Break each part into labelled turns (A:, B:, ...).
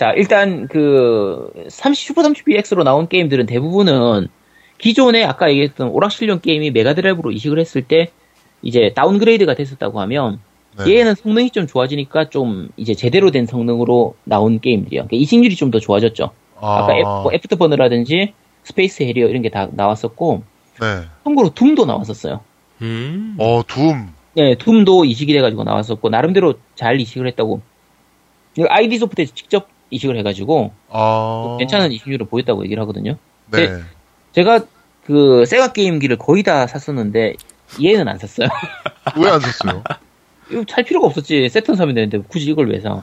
A: 자, 일단 그 30, 슈퍼 32X로 나온 게임들은 대부분은 기존에 아까 얘기했던 오락실용 게임이 메가드라이브로 이식을 했을 때 이제 downgrade가 됐었다고 하면
B: 네.
A: 얘는 성능이 좀 좋아지니까 좀 이제 제대로 된 성능으로 나온 게임들이요. 그러니까 이식률이 좀 더 좋아졌죠.
B: 아,
A: 아까 애- 뭐 애프터버너라든지 스페이스 해리어 이런 게 다 나왔었고
B: 네.
A: 참고로 둠도 나왔었어요.
C: 음.
B: 어, 둠.
A: 네, 둠도 이식이 돼가지고 나왔었고 나름대로 잘 이식을 했다고. 이거 아이디 소프트에서 직접 이식을 해가지고
B: 아.
A: 괜찮은 이식률을 보였다고 얘기를 하거든요.
B: 네.
A: 제- 제가 그 세가 게임기를 거의 다 샀었는데 얘는 안 샀어요.
B: 왜 안 샀어요?
A: 이거 살 필요가 없었지. 세턴 사면 되는데 굳이 이걸 왜 사?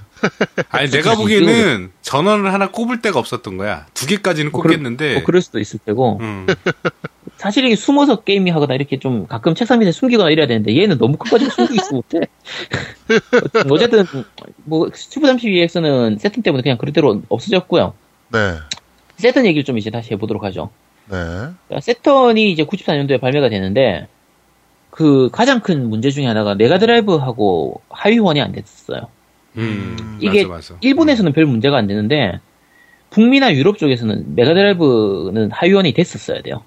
C: 아니 내가 보기에는 전원을 하나 꼽을 데가 없었던 거야. 두 개까지는
A: 뭐 그럴-
C: 꼽겠는데.
A: 뭐 그럴 수도 있을 테고.
C: 음.
A: 사실 이게 숨어서 게임이 하거나 이렇게 좀 가끔 책상 밑에 숨기거나 이래야 되는데 얘는 너무 커가지고 숨기고 있지 못해. 어쨌든 뭐 슈퍼 32X는 새턴 때문에 그냥 그대로 없어졌고요.
B: 네.
A: 새턴 얘기를 좀 이제 다시 해보도록 하죠.
B: 네.
A: 자, 새턴이 이제 94년도에 발매가 되는데 그 가장 큰 문제 중에 하나가 메가드라이브하고 하위호환이 안 됐었어요.
C: 음.
A: 이게
C: 맞아, 맞아.
A: 일본에서는 별 문제가 안 되는데 북미나 유럽 쪽에서는 메가드라이브는 하위호환이 됐었어야 돼요.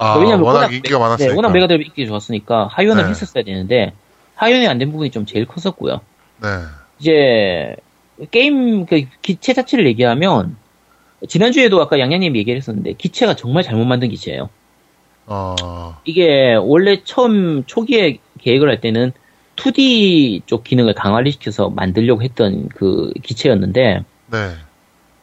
B: 아,
A: 왜냐면
B: 워낙
A: 워낙
B: 인기가
A: 메-
B: 많았으니까.
A: 네, 워낙 메가드라이브 인기가 좋았으니까 하위호환을
B: 네.
A: 했었어야 되는데 하위호환이 안 된 부분이 좀 제일 컸었고요.
B: 네.
A: 이제 게임 그 기체 자체를 얘기하면 지난주에도 아까 양양님이 얘기를 했었는데 기체가 정말 잘못 만든 기체예요.
B: 어,
A: 이게 원래 처음 초기에 계획을 할 때는 2D 쪽 기능을 강화를 시켜서 만들려고 했던 그 기체였는데
B: 네.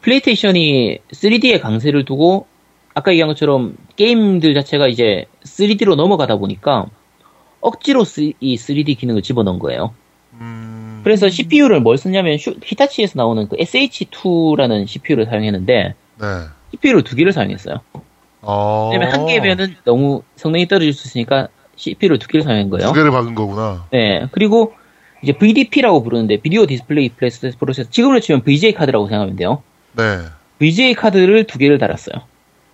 A: 플레이스테이션이 3D의 강세를 두고 아까 얘기한 것처럼 게임들 자체가 이제 3D로 넘어가다 보니까 억지로 쓰- 이 3D 기능을 집어넣은 거예요.
B: 음,
A: 그래서 CPU를 뭘 썼냐면 슈- 히타치에서 나오는 그 SH2라는 CPU를 사용했는데
B: 네.
A: CPU를 두 개를 사용했어요.
B: 어.
A: 왜냐면 한 개면은 너무 성능이 떨어질 수 있으니까 CPU를 두 개를 사용한 거예요.
B: 두 개를 박은 거구나.
A: 네. 그리고 이제 VDP라고 부르는데 video display process processor 지금으로 치면 VGA 카드라고 생각하면 돼요.
B: 네.
A: VGA 카드를 두 개를 달았어요.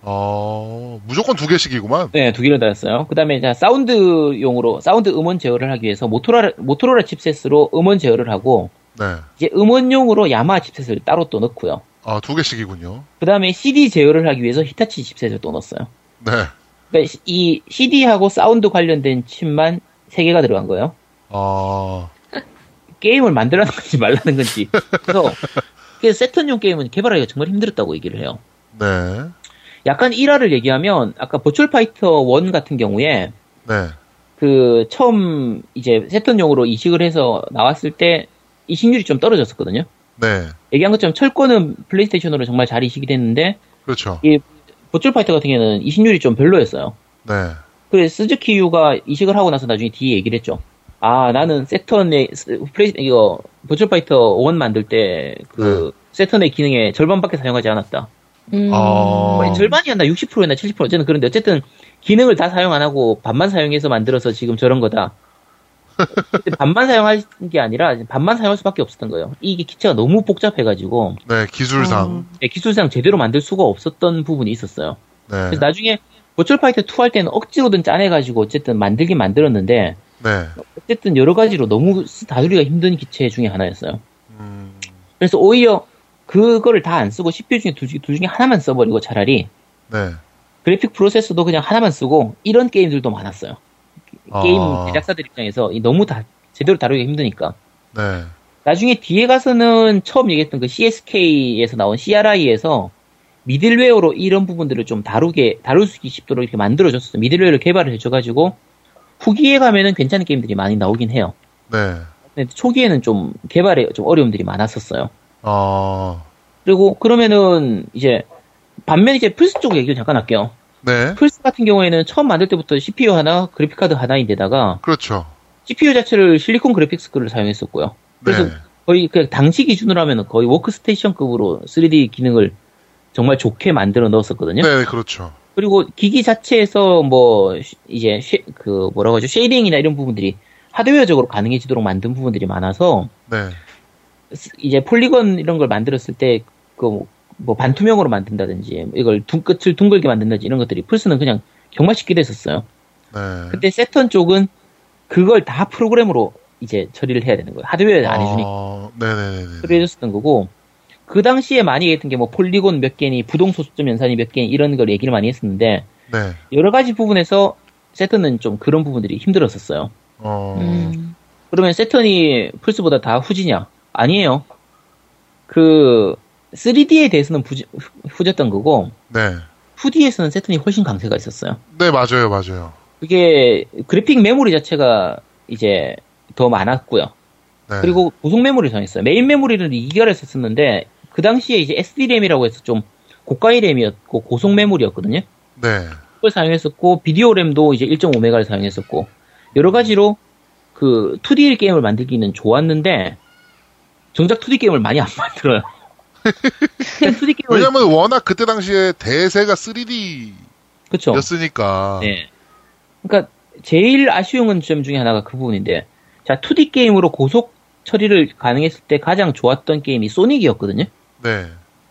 B: 어, 무조건 두 개씩이구만.
A: 네, 두 개를 달았어요. 그 다음에 사운드용으로, 사운드 음원 제어를 하기 위해서 모토로라, 모토로라 chipset으로 음원 제어를 하고,
B: 네.
A: 이제 음원용으로 야마하 chipset을 따로 또 넣고요.
B: 아, 두 개씩이군요.
A: 그 다음에 CD 제어를 하기 위해서 히타치 chipset을 또 넣었어요.
B: 네.
A: 그러니까 이 CD하고 사운드 관련된 칩만 세 개가 들어간 거예요.
B: 아,
A: 게임을 만들라는 건지 말라는 건지. 그래서, 그 새턴용 게임은 개발하기가 정말 힘들었다고 얘기를 해요.
B: 네.
A: 약간 일화를 얘기하면, 아까 버추얼 파이터 1 같은 경우에,
B: 네.
A: 그 처음 이제 새턴용으로 이식을 해서 나왔을 때 이식률이 좀 떨어졌었거든요.
B: 네.
A: 얘기한 것처럼 철권은 플레이스테이션으로 정말 잘 이식이 됐는데
B: 그렇죠.
A: 이 버추얼 파이터 같은 경우에는 이식률이 좀 별로였어요.
B: 네.
A: 그래서 스즈키유가 이식을 하고 나서 나중에 뒤에 얘기를 했죠. 아 나는 Saturn의 스- 플레이 이거 Virtua Fighter 1 만들 때 그 Saturn의 기능의 절반밖에 사용하지 않았다.
D: 음.
B: 아.
A: 거의 절반이었나 60%였나 70% 어쨌든 그런데 어쨌든 기능을 다 사용 안 하고 반만 사용해서 만들어서 지금 저런 거다. 반만 사용할 게 아니라 반만 사용할 수밖에 없었던 거예요. 이게 기체가 너무 복잡해가지고
B: 네. 기술상.
A: 네, 기술상 제대로 만들 수가 없었던 부분이 있었어요.
B: 네.
A: 그래서 나중에 Virtua Fighter 2 할 때는 억지로든 짜내가지고 어쨌든 만들긴 만들었는데
B: 네.
A: 어쨌든 여러 가지로 너무 다루기가 힘든 기체 중에 하나였어요.
B: 음,
A: 그래서 오히려 그거를 다 안 쓰고 CPU 중에 둘, 중- 둘 중에 하나만 써버리고 차라리
B: 네.
A: 그래픽 프로세서도 그냥 하나만 쓰고 이런 게임들도 많았어요. 게임
B: 아.
A: 제작사들 입장에서 이 너무 다 제대로 다루기가 힘드니까.
B: 네.
A: 나중에 뒤에 가서는 처음 얘기했던 그 CSK에서 나온 CRI에서 미들웨어로 이런 부분들을 좀 다루게, 다룰 수 있도록 이렇게 만들어줬어요. 미들웨어를 개발을 해줘가지고 후기에 가면은 괜찮은 게임들이 많이 나오긴 해요.
B: 네.
A: 근데 초기에는 좀 개발에 좀 어려움들이 많았었어요.
B: 아,
A: 그리고 그러면은 이제 반면 이제 플스 쪽 얘기를 잠깐 할게요.
B: 네.
A: 플스 같은 경우에는 처음 만들 때부터 CPU 하나, 그래픽 카드 하나인데다가
B: 그렇죠.
A: CPU 자체를 Silicon Graphics를 사용했었고요. 그래서
B: 네.
A: 거의 그 당시 기준으로 하면 거의 워크스테이션급으로 3D 기능을 정말 좋게 만들어 넣었었거든요.
B: 네, 그렇죠.
A: 그리고 기기 자체에서 뭐 쉬- 이제 쉐- 그 뭐라고 하죠 shading이나 이런 부분들이 하드웨어적으로 가능해지도록 만든 부분들이 많아서
B: 네.
A: 스- 이제 polygon 이런 걸 만들었을 때 그 뭐 반투명으로 만든다든지 이걸 둥 끝을 둥글게 만든다든지 이런 것들이 플스는 그냥 정말 쉽게 됐었어요.
B: 네.
A: 근데 Saturn 쪽은 그걸 다 프로그램으로 이제 처리를 해야 되는 거예요. 하드웨어를 안 해주니까.
B: 아, 네네네.
A: 처리해줬었던 거고 그 당시에 많이 얘기했던 게 뭐 폴리곤 몇 개니 부동소수점 연산이 몇 개니 이런 걸 얘기를 많이 했었는데
B: 네.
A: 여러 가지 부분에서 세턴은 좀 그런 부분들이 힘들었었어요.
B: 어,
D: 음.
A: 그러면 세턴이 플스보다 다 후지냐? 아니에요. 그 3D에 대해서는 부지- 후- 후졌던 거고
B: 네.
A: 2D에서는 세턴이 훨씬 강세가 있었어요.
B: 네, 맞아요, 맞아요.
A: 그게 그래픽 메모리 자체가 이제 더 많았고요.
B: 네.
A: 그리고 고속 메모리 사용했어요. 메인 메모리는 2기가를 썼었는데 그 당시에 이제 SD램이라고 해서 좀 고가의 램이었고 고속 메모리였거든요.
B: 네.
A: 그걸 사용했었고 비디오 램도 이제 1.5메가를 사용했었고 여러 가지로 그 2D 게임을 만들기는 좋았는데 정작 2D 게임을 많이 안 만들어요. 그냥 2D 게임을
B: 왜냐면 워낙 그때 당시에 대세가 3D였으니까.
A: 그쵸. 네. 그러니까 제일 아쉬운 점 중에 하나가 그 부분인데 자 2D 게임으로 고속 처리를 가능했을 때 가장 좋았던 게임이 소닉이었거든요.
B: 네.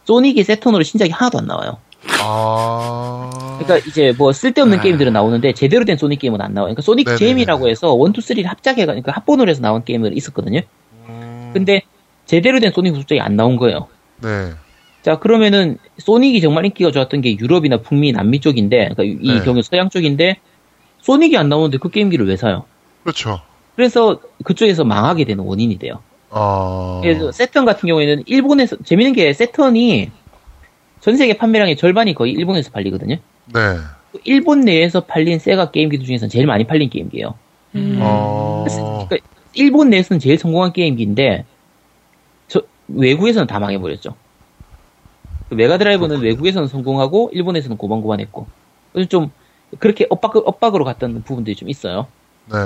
A: 소닉이 세턴으로 신작이 하나도 안 나와요.
B: 아.
A: 그러니까 이제 뭐 쓸데없는
C: 아.
A: 게임들은 나오는데 제대로 된 소닉 게임은 안 나와요. 그러니까 소닉
B: 네네네네.
A: 잼이라고 해서 1, 2, 3를 합작해 그러니까 합본으로 해서 나온 게임들이 있었거든요.
B: 음,
A: 근데 제대로 된 소닉 소속작이 안 나온 거예요.
B: 네.
A: 자 그러면은 소닉이 정말 인기가 좋았던 게 유럽이나 북미, 남미 쪽인데 그러니까 이
B: 네.
A: 경우 서양 쪽인데 소닉이 안 나오는데 그 게임기를 왜 사요?
B: 그렇죠.
A: 그래서 그쪽에서 망하게 되는 원인이 돼요.
B: 아.
A: 그래서 세턴 같은 경우에는 일본에서 재밌는 게 세턴이 전 세계 판매량의 절반이 거의 일본에서 팔리거든요.
B: 네.
A: 일본 내에서 팔린 세가 게임기들 중에서는 제일 많이 팔린 게임기예요.
D: 음.
B: 어.
A: 그러니까 일본 내에서는 제일 성공한 게임기인데 저 외국에서는 다 망해버렸죠. 그 Mega Drive는 외국에서는 성공하고 일본에서는 고만고만했고 좀 그렇게 엇박, 엇박으로 갔던 부분들이 좀 있어요.
B: 네.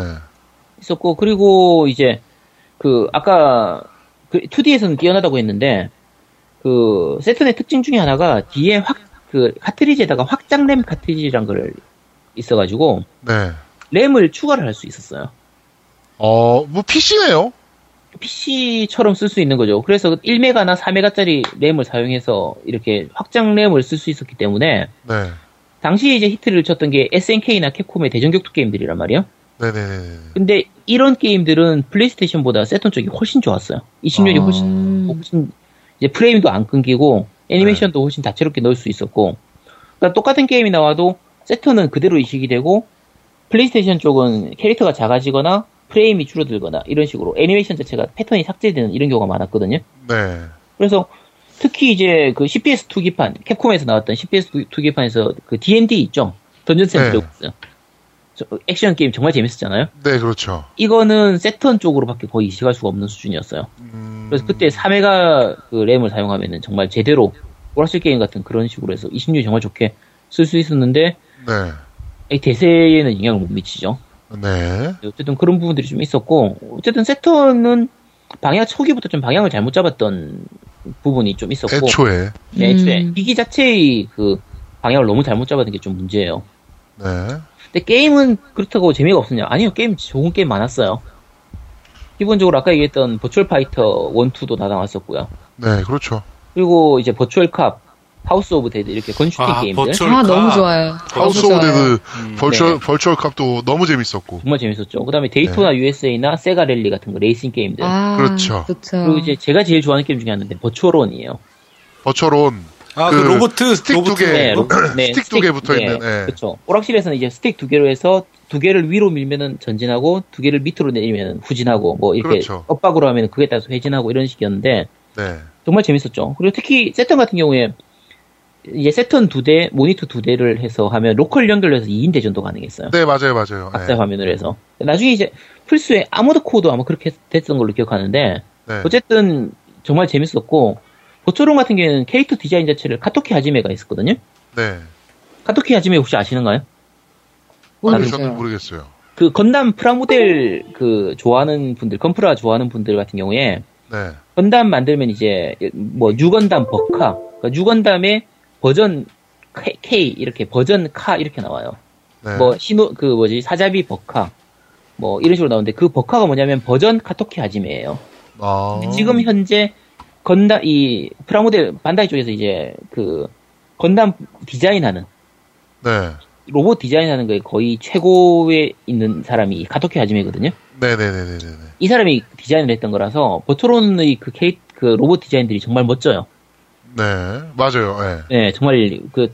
A: 있었고 그리고 이제 그 아까 그 2D에서는 뛰어나다고 했는데 그 Saturn의 특징 중에 하나가 뒤에 확 그 카트리지에다가 확장 램 카트리지란 걸 있어가지고
B: 네.
A: 램을 추가를 할 수 있었어요.
B: 어, 뭐 PC네요.
A: PC처럼 쓸 수 있는 거죠. 그래서 1메가나 4메가짜리 램을 사용해서 이렇게 확장 램을 쓸 수 있었기 때문에
B: 네.
A: 당시에 이제 히트를 쳤던 게 SNK나 캡콤의 대전격투 게임들이란 말이에요.
B: 네네네.
A: 근데 이런 게임들은 플레이스테이션보다 세턴 쪽이 훨씬 좋았어요. 20년이
B: 아.
A: 훨씬
D: 음.
A: 훨씬 이제 프레임도 안 끊기고 애니메이션도 훨씬 다채롭게 넣을 수 있었고 그러니까 똑같은 게임이 나와도 Saturn은 그대로 이식이 되고 플레이스테이션 쪽은 캐릭터가 작아지거나 프레임이 줄어들거나 이런 식으로 애니메이션 자체가 패턴이 삭제되는 이런 경우가 많았거든요.
B: 네.
A: 그래서 특히 이제 그 CPS 2기판 Capcom에서 나왔던 CPS 2기판에서 그 D&D 있죠. Dungeons and
B: 네.
A: 액션 게임 정말 재밌었잖아요.
B: 네, 그렇죠.
A: 이거는 Saturn 쪽으로밖에 거의 이식할 수가 없는 수준이었어요.
B: 음,
A: 그래서 그때 3메가 그 램을 사용하면은 정말 제대로 오락실 게임 같은 그런 식으로 해서 20류 정말 좋게 쓸 수 있었는데
B: 네.
A: 이 대세에는 영향을 못 미치죠.
B: 네.
A: 어쨌든 그런 부분들이 좀 있었고 어쨌든 Saturn은 방향 초기부터 좀 방향을 잘못 잡았던 부분이 좀 있었고
B: 애초에.
A: 네, 애초에
D: 음.
A: 기기 자체의 그 방향을 너무 잘못 잡았던 게 좀 문제예요.
B: 네.
A: 근데 게임은 그렇다고 재미가 없었냐? 아니요, 게임 좋은 게임 많았어요. 기본적으로 아까 얘기했던 Virtua Fighter 1, 2도 다 나왔었고요.
B: 네, 그렇죠.
A: 그리고 이제 Virtua Cop, House of Dead 이렇게 gun shooting
C: 아,
A: 게임들
C: Virtua
D: 아,
C: Cop.
D: 너무 좋아요.
B: 하우스
D: 너무
B: of
D: 좋아요.
B: Dead
C: 음,
B: Virtua,
A: 네.
B: Virtua Cop도 너무 재밌었고.
A: 정말 재밌었죠. 그다음에 Daytona USA나 Sega Rally 같은 거 레이싱 게임들.
D: 아,
B: 그렇죠.
A: 그리고 이제 제가 제일 좋아하는 게임 중에 하나인데 Virtual On이에요.
B: Virtual On.
C: 아, 그,
B: 그
C: 로보트,
B: 스틱
C: 로보트.
B: 두 개.
A: 네, 로- 네,
B: 스틱 두 개 붙어 있는, 예.
A: 그렇죠. 오락실에서는 이제 스틱 두 개로 해서 두 개를 위로 밀면은 전진하고 두 개를 밑으로 내리면 후진하고 뭐 이렇게
B: 그렇죠.
A: 엇박으로 하면 그게 따라서 회전하고 이런 식이었는데
B: 네.
A: 정말 재밌었죠. 그리고 특히 Saturn 같은 경우에 이제 Saturn 두 대, 모니터 두 대를 해서 하면 local 연결해서 2인 대전도 가능했어요.
B: 네, 맞아요, 맞아요.
A: 각자
B: 네.
A: 화면으로 해서. 나중에 이제 플스에 아모드 코어도 아마 그렇게 됐던 걸로 기억하는데
B: 네.
A: 어쨌든 정말 재밌었고 Virtual On 같은 경우에는 캐릭터 디자인 자체를 카토키 하지메가 있었거든요.
B: 네.
A: 카토키 하지메 혹시 아시는가요?
D: 모르겠어요.
B: 저는 모르겠어요.
A: 그 건담 프라모델 그 좋아하는 분들, 건프라 좋아하는 분들 같은 경우에
B: 네.
A: 건담 만들면 이제 뭐 뉴건담 버카, 그러니까 뉴건담의 버전 K, K 이렇게 버전 카 이렇게 나와요.
B: 네.
A: 뭐 신호 그 뭐지 사자비 버카 뭐 이런 식으로 나오는데 그 버카가 뭐냐면 버전 카토키 하지메예요.
B: 아.
A: 지금 현재 건담 이 프라모델 반다이 쪽에서 이제 그 건담 디자인하는
B: 네.
A: 로봇 디자인하는 거에 거의 최고에 있는 사람이 카토키 하지메거든요.
B: 네네네네네.
A: 이 사람이 디자인을 했던 거라서 Virtual On의 그 케이 그 로봇 디자인들이 정말 멋져요.
B: 네, 맞아요. 네,
A: 네, 정말 그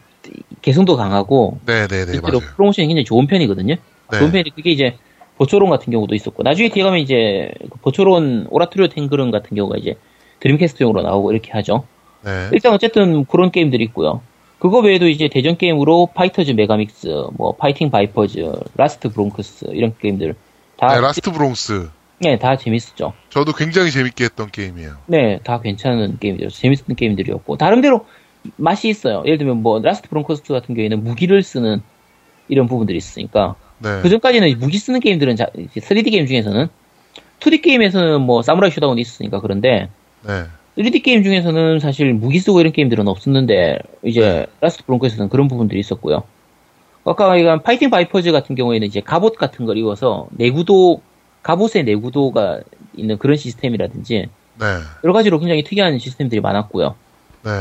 A: 개성도 강하고
B: 네, 네, 네, 맞아요.
A: 프로모션이 굉장히 좋은 편이거든요.
B: 네,
A: 좋은 편이 그게 이제 Virtual On 같은 경우도 있었고 나중에 뒤에 가면 이제 그 Virtual On Oratorio Tangram 같은 경우가 이제 Dreamcast용으로 나오고 이렇게 하죠.
B: 네,
A: 일단 어쨌든 그런 게임들이 있고요. 그거 외에도 이제 대전 게임으로 Fighters Megamix, 뭐 파이팅 바이퍼즈, 라스트 브론크스 이런 게임들 다
B: 네, 라스트 브롱스.
A: 네, 다 재밌었죠.
B: 저도 굉장히 재밌게 했던 게임이에요.
A: 네, 다 괜찮은 게임들, 재밌었던 게임들이었고 나름대로 맛이 있어요. 예를 들면 뭐 라스트 브롱스 같은 경우에는 무기를 쓰는 이런 부분들이 있으니까
B: 네,
A: 그 전까지는 무기 쓰는 게임들은 자, 이제 3D 게임 중에서는 2D 게임에서는 뭐 사무라이 쇼다운이 있으니까 그런데
B: 네,
A: 3D 게임 중에서는 사실 무기 쓰고 이런 게임들은 없었는데 이제 라스트 브롱스에서는 그런 부분들이 있었고요. 아까 얘기한 파이팅 바이퍼즈 같은 경우에는 이제 갑옷 같은 걸 입어서 내구도 갑옷의 내구도가 있는 그런 시스템이라든지
B: 네,
A: 여러 가지로 굉장히 특이한 시스템들이 많았고요.
B: 네,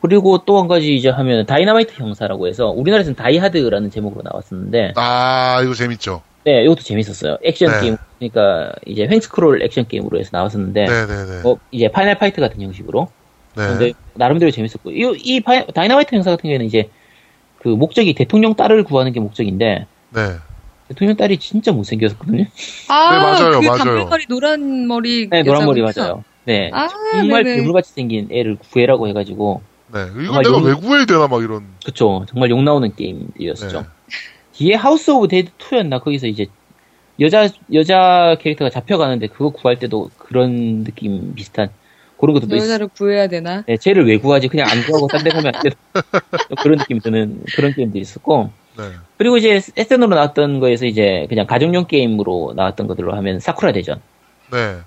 A: 그리고 또 한 가지 이제 하면 다이나마이트 형사라고 해서 우리나라에서는 다이하드라는 제목으로 나왔었는데
B: 아, 이거 재밌죠.
A: 네 이것도 재밌었어요. 액션
B: 네.
A: 게임 그러니까 이제 횡스크롤 액션 게임으로 해서 나왔었는데
B: 네, 네, 네,
A: 뭐 이제 파이널 파이트 같은 형식으로 근데
B: 네,
A: 나름대로 재밌었고 이, 이 파- 다이나마이트 형사 같은 경우에는 이제 그 목적이 대통령 딸을 구하는 게 목적인데
B: 네,
A: 대통령 딸이 진짜 못생겼었거든요.
E: 아,
B: 네, 맞아요,
E: 그
B: 맞아요.
E: 단발머리 노란 머리.
A: 네 노란 머리. 맞아요. 네
E: 아,
A: 정말. 괴물같이 생긴 애를 구해라고 해가지고
B: 네. 이거
A: 정말
B: 내가
A: 용-
B: 왜 구해야 되나 막 이런.
A: 그쵸 정말 욕 나오는 게임이었었죠.
B: 네.
A: 뒤에 하우스 오브 데드 2였나 거기서 이제 여자 여자 캐릭터가 잡혀가는데 그거 구할 때도 그런 느낌 비슷한 그런 것도 또 있,
E: 여자를 구해야 되나?
A: 네, 쟤를 왜 구하지 그냥 안 구하고 딴 데 가면 안 돼. 그런 느낌이 드는 그런 게임들이 있었고
B: 네,
A: 그리고 이제 세턴으로 나왔던 거에서 이제 그냥 가정용 게임으로 나왔던 것들로 하면 사쿠라 대전.
B: 네,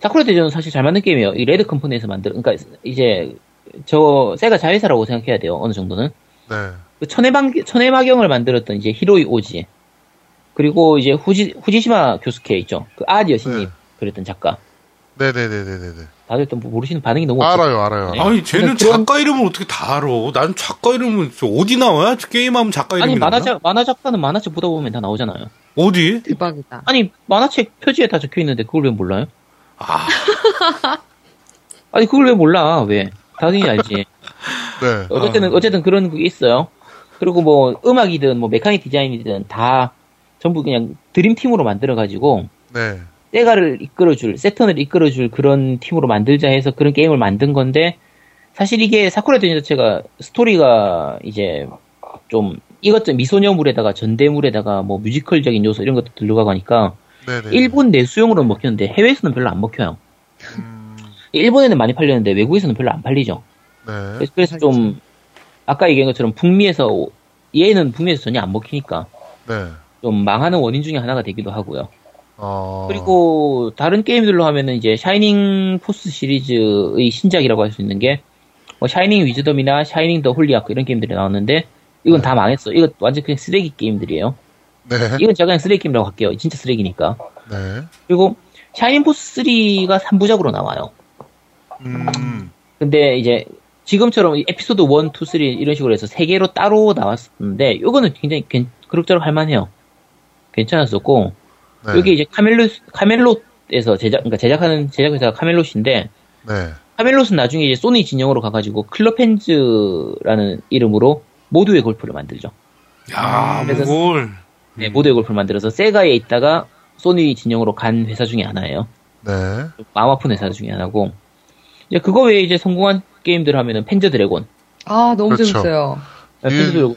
A: 사쿠라 대전은 사실 잘 만든 게임이에요. 이 레드 컴퍼니에서 만들, 그러니까 이제 저 세가 자회사라고 생각해야 돼요. 어느 정도는.
B: 네,
A: 그 천해방, 천외마경을 만들었던 이제 히로이 오지. 그리고 이제 후지, 후지시마 코스케 있죠. 그 아 나의 여신님
B: 네.
A: 그랬던 작가.
B: 네, 네, 네, 네, 네, 네.
A: 다들 또 모르시는 반응이 너무.
B: 알아요, 알아요.
A: 네.
C: 아니 쟤는
A: 그런-
C: 작가 이름을 어떻게 다 알아? 난 작가 이름은 저 어디 나와요? 게임하면 작가 이름이
A: 아니,
C: 나와?
A: 만화작, 만화 작가는 만화책 보다 보면 다 나오잖아요.
C: 어디?
E: 대박이다.
A: 아니, 만화책 표지에 다 적혀 있는데 그걸 왜 몰라요?
C: 아
A: 아니, 그걸 왜 몰라? 왜? 당연히 알지.
B: 네,
A: 어쨌든, 어쨌든 그런 게 있어요. 그리고 뭐, 음악이든, 뭐, 메카닉 디자인이든 다 전부 그냥 드림팀으로 만들어 가지고,
B: 네,
A: 세가를 이끌어줄, 세턴을 이끌어줄 그런 팀으로 만들자 해서 그런 게임을 만든 건데, 사실 이게 사쿠라 대전 자체가 스토리가 이제 좀 이것저것 미소녀물에다가 전대물에다가 뭐 뮤지컬적인 요소 이런 것도 들어가고 하니까
B: 네, 네.
A: 일본 내수용으로는 먹혔는데 해외에서는 별로 안 먹혀요.
B: 음,
A: 일본에는 많이 팔렸는데 외국에서는 별로 안 팔리죠.
B: 네,
A: 그래서, 그래서 좀 아까 얘기한 것처럼 북미에서 얘는 북미에서 전혀 안 먹히니까
B: 네.
A: 좀 망하는 원인 중에 하나가 되기도 하고요.
B: 어,
A: 그리고 다른 게임들로 하면은 이제 샤이닝 포스 시리즈의 신작이라고 할 수 있는 게 뭐 샤이닝 위즈덤이나 샤이닝 더 홀리 아크 이런 게임들이 나왔는데 이건 다 망했어. 이거 완전 그냥 쓰레기 게임들이에요.
B: 네,
A: 이건 제가 그냥 쓰레기 게임이라고 할게요. 진짜 쓰레기니까.
B: 네,
A: 그리고 샤이닝 포스 3가 3부작으로 나와요.
B: 음,
A: 근데 이제 지금처럼 이 에피소드 1, 2, 3 이런 식으로 해서 세 개로 따로 나왔었는데 이거는 굉장히 괜- 그럭저럭 할만해요. 괜찮았었고
B: 네,
A: 여기 이제 카멜롯 카멜롯에서 제작 그러니까 제작하는 제작 회사가 카멜롯인데
B: 네,
A: 카멜롯은 나중에 이제 소니 진영으로 가가지고 클럽펜즈라는 이름으로 모두의 골프를 만들죠.
C: 야,
A: 그래서-
C: 뭘.
A: 네, 모두의 골프를 만들어서 세가에 있다가 소니 진영으로 간 회사 중에 하나예요.
B: 네,
A: 좀 마음 아픈 회사 중에 하나고 이제 그거 외에 이제 성공한 게임들 하면은 펜저 드래곤,
E: 아, 너무
B: 그렇죠.
E: 재밌어요.
A: 네,
B: 예.
A: 펜저 드래곤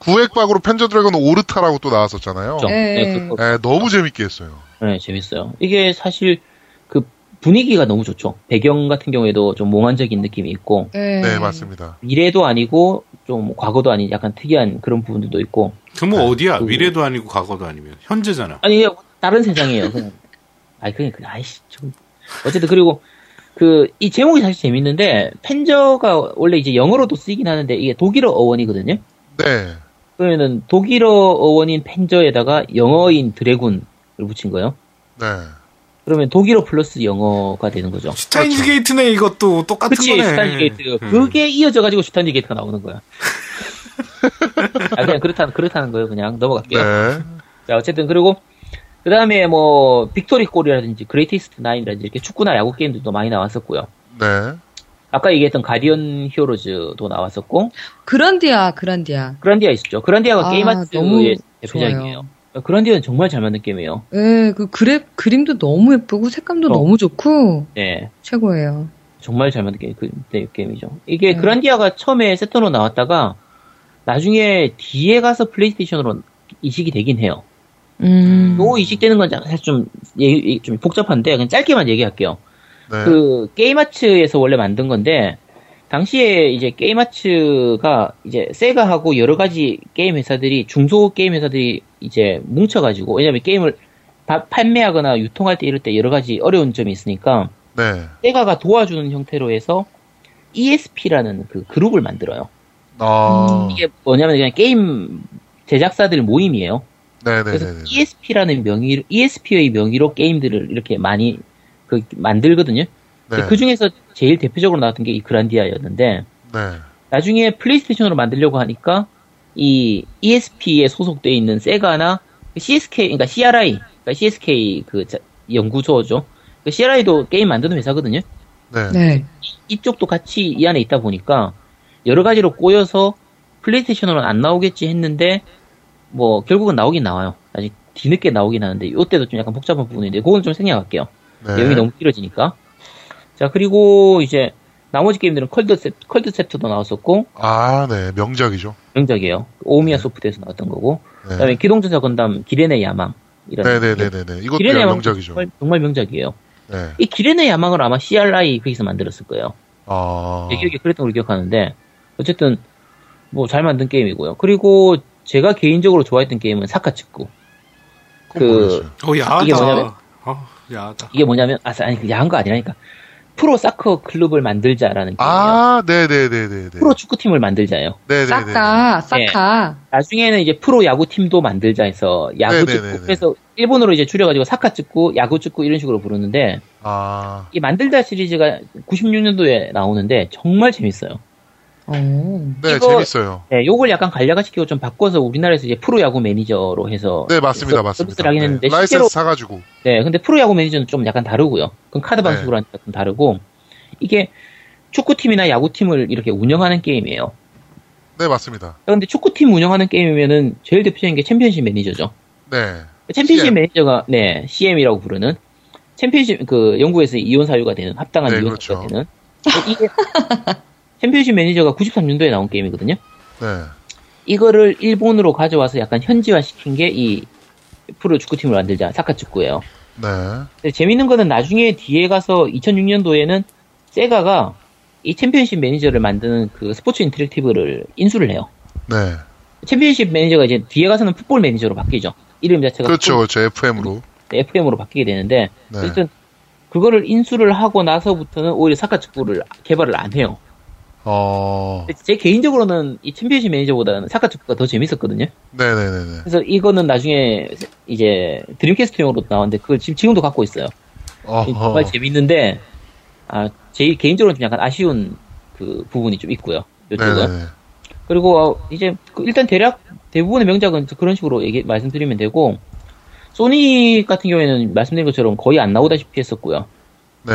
B: 구획박으로 펜저 드래곤 오르타라고 또 나왔었잖아요.
E: 예.
A: 네, 그거
B: 네, 너무 재밌게 했어요.
A: 네, 재밌어요. 이게 사실 그 분위기가 너무 좋죠. 배경 같은 경우에도 좀 몽환적인 느낌이 있고
E: 네.
B: 네, 맞습니다.
A: 미래도 아니고 좀 과거도 아닌 약간 특이한 그런 부분들도 있고
C: 그뭐
B: 네.
C: 어디야?
A: 그-
C: 미래도 아니고 과거도 아니면 현재잖아.
A: 아니 다른 세상이에요. 그냥 아니 그냥 그냥 아이씨 좀 어쨌든 그리고 그 이 제목이 사실 재밌는데 Panzer가 원래 이제 영어로도 쓰이긴 하는데 이게 독일어 어원이거든요.
B: 네,
A: 그러면은 독일어 어원인 Panzer에다가 영어인 드래곤을 붙인 거예요.
B: 네,
A: 그러면 독일어 플러스 영어가 되는 거죠.
C: 슈타인즈 게이트네 이것도 똑같은
A: 그치,
C: 거네.
A: 슈타인즈 게이트.
C: 음.
A: 그게 이어져 가지고 슈타인즈 게이트가 나오는 거야. 아, 그냥 그렇다는, 그렇다는 거예요. 그냥 넘어갈게요.
B: 네,
A: 자, 어쨌든, 그리고, 그 다음에 뭐, 빅토리 골이라든지, 그레이티스트 나인이라든지, 이렇게 축구나 야구 게임들도 많이 나왔었고요.
B: 네,
A: 아까 얘기했던 가디언 히어로즈도 나왔었고
E: 그란디아, 그란디아.
A: 그란디아 있었죠. 그란디아가
E: 아,
A: 게임아츠의
E: 너무
A: 대표작이에요. 그란디아는 정말 잘 만든 게임이에요.
E: 예, 그 그래, 그림도 너무 예쁘고 색감도
A: 어.
E: 너무 좋고
A: 네.
E: 최고예요.
A: 정말 잘 만든 게임, 그, 네, 게임이죠. 이게
E: 네.
A: 그란디아가 처음에 세턴으로 나왔다가 나중에 뒤에 가서 플레이스테이션으로 이식이 되긴 해요.
E: 음.
A: 또 이식되는 건 사실 좀, 얘기- 좀 복잡한데 그냥 짧게만 얘기할게요.
B: 네.
A: 그 게임아츠에서 원래 만든 건데 당시에 이제 게임아츠가 이제 세가하고 여러 가지 게임 회사들이 중소 게임 회사들이 이제 뭉쳐가지고 왜냐면 게임을 바- 판매하거나 유통할 때 이럴 때 여러 가지 어려운 점이 있으니까
B: 네.
A: 세가가 도와주는 형태로 해서 ESP라는 그 그룹을 만들어요.
B: 아.
A: 이게 뭐냐면 그냥 게임 제작사들 모임이에요. 그래서
B: 네네네네.
A: ESP라는 명의, ESP의 명의로 게임들을 이렇게 많이 그 만들거든요.
B: 네.
A: 그 중에서 제일 대표적으로 나왔던 게 이 그란디아였는데
B: 네.
A: 나중에 플레이스테이션으로 만들려고 하니까 이 ESP에 소속돼 있는 세가나 CSK 그러니까 CRI 그러니까 CSK 그 자- 연구소죠. 그 CRI도 게임 만드는 회사거든요.
B: 네.
E: 네.
A: 이쪽도 같이 이 안에 있다 보니까 여러 가지로 꼬여서 플레이스테이션으로는 안 나오겠지 했는데 뭐 결국은 나오긴 나와요. 아주 뒤늦게 나오긴 하는데 이때도 좀 약간 복잡한 부분인데 그건 좀 생략할게요.
B: 네.
A: 내용이 너무 길어지니까. 자 그리고 이제 나머지 게임들은 컬드셉 컬드셉트도 나왔었고
B: 아, 네. 명작이죠.
A: 명작이에요. 오미야 소프트에서 나왔던 거고
B: 네.
A: 그다음에 기동전사 건담 기렌의 야망 이런
B: 네 네 네네네. 이것도
A: 기렌의 야망
B: 명작이죠.
A: 정말, 정말 명작이에요.
B: 네.
A: 이 기렌의 야망을 아마 CRI 거기서 만들었을 거예요.
B: 아.
A: 제 기억에 그랬던 걸 기억하는데 어쨌든 뭐 잘 만든 게임이고요. 그리고 제가 개인적으로 좋아했던 게임은 사카츠쿠.
B: 그건
A: 그-
B: 모르겠어요.
C: 어, 야하다.
A: 이게 뭐냐면-
C: 어, 야하다.
A: 이게 뭐냐면 아 아니 그 야한 거 아니라니까 프로 사커 클럽을 만들자라는 게임이에요.
B: 아, 네네네네네.
A: 프로 축구팀을 만들자예요.
B: 네네네.
E: 사카, 사카.
A: 나중에는 이제 프로 야구 팀도 만들자 해서 야구
B: 네네네네.
A: 축구 그래서 일본어로 이제 줄여가지고 사카 축구, 야구 축구 이런 식으로 부르는데
B: 아.
A: 이 만들자 시리즈가 96년도에 나오는데 정말 재밌어요.
E: 어.
B: 네,
A: 이거-
B: 재밌어요.
A: 네, 요걸 약간 간략화시키고 좀 바꿔서 우리나라에서 이제 프로야구 매니저로 해서
B: 네, 맞습니다,
A: 서-
B: 맞습니다.
A: 하긴 했는데
B: 네,
A: 실제로
B: 라이센스 사가지고.
A: 네, 근데 프로야구 매니저는 좀 약간 다르고요. 그건 카드
B: 네.
A: 방식으로 하니까 좀 다르고 이게 축구팀이나 야구팀을 이렇게 운영하는 게임이에요.
B: 네, 맞습니다.
A: 근데 축구팀 운영하는 게임이면은 제일 대표적인 게 챔피언십 매니저죠.
B: 네.
A: 챔피언십
B: CM.
A: 매니저가 네 CM이라고 부르는 챔피언십 그 영국에서 이혼 사유가 되는 합당한
B: 네,
A: 이혼
B: 그렇죠.
A: 사유가 되는 이게 챔피언십 매니저가 93년도에 나온 게임이거든요.
B: 네.
A: 이거를 일본으로 가져와서 약간 현지화 시킨 게 이 프로 축구팀을 만들자 사카츠쿠예요.
B: 네.
A: 근데 재밌는 거는 나중에 뒤에 가서 2006년도에는 세가가 이 챔피언십 매니저를 만드는 그 스포츠 인터랙티브를 인수를 해요.
B: 네.
A: 챔피언십 매니저가 이제 뒤에 가서는 풋볼 매니저로 바뀌죠. 이름 자체가
B: 그렇죠, 그렇죠. FM으로.
A: FM으로 바뀌게 되는데
B: 네.
A: 어쨌든 그거를 인수를 하고 나서부터는 오히려 사카 축구를 개발을 안 해요.
B: 어.
A: 제 개인적으로는 이 챔피언십 매니저보다는 사카축구가 더 재밌었거든요.
B: 네네네네.
A: 그래서 이거는 나중에 이제 드림캐스트용으로 나왔는데 그걸 지금 지금도 갖고 있어요.
B: 어허.
A: 정말 재밌는데 아, 제 개인적으로는 좀 약간 아쉬운 그 부분이 좀 있고요. 이쪽은.
B: 네네네.
A: 그리고 어, 이제 그 일단 대략 대부분의 명작은 그런 식으로 얘기 말씀드리면 되고 소닉 같은 경우에는 말씀드린 것처럼 거의 안 나오다시피 했었고요.
B: 네.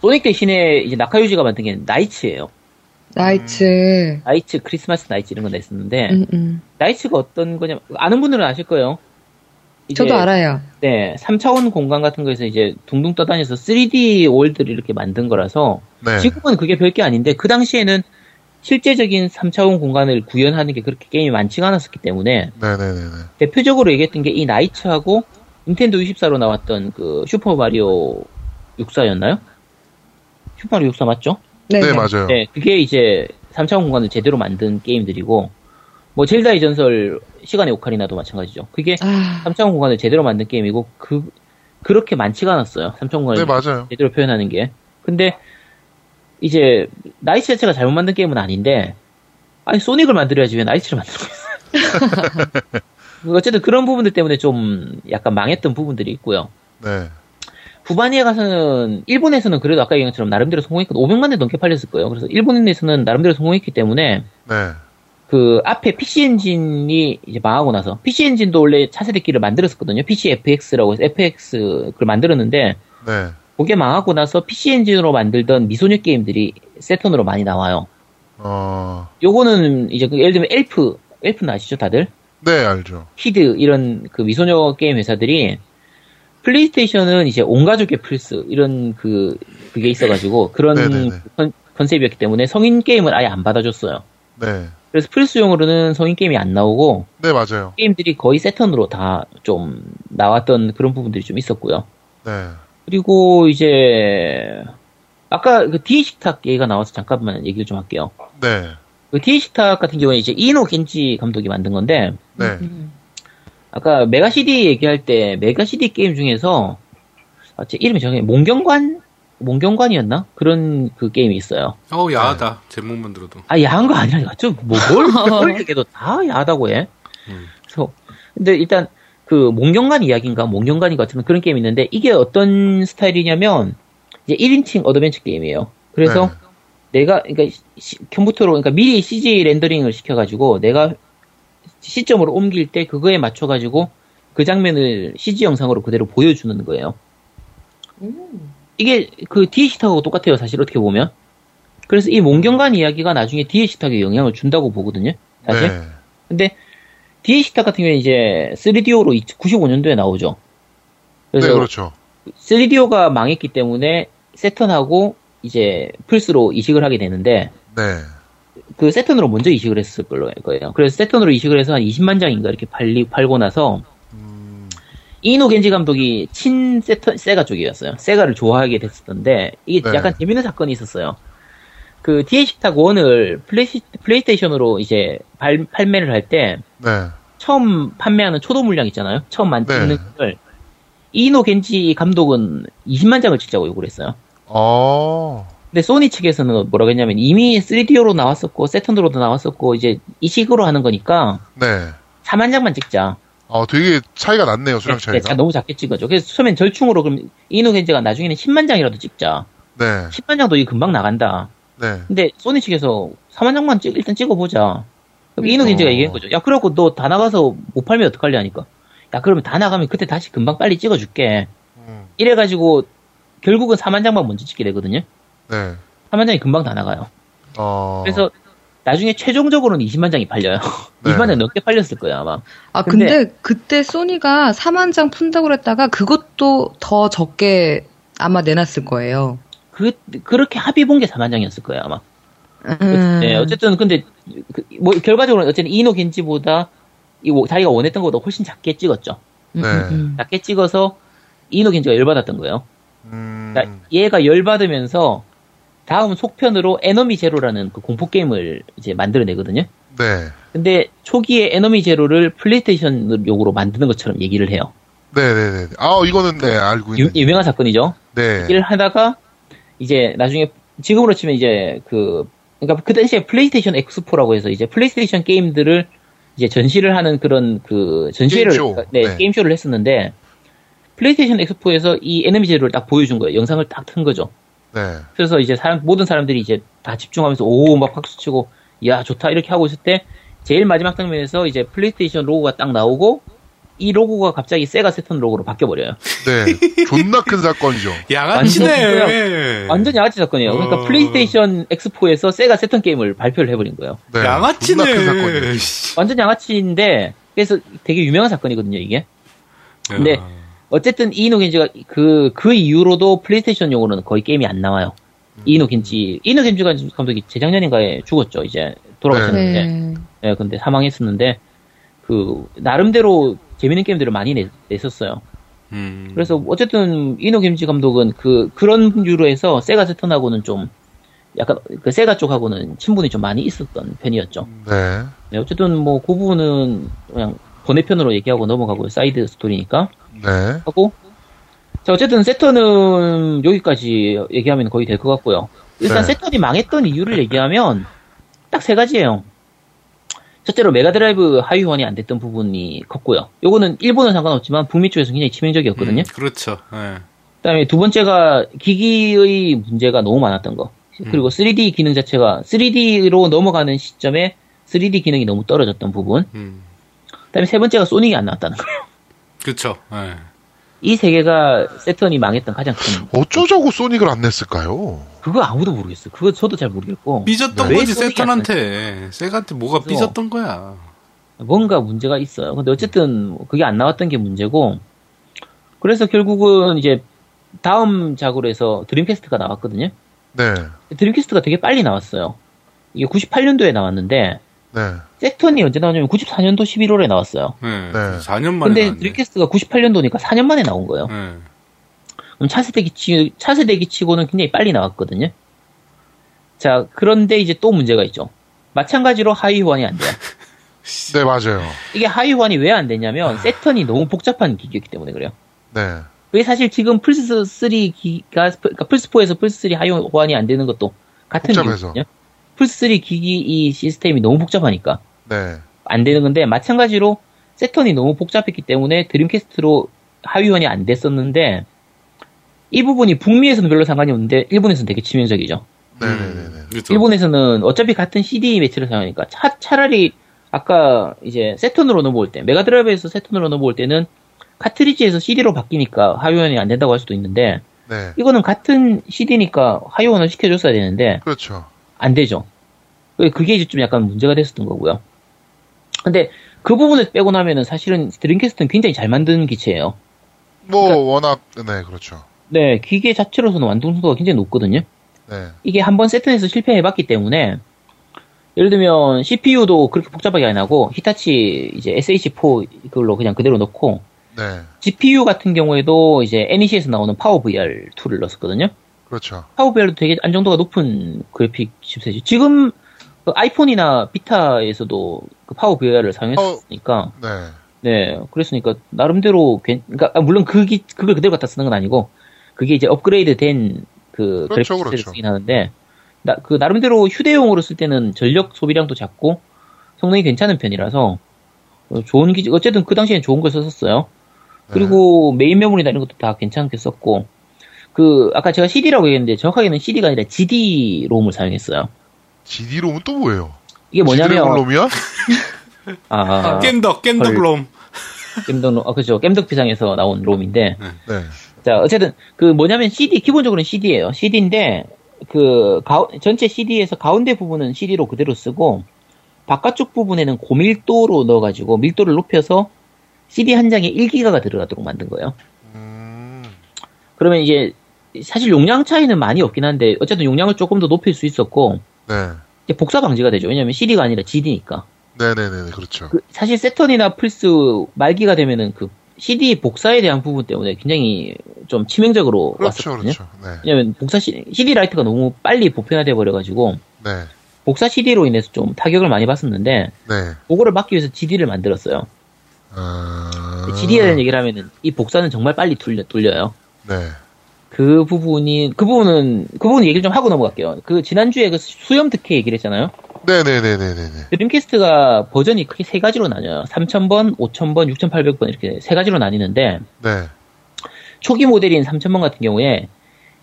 A: 소닉 대신에 이제 나카유지가 만든 게 나이츠예요.
E: 나이츠.
A: 나이츠 크리스마스 나이츠 이런 거 냈었는데
E: 음, 음.
A: 나이츠가 어떤 거냐 아는 분들은 아실 거예요. 이제
E: 저도 알아요.
A: 네, 3차원 공간 같은 거에서 이제 둥둥 떠다녀서 3D 월드를 이렇게 만든 거라서
B: 네.
A: 지금은 그게 별게 아닌데 그 당시에는 실제적인 3차원 공간을 구현하는 게 그렇게 게임이 많지가 않았었기 때문에
B: 네네네네.
A: 대표적으로 얘기했던 게 이 나이츠하고 닌텐도 64로 나왔던 그 슈퍼 마리오 64였나요? 슈퍼 마리오 64 맞죠?
E: 네,
B: 네, 맞아요.
A: 네, 그게 이제 3차원 공간을 제대로 만든 게임들이고 뭐 젤다의 전설 시간의 오카리나도 마찬가지죠. 그게
E: 아,
A: 3차원 공간을 제대로 만든 게임이고 그 그렇게 많지가 않았어요. 3차원 공간을
B: 네, 맞아요.
A: 제대로 표현하는 게. 근데 이제 나이츠 자체가 잘못 만든 게임은 아닌데 아니 소닉을 만들어야지 왜 나이츠를 만들고 있어요. 어쨌든 그런 부분들 때문에 좀 약간 망했던 부분들이 있고요.
B: 네.
A: 후반기에 가서는 일본에서는 그래도 아까 얘기한 것처럼 나름대로 성공했거든요. 500만 대 넘게 팔렸을 거예요. 그래서 일본에서는 나름대로 성공했기 때문에
B: 네.
A: 그 앞에 PC 엔진이 이제 망하고 나서 PC 엔진도 원래 차세대기를 만들었었거든요. PC FX라고 해서 FX 그걸 만들었는데
B: 네.
A: 그게 망하고 나서 PC 엔진으로 만들던 미소녀 게임들이 세턴으로 많이 나와요.
B: 어,
A: 요거는 이제 그 예를 들면 엘프, 엘프는 아시죠 다들?
B: 네, 알죠.
A: 키드 이런 그 미소녀 게임 회사들이 플레이스테이션은 이제 온 가족의 플스 이런 그 그게 있어가지고 그런
B: 네네네.
A: 컨, 컨셉이었기 때문에 성인 게임을 아예 안 받아줬어요.
B: 네.
A: 그래서 플스용으로는 성인 게임이 안 나오고
B: 네, 맞아요.
A: 게임들이 거의 세턴으로 다 좀 나왔던 그런 부분들이 좀 있었고요.
B: 네.
A: 그리고 이제 아까 그 디에 식탁 얘기가 나와서 잠깐만 얘기를 좀 할게요.
B: 네.
A: 그 디에 식탁 같은 경우에 이제 이노 겐지 감독이 만든 건데
B: 네.
E: 음.
A: 아까 메가 CD 얘기할 때 메가 CD 게임 중에서 아, 제 이름이 정해 몽경관 몽경관이었나 그런 그 게임이 있어요.
C: 어우, 야하다. 제목만 들어도.
A: 아 야한 거 아니라니까 좀뭘 얘기해도 다 야하다고 해.
C: 음.
A: 그래서 근데 일단 그 몽견관 이야기인가 몽견관이 같은 그런 게임이 있는데 이게 어떤 스타일이냐면 이제 1인칭 어드벤처 게임이에요. 그래서 내가 그러니까 시- 컴퓨터로 그러니까 미리 CG 렌더링을 시켜가지고 내가 시점으로 옮길 때 그거에 맞춰가지고 그 장면을 CG 영상으로 그대로 보여주는 거예요. 이게 그 D의 식탁하고 똑같아요, 사실 어떻게 보면. 그래서 이 몽경관 이야기가 나중에 디에시탁에 영향을 준다고 보거든요, 사실.
B: 네.
A: 근데 디에시탁 같은 경우에 이제 3DO로 95년도에 나오죠.
B: 네,
A: 그래서
B: 그렇죠.
A: 3DO가 망했기 때문에 세턴하고 이제 플스로 이식을 하게 되는데
B: 네.
A: 그 세턴으로 먼저 이식을 했을 걸로 거예요. 그래서 세턴으로 이식을 해서 한 20만 장인가 이렇게 팔리, 팔고 나서
B: 음,
A: 이노 겐지 감독이 친 세턴, 세가 쪽이었어요. 세가를 좋아하게 됐었던데 이게
B: 네.
A: 약간 재밌는 사건이 있었어요. 그 DA 식탁 1을 플레이시, 플레이스테이션으로 이제 발, 판매를 할때
B: 네.
A: 처음 판매하는 초도 물량 있잖아요. 처음 만드는
B: 네.
A: 걸 이노 겐지 감독은 20만 장을 찍자고 요구를 했어요.
B: 어,
A: 근데 소니 측에서는 뭐라고 했냐면 이미 3DO로 나왔었고 세턴으로도 나왔었고 이제 이 식으로 하는 거니까
B: 네.
A: 4만 장만 찍자.
B: 어, 되게 차이가 났네요, 수량
A: 네,
B: 차이가.
A: 자- 너무 작게 찍어줘. 그래서 처음엔 절충으로 그럼 이노 겐지가 나중에는 10만 장이라도 찍자.
B: 네.
A: 10만 장도 이 금방 나간다.
B: 네.
A: 근데 소니 측에서 4만 장만 찍, 일단 찍어보자. 그럼 이노
B: 어.
A: 겐지가 얘기한 거죠. 야, 그래갖고 너 다 나가서 못 팔면 어떡할래 하니까. 야, 그러면 다 나가면 그때 다시 금방 빨리 찍어줄게.
B: 음,
A: 이래가지고 결국은 4만 장만 먼저 찍게 되거든요.
B: 네.
A: 4만 장이 금방 다 나가요.
B: 어.
A: 그래서 나중에 최종적으로는 20만 장이 팔려요.
B: 네.
A: 20만 장 넘게 팔렸을 거예요, 아마.
E: 아,
A: 근데-
E: 근데, 그때 소니가 4만 장 푼다고 그랬다가 그것도 더 적게 아마 내놨을 거예요.
A: 그, 그렇게 합의 본 게 4만 장이었을 거예요, 아마.
E: 음.
A: 네, 어쨌든 근데 그, 뭐 결과적으로 어쨌든 이노 겐지보다 이 자기가 원했던 것보다 훨씬 작게 찍었죠.
E: 음,
B: 네.
E: 음, 음.
A: 작게 찍어서 이노 겐지가 열받았던 거예요.
B: 음,
A: 그러니까 얘가 열받으면서 다음 속편으로 Enemy Zero라는 그 공포 게임을 이제 만들어내거든요.
B: 네.
A: 근데 초기에 Enemy Zero를 플레이스테이션 용으로 만드는 것처럼 얘기를 해요.
B: 네네네. 아, 이거는 네, 알고
A: 유,
B: 있는.
A: 유 명한 사건이죠.
B: 네.
A: 일을 하다가 이제 나중에 지금으로 치면 이제 그 그러니까 그 당시에 플레이스테이션 엑스포라고 해서 이제 플레이스테이션 게임들을 이제 전시를 하는 그런 그 전시회를
B: 게임쇼.
A: 네,
B: 네.
A: 게임쇼를 했었는데 플레이스테이션 엑스포에서 이 Enemy Zero를 딱 보여준 거예요. 영상을 딱 튼 거죠.
B: 네.
A: 그래서 이제 사람 모든 사람들이 이제 다 집중하면서 오 막 박수 치고 야 좋다 이렇게 하고 있을 때 제일 마지막 장면에서 이제 플레이스테이션 로고가 딱 나오고 이 로고가 갑자기 세가 세턴 로고로 바뀌어 버려요.
B: 네. 존나 큰 사건이죠.
C: 양아치네.
A: 완전 양아치 사건이에요. 그러니까
C: 어.
A: 플레이스테이션 엑스포에서 세가 세턴 게임을 발표를 해버린 거예요.
B: 네. 존나 큰 사건이에요.
C: 양아치네.
A: 완전 양아치인데 그래서 되게 유명한 사건이거든요 이게. 근데
C: 야.
A: 어쨌든 이노 겐지가 그 그 이후로도 플레이스테이션용으로는 거의 게임이 안 나와요. 이노 겐지 이노 겐지가 감독이 재작년인가에 죽었죠 이제 돌아가셨는데.
E: 네.
A: 네, 근데 사망했었는데 그 나름대로 재밌는 게임들을 많이 내, 냈었어요.
C: 음.
A: 그래서 어쨌든 이노 겐지 감독은 그 그런 이유로 해서 세가 세턴하고는 좀 약간 그 세가 쪽하고는 친분이 좀 많이 있었던 편이었죠.
B: 네.
A: 네, 어쨌든 뭐 그 부분은 그냥 번외편으로 얘기하고 넘어가고 사이드 스토리니까
B: 네.
A: 하고 자 어쨌든 세턴은 여기까지 얘기하면 거의 될 것 같고요. 일단
B: 네.
A: 세턴이 망했던 이유를 얘기하면 딱 세 가지예요. 첫째로 메가드라이브 하위 호환이 안 됐던 부분이 컸고요. 요거는 일본은 상관없지만 북미 쪽에서 굉장히 치명적이었거든요.
C: 음, 그렇죠. 예.
A: 그다음에 두 번째가 기기의 문제가 너무 많았던 거. 그리고 3D 기능 자체가 3D로 넘어가는 시점에 3D 기능이 너무 떨어졌던 부분.
C: 음.
A: 그다음에 세 번째가 소닉이 안 나왔다는 거예요.
C: 그렇죠. 예.
A: 이세 개가 세턴이 망했던 가장 큰
B: 어쩌자고 소닉을 안 냈을까요?
A: 그거 아무도 모르겠어요. 그거 저도 잘 모르겠고
C: 삐졌던
A: 네.
C: 거지 세턴한테. 세가한테 뭐가
A: 그래서-
C: 삐졌던 거야.
A: 뭔가 문제가 있어요. 근데 어쨌든 그게 안 나왔던 게 문제고 그래서 결국은 이제 다음 작으로 해서 드림캐스트가 나왔거든요.
B: 네,
A: 드림캐스트가 되게 빨리 나왔어요. 이게 98년도에 나왔는데
B: 네,
A: 세턴이 언제 나왔냐면 94년도 11월에 나왔어요.
C: 네.
B: 네.
C: 4년 만에
A: 근데
C: 나왔네.
A: 드림캐스트가 98년도니까 4년 만에 나온 거예요.
C: 네.
A: 그럼 차세대기 치, 차세대기 치고는 굉장히 빨리 나왔거든요. 자, 그런데 이제 또 문제가 있죠. 마찬가지로 하위 호환이 안 돼요.
B: 네, 맞아요.
A: 이게 하위 호환이 왜 안 되냐면 세턴이 너무 복잡한 기기였기 때문에 그래요.
B: 네,
A: 그게 사실 지금 플스 3 기가, 그러니까 플스 4에서 플스 3 하위 호환이 안 되는 것도 같은
B: 복잡해서.
A: 이유거든요. 플스 3 기기 이 시스템이 너무 복잡하니까
B: 네,
A: 안 되는 건데 마찬가지로 세턴이 너무 복잡했기 때문에 드림캐스트로 하위 호환이 안 됐었는데 이 부분이 북미에서는 별로 상관이 없는데 일본에서는 되게 치명적이죠.
B: 네, 네, 네, 네.
C: 그렇죠.
A: 일본에서는 어차피 같은 CD 매체를 사용하니까 차, 차라리 아까 이제 세턴으로 넘어올 때 메가드라이브에서 세턴으로 넘어올 때는 카트리지에서 CD로 바뀌니까 하위 호환이 안 된다고 할 수도 있는데
B: 네.
A: 이거는 같은 CD니까 하위 호환을 시켜줬어야 되는데
B: 그렇죠.
A: 안 되죠. 그게 이제 좀 약간 문제가 됐었던 거고요. 근데 그 부분을 빼고 나면은 사실은 드림캐스트는 굉장히 잘 만든 기체예요.
B: 뭐
A: 그러니까-
B: 워낙 네, 그렇죠.
A: 네, 기계 자체로서는 완성도가 굉장히 높거든요.
B: 네,
A: 이게 한 번 세턴에서 실패해봤기 때문에 예를 들면 CPU도 그렇게 복잡하게 안 하고 히타치 이제 SH4 그걸로 그냥 그대로 넣고
B: 네,
A: GPU 같은 경우에도 이제 NEC에서 나오는 파워 VR 2를 넣었거든요.
B: 그렇죠.
A: PowerVR도 되게 안정도가 높은 그래픽 칩셋이 지금 그 아이폰이나 비타에서도 그 PowerVR을 사용했으니까
B: 네,
A: 네 그랬으니까 나름대로 괜 그러니까 아, 물론 그 기- 그걸 그대로 갖다 쓰는 건 아니고 그게 이제 업그레이드 된 그
B: 그렇죠,
A: 그래픽 칩셋을
B: 그렇죠.
A: 쓰긴 하는데 나, 그 나름대로 휴대용으로 쓸 때는 전력 소비량도 작고 성능이 괜찮은 편이라서 어, 좋은 기지 어쨌든 그 당시엔 좋은 걸 썼었어요.
B: 네.
A: 그리고 메인 메모리나 이런 것도 다 괜찮게 썼고 그 아까 제가 CD라고 얘기했는데 정확하게는 CD가 아니라 GD 롬을 사용했어요.
B: GD롬은 또 뭐예요?
A: 이게 뭐냐면
B: 롬이야?
A: 아,
C: 겜덕, 겜덕 롬.
A: 겜덕 롬, 아 그죠 겜덕 비상에서 나온 롬인데
B: 네,
A: 자 어쨌든 그 뭐냐면 CD 기본적으로는 CD예요. CD인데 그 가, 전체 CD에서 가운데 부분은 CD로 그대로 쓰고 바깥쪽 부분에는 고밀도로 넣어가지고 밀도를 높여서 CD 한 장에 1기가가 들어가도록 만든 거예요.
B: 음,
A: 그러면 이제 사실 용량 차이는 많이 없긴 한데 어쨌든 용량을 조금 더 높일 수 있었고
B: 네,
A: 복사 방지가 되죠. 왜냐면 CD가 아니라 GD니까.
B: 네, 네, 네, 네, 그렇죠.
A: 그 사실 세턴이나 플스 말기가 되면은 그 CD 복사에 대한 부분 때문에 굉장히 좀 치명적으로
B: 그렇죠,
A: 왔었거든요.
B: 그렇죠. 네,
A: 왜냐면 복사 CD, CD 라이트가 너무 빨리 보편화돼 버려가지고
B: 네,
A: 복사 CD로 인해서 좀 타격을 많이 받았는데
B: 네.
A: 그거를 막기 위해서 GD를 만들었어요.
B: 아,
A: GD에 대한 얘기를 하면은 이 복사는 정말 빨리 뚫려, 뚫려요.
B: 네,
A: 그 부분이 그 부분은 그 부분 얘기를 좀 하고 넘어갈게요. 그 지난주에 그 수염 득해 얘기를 했잖아요.
B: 네, 네, 네, 네, 네, 네.
A: 드림캐스트가 버전이 크게 세 가지로 나뉘어요. 3000번, 5000번, 6800번 이렇게 세 가지로 나뉘는데
B: 네,
A: 초기 모델인 3000번 같은 경우에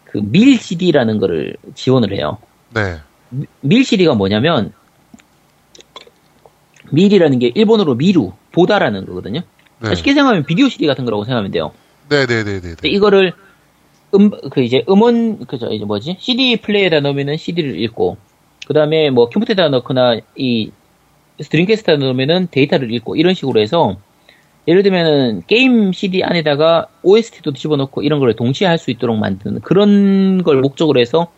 A: 그 밀 CD라는 거를 지원을 해요.
B: 네,
A: 밀 CD가 뭐냐면 MIL이라는 게 일본어로 미루, 보다라는 거거든요.
B: 네,
A: 쉽게 생각하면 비디오 CD 같은 거라고 생각하면 돼요.
B: 네, 네, 네, 네,
A: 근데
B: 네.
A: 이거를 음, 그 이제 음원, 그죠, 이제 뭐지? CD 플레이어에다 넣으면은 CD를 읽고, 그 다음에 뭐 컴퓨터에다 넣거나 이 드림캐스트에다 넣으면은 데이터를 읽고, 이런 식으로 해서, 예를 들면은 게임 CD 안에다가 OST도 집어넣고 이런 걸 동시에 할 수 있도록 만드는 그런 걸 목적으로 해서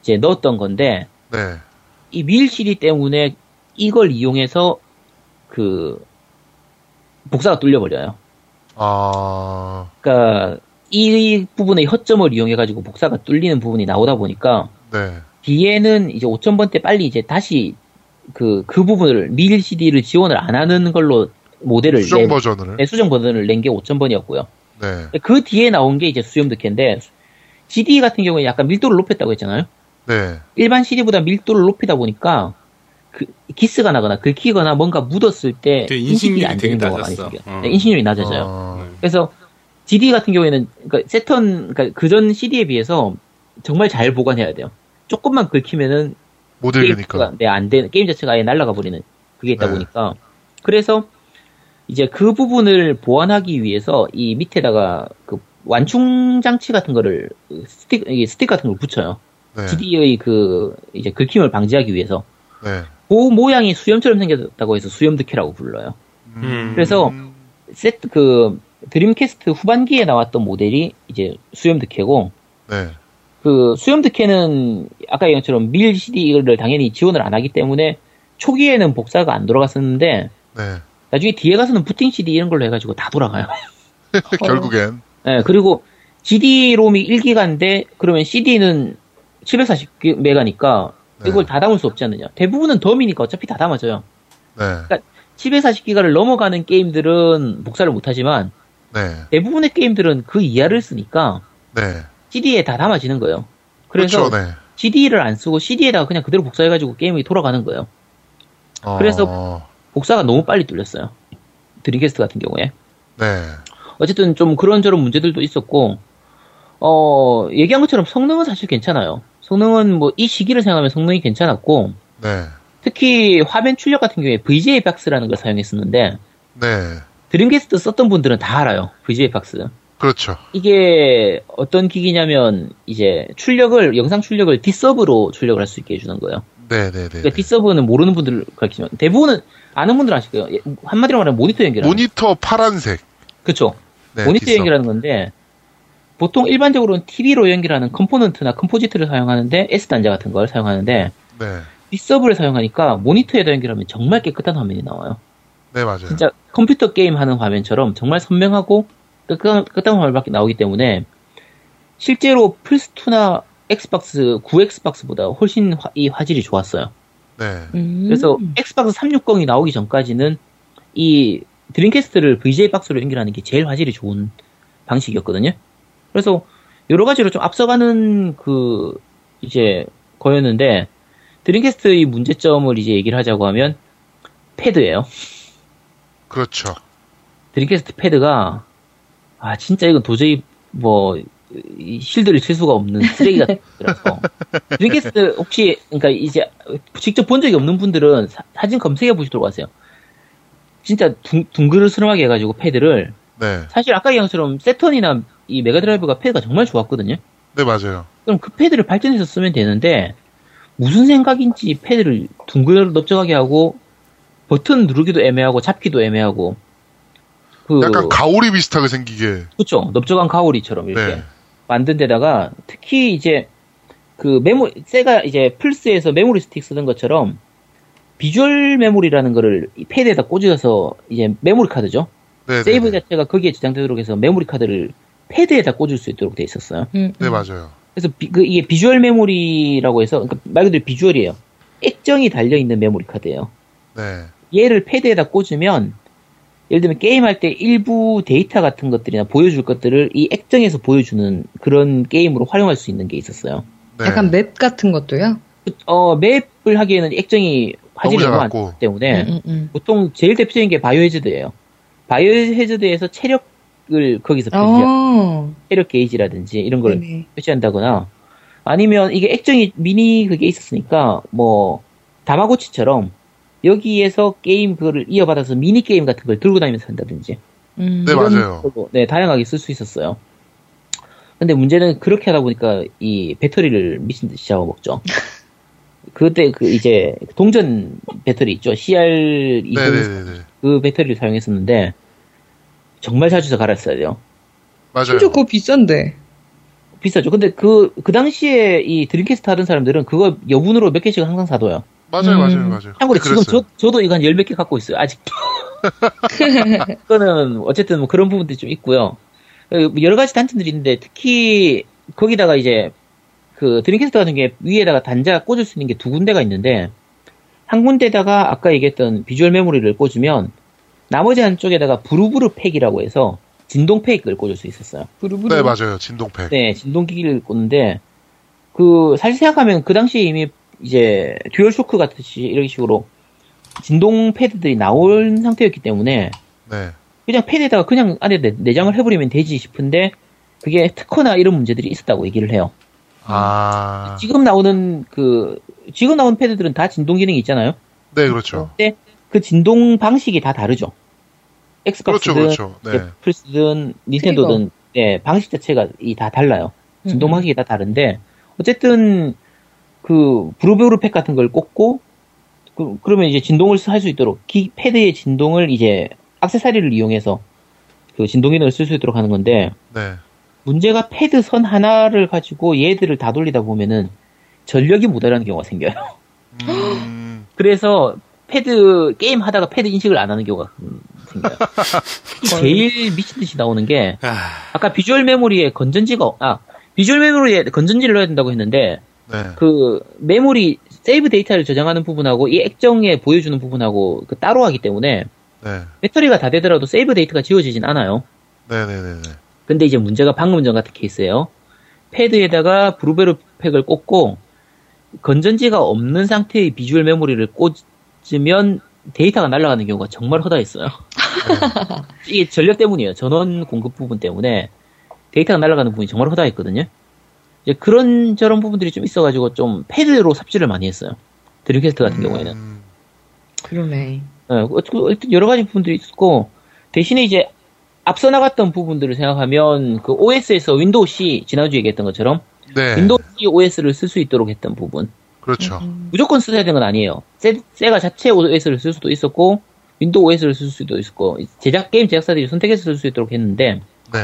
A: 이제 넣었던 건데,
B: 네,
A: 이 밀 CD 때문에 이걸 이용해서 그 복사가 뚫려버려요.
B: 아,
A: 그러니까 이 부분의 허점을 이용해가지고 복사가 뚫리는 부분이 나오다 보니까
B: 네,
A: 뒤에는 이제 5000번 때 빨리 이제 다시 그, 그 부분을 밀 CD를 지원을 안 하는 걸로 모델을
B: 수정
A: 낸-
B: 버전을.
A: 네, 수정 버전을 낸 게 5000번이었고요.
B: 네,
A: 그 뒤에 나온 게 이제 수염 득해인데 CD 같은 경우에 약간 밀도를 높였다고 했잖아요.
B: 네,
A: 일반 CD보다 밀도를 높이다 보니까 그 기스가 나거나 긁히거나 뭔가 묻었을 때
C: 되게
A: 인식이 안
C: 인식률이
A: 되는 경우가 많이. 생겨요.
C: 어.
A: 네, 인식률이 낮아져요.
B: 아,
A: 그래서 GD 같은 경우에는 그러니까 세턴 그러니까 그전 CD에 비해서 정말 잘 보관해야 돼요. 조금만 긁히면은
B: 못
A: 게임
B: 읽으니까.
A: 자체가 네, 안 되는 게임 자체가 아예 날아가 버리는 그게 있다
B: 네.
A: 보니까 그래서 이제 그 부분을 보완하기 위해서 이 밑에다가 그 완충 장치 같은 거를 스틱 이게 스틱 같은 걸 붙여요.
B: 네.
A: GD의 그 이제 긁힘을 방지하기 위해서
B: 네.
A: 그 모양이 수염처럼 생겼다고 해서 수염 득해라고 불러요.
C: 음.
A: 그래서 세트 그 드림캐스트 후반기에 나왔던 모델이 이제 수염 득해고
B: 네.
A: 그 수염 득해는 아까 얘기한 것처럼 밀 CD를 당연히 지원을 안 하기 때문에 초기에는 복사가 안 돌아갔었는데
B: 네.
A: 나중에 뒤에 가서는 부팅 CD 이런 걸로 해가지고 다 돌아가요.
B: 결국엔.
A: 네, 그리고 GD-롬이 1기가인데 그러면 CD는 740메가니까
B: 네.
A: 이걸 다 담을 수 없지 않느냐. 대부분은 덤이니까 어차피 다 담아져요.
B: 네.
A: 740기가를 넘어가는 게임들은 복사를 못하지만
B: 네.
A: 대부분의 게임들은 그 이하를 쓰니까
B: 네.
A: CD에 다 담아지는 거예요. 그래서
B: 그렇죠. 네.
A: CD를 안 쓰고 CD에다가 그냥 그대로 복사해가지고 게임이 돌아가는 거예요.
B: 어,
A: 그래서- 복사가 너무 빨리 뚫렸어요. 드림캐스트 같은 경우에.
B: 네.
A: 어쨌든 좀 그런저런 문제들도 있었고, 어, 얘기한 것처럼 성능은 사실 괜찮아요. 성능은 뭐 이 시기를 생각하면 성능이 괜찮았고,
B: 네.
A: 특히 화면 출력 같은 경우에 VGA 박스라는 걸 사용했었는데,
B: 네.
A: 드림캐스트 썼던 분들은 다 알아요. VGA 박스.
B: 그렇죠.
A: 이게 어떤 기기냐면, 이제 출력을, 영상 출력을 디서브로 출력을 할 수 있게 해주는 거예요.
B: 네, 네, 네.
A: 그러니까 D-Sub는 모르는 분들을 가르치면, 대부분은 아는 분들은 아실 거예요. 예, 한마디로 말하면 모니터 연결.
B: 모니터 파란색.
A: 그쵸.
B: 네,
A: 모니터
B: D-Sub.
A: 연결하는 건데 보통 일반적으로는 TV로 연결하는 컴포넌트나 컴포지트를 사용하는데 S 단자 같은 걸 사용하는데
B: 네.
A: D-Sub를 사용하니까 모니터에다 연결하면 정말 깨끗한 화면이 나와요.
B: 네, 맞아요.
A: 진짜 컴퓨터 게임 하는 화면처럼 정말 선명하고 깨끗한 화면밖에 나오기 때문에 실제로 플스2나 엑스박스 구엑스박스보다 훨씬 화- 이 화질이 좋았어요.
B: 네.
E: 음.
A: 그래서 엑스박스 360이 나오기 전까지는 이 드림캐스트를 VGA 박스로 연결하는 게 제일 화질이 좋은 방식이었거든요. 그래서 여러 가지로 좀 앞서가는 그 이제 거였는데 드림캐스트의 문제점을 이제 얘기를 하자고 하면 패드예요.
B: 그렇죠.
A: 드림캐스트 패드가 아 진짜 이건 도저히 뭐이 실드를 칠 수가 없는 쓰레기 같더라서 드림캐스트 혹시 그러니까 이제 직접 본 적이 없는 분들은 사, 진 검색해 보시도록 하세요. 진짜 둥, 둥그스름하게 해가지고 패드를
B: 네.
A: 사실 아까 얘기한 것처럼 새턴이나 이 메가드라이브가 패드가 정말 좋았거든요.
B: 네, 맞아요.
A: 그럼 그 패드를 발전해서 쓰면 되는데 무슨 생각인지 패드를 둥글 넓적하게 하고 버튼 누르기도 애매하고 잡기도 애매하고 그
B: 약간 가오리 비슷하게 생기게.
A: 그렇죠. 넓적한 가오리처럼 이렇게
B: 네.
A: 만든 데다가 특히 이제 그 메모 세가 이제 플스에서 메모리 스틱 쓰던 것처럼 비주얼 메모리라는 거를 이 패드에다 꽂아서 이제 메모리 카드죠.
B: 네,
A: 세이브
B: 네, 네.
A: 자체가 거기에 저장되도록 해서 메모리 카드를 패드에다 꽂을 수 있도록 돼 있었어요.
E: 음,
B: 네,
E: 음.
B: 맞아요.
A: 그래서 비- 그 이게 비주얼 메모리라고 해서 그러니까 말 그대로 비주얼이에요. 액정이 달려 있는 메모리 카드예요.
B: 네.
A: 얘를 패드에다 꽂으면 예를 들면 게임할 때 일부 데이터 같은 것들이나 보여줄 것들을 이 액정에서 보여주는 그런 게임으로 활용할 수 있는 게 있었어요.
B: 네.
E: 약간 맵 같은 것도요?
A: 어, 맵을 하기에는 액정이 화질이
B: 너무
A: 안. 좋기 때문에
E: 음, 음, 음.
A: 보통 제일 대표적인 게 바이오하자드예요. 바이오하자드에서 체력을 거기서 표시해요.
E: 어.
A: 체력 게이지라든지 이런 걸
E: 네네.
A: 표시한다거나 아니면 이게 액정이 미니 그게 있었으니까 뭐 다마고치처럼 여기에서 게임 그거를 이어받아서 미니 게임 같은 걸 들고 다니면서 한다든지
E: 음.
B: 네,
A: 이런
B: 맞아요.
A: 걸로, 네, 다양하게 쓸 수 있었어요. 근데 문제는 그렇게 하다 보니까 이 배터리를 미친 듯이 잡아먹죠. 그때 그 이제 동전 배터리 있죠. CR20
B: 네, 네, 네, 네.
A: 그 배터리를 사용했었는데 정말 자주 서 갈았어야 돼요.
B: 맞아요.
E: 심지어 그거 비싼데.
A: 비싸죠. 근데 그, 그 당시에 이 드림캐스트 하던 사람들은 그거 여분으로 몇 개씩 항상 사둬요.
B: 맞아요,
E: 음.
B: 맞아요, 맞아요.
A: 참고로 지금
B: 그랬어요.
A: 저, 저도 이거 한열몇 개 갖고 있어요. 아직도. 그거는 어쨌든 뭐 그런 부분들이 좀 있고요. 어, 여러 가지 단점들이 있는데 특히 거기다가 이제 그 드림캐스트 같은 게 위에다가 단자 꽂을 수 있는 게 두 군데가 있는데 한 군데다가 아까 얘기했던 비주얼 메모리를 꽂으면 나머지 한쪽에다가 부루부루 팩이라고 해서 진동 팩을 꽂을 수 있었어요.
E: 부르부르.
B: 네, 맞아요. 진동 팩.
A: 네, 진동 기기를 꽂는데, 그, 사실 생각하면 그 당시에 이미 이제 듀얼 쇼크 같이 이런 식으로 진동 패드들이 나온 상태였기 때문에
B: 네.
A: 그냥 패드에다가 그냥 안에 내- 내장을 해버리면 되지 싶은데 그게 특허나 이런 문제들이 있었다고 얘기를 해요.
B: 아.
A: 지금 나오는 그, 지금 나온 패드들은 다 진동 기능이 있잖아요.
B: 네, 그렇죠.
A: 근데 그 진동 방식이 다 다르죠. 엑스박스든
B: 그렇죠, 그렇죠. 네.
A: 플스든 닌텐도든 네, 방식 자체가 이다 달라요. 진동 방식이 다 다른데 어쨌든 그 브루베르 팩 같은 걸 꽂고 그, 러면 이제 진동을 할 수 있도록 기 패드의 진동을 이제 액세서리를 이용해서 그 진동 기능을 쓸 수 있도록 하는 건데
B: 네.
A: 문제가 패드 선 하나를 가지고 얘들을 다 돌리다 보면은 전력이 모자라는 경우가 생겨요.
B: 음,
A: 그래서 패드 게임 하다가 패드 인식을 안 하는 경우가 생겨요. 제일 미친 듯이 나오는 게
C: 아,
A: 아까 비주얼 메모리에 건전지가 없- 아 비주얼 메모리에 건전지를 넣어야 된다고 했는데
B: 네.
A: 그 메모리 세이브 데이터를 저장하는 부분하고 이 액정에 보여주는 부분하고 그 따로 하기 때문에
B: 네.
A: 배터리가 다 되더라도 세이브 데이터가 지워지진 않아요.
B: 네네네네.
A: 근데 이제 문제가 방금 전 같은 케이스예요. 패드에다가 부루부루 팩을 꽂고 건전지가 없는 상태의 비주얼 메모리를 꽂으면 데이터가 날아가는 경우가 정말 허다했어요. 이게 전력 때문이에요. 전원 공급 부분 때문에 데이터가 날아가는 부분이 정말 허다했거든요. 이제 그런 저런 부분들이 좀 있어가지고 좀 패드로 삽질을 많이 했어요. 드림캐스트 같은 경우에는.
B: 음,
E: 그러네.
A: 어, 여러 가지 부분들이 있고 대신에 이제 앞서 나갔던 부분들을 생각하면 그 OS에서 윈도우 CE 지난주에 얘기했던 것처럼
B: 네.
A: 윈도우 CE OS를 쓸 수 있도록 했던 부분
B: 그렇죠.
A: 무조건 써야 되는 건 아니에요. 세, 세가 자체 OS를 쓸 수도 있었고 윈도우 OS를 쓸 수도 있었고 제작 게임 제작사들이 선택해서 쓸 수 있도록 했는데
B: 네.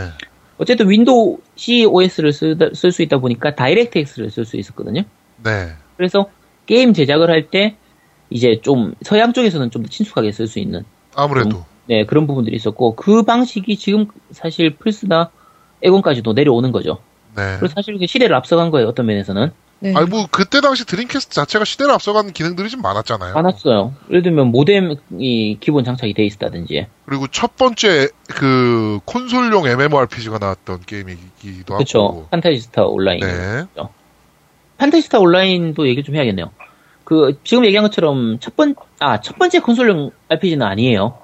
A: 어쨌든 윈도우 CE OS를 쓸 수 있다 보니까 다이렉트X를 쓸 수 있었거든요.
B: 네.
A: 그래서 게임 제작을 할 때 이제 좀 서양 쪽에서는 좀 더 친숙하게 쓸 수 있는
B: 아무래도.
A: 네, 그런 부분들이 있었고, 그 방식이 지금 사실 플스나 에곤까지도 내려오는 거죠.
B: 네.
A: 그래서 사실 시대를 앞서간 거예요, 어떤 면에서는.
E: 네.
B: 아니 뭐 그때 당시 드림캐스트 자체가 시대를 앞서가는 기능들이 좀 많았잖아요.
A: 많았어요. 예를 들면 모뎀이 기본 장착이 돼 있다든지.
B: 그리고 첫 번째 그 콘솔용 MMORPG가 나왔던 게임이기도
A: 그쵸.
B: 하고.
A: 판타지스타 온라인.
B: 네.
A: 판타지스타 온라인도 얘기 좀 해야겠네요. 그, 지금 얘기한 것처럼 첫 번, 아, 첫 번째 콘솔용 RPG는 아니에요.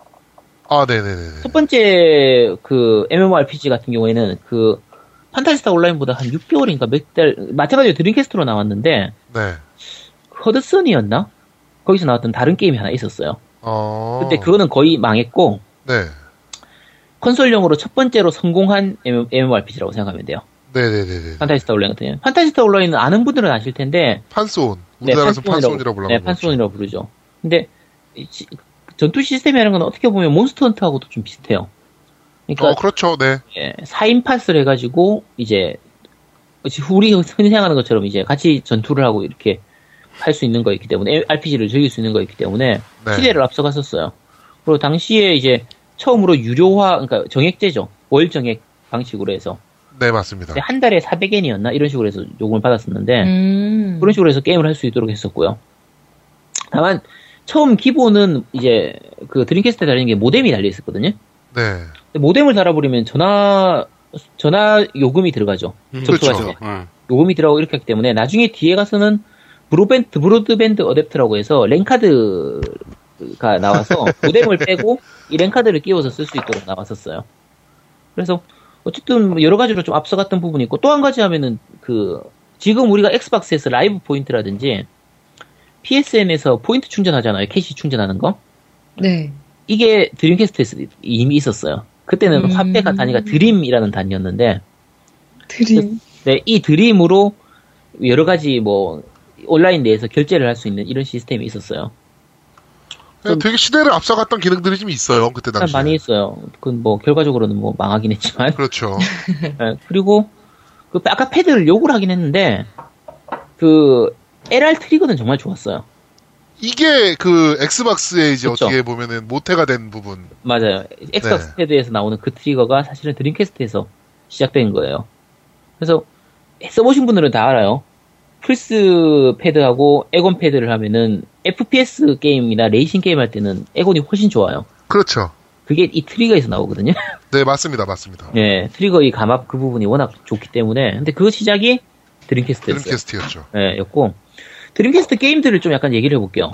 B: 아, 네네네.
A: 첫 번째 그 MMORPG 같은 경우에는 그 판타지스타 온라인보다 한 6개월인가 몇 달, 마찬가지로 드림캐스트로 나왔는데,
B: 네.
A: 허드슨이었나? 거기서 나왔던 다른 게임이 하나 있었어요.
B: 어.
A: 근데 그거는 거의 망했고
B: 네.
A: 컨솔용으로 첫 번째로 성공한 MMORPG라고 생각하면 돼요.
B: 네네네네.
A: 판타지스타 온라인 같은 경우는. 판타지스타 온라인은 아는 분들은 아실 텐데
B: 판소온.
A: 네,
B: 우리나라에서
A: 판소온이라고-
B: 판소온이라고 불러요.
A: 네, 판소온이라고 부르죠. 근데 전투 시스템이라는 건 어떻게 보면 몬스터 헌트하고도 좀 비슷해요. 그러니까
B: 어, 그렇죠. 네.
A: 예, 4인 팟을 해가지고 이제 우리 흔히 생각하는 것처럼 이제 같이 전투를 하고 이렇게 할 수 있는 거였기 때문에 RPG를 즐길 수 있는 거였기 때문에
B: 네.
A: 시대를 앞서갔었어요. 그리고 당시에 이제 처음으로 유료화, 그러니까 정액제죠. 월 정액 방식으로 해서
B: 네, 맞습니다.
A: 한 달에 400엔이었나 이런 식으로 해서 요금을 받았었는데
E: 음.
A: 그런 식으로 해서 게임을 할 수 있도록 했었고요. 다만 처음 기본은 이제 그 드림캐스트에 달리는 게 모뎀이 달려 있었거든요.
B: 네.
A: 모뎀을 달아버리면 전화 전화 요금이 들어가죠.
C: 음,
A: 접속할
B: 그렇죠.
A: 때
C: 어.
A: 요금이 들어가고 이렇게 하기 때문에 나중에 뒤에 가서는 브로밴드 브로드밴드 어댑터라고 해서 랜카드가 나와서 모뎀을 빼고 이 랜카드를 끼워서 쓸 수 있도록 나왔었어요. 그래서 어쨌든 뭐 여러 가지로 좀 앞서갔던 부분이 있고 또 한 가지 하면은 그 지금 우리가 엑스박스에서 라이브 포인트라든지 PSN에서 포인트 충전하잖아요. 캐시 충전하는 거.
E: 네.
A: 이게 드림캐스트에서 이미 있었어요. 그때는
E: 음.
A: 화폐가 단위가 드림이라는 단위였는데
E: 드림.
A: 네, 이 드림으로 여러 가지 뭐 온라인 내에서 결제를 할 수 있는 이런 시스템이 있었어요.
B: 그냥 되게 시대를 앞서갔던 기능들이 좀 있어요. 그때 당시.
A: 많이 있어요. 그건 뭐 결과적으로는 뭐 망하긴 했지만.
B: 그렇죠.
A: 예, 그리고 그 아까 패드를 욕을 하긴 했는데 그 LR 트리거는 정말 좋았어요.
B: 이게 그 엑스박스의 이제
A: 그쵸.
B: 어떻게 보면은 모태가 된 부분.
A: 맞아요. 엑스박스
B: 네.
A: 패드에서 나오는 그 트리거가 사실은 드림캐스트에서 시작된 거예요. 그래서 써보신 분들은 다 알아요. 플스 패드하고 엑박 패드를 하면은 FPS 게임이나 레이싱 게임 할 때는 엑박이 훨씬 좋아요.
B: 그렇죠.
A: 그게 이 트리거에서 나오거든요.
B: 네, 맞습니다. 맞습니다.
A: 예, 트리거 이 감압 그 부분이 워낙 좋기 때문에. 근데 그 시작이 드림캐스트였어요.
B: 드림캐스트였죠.
A: 예, 였고. 드림캐스트 게임들을 좀 약간 얘기를 해볼게요.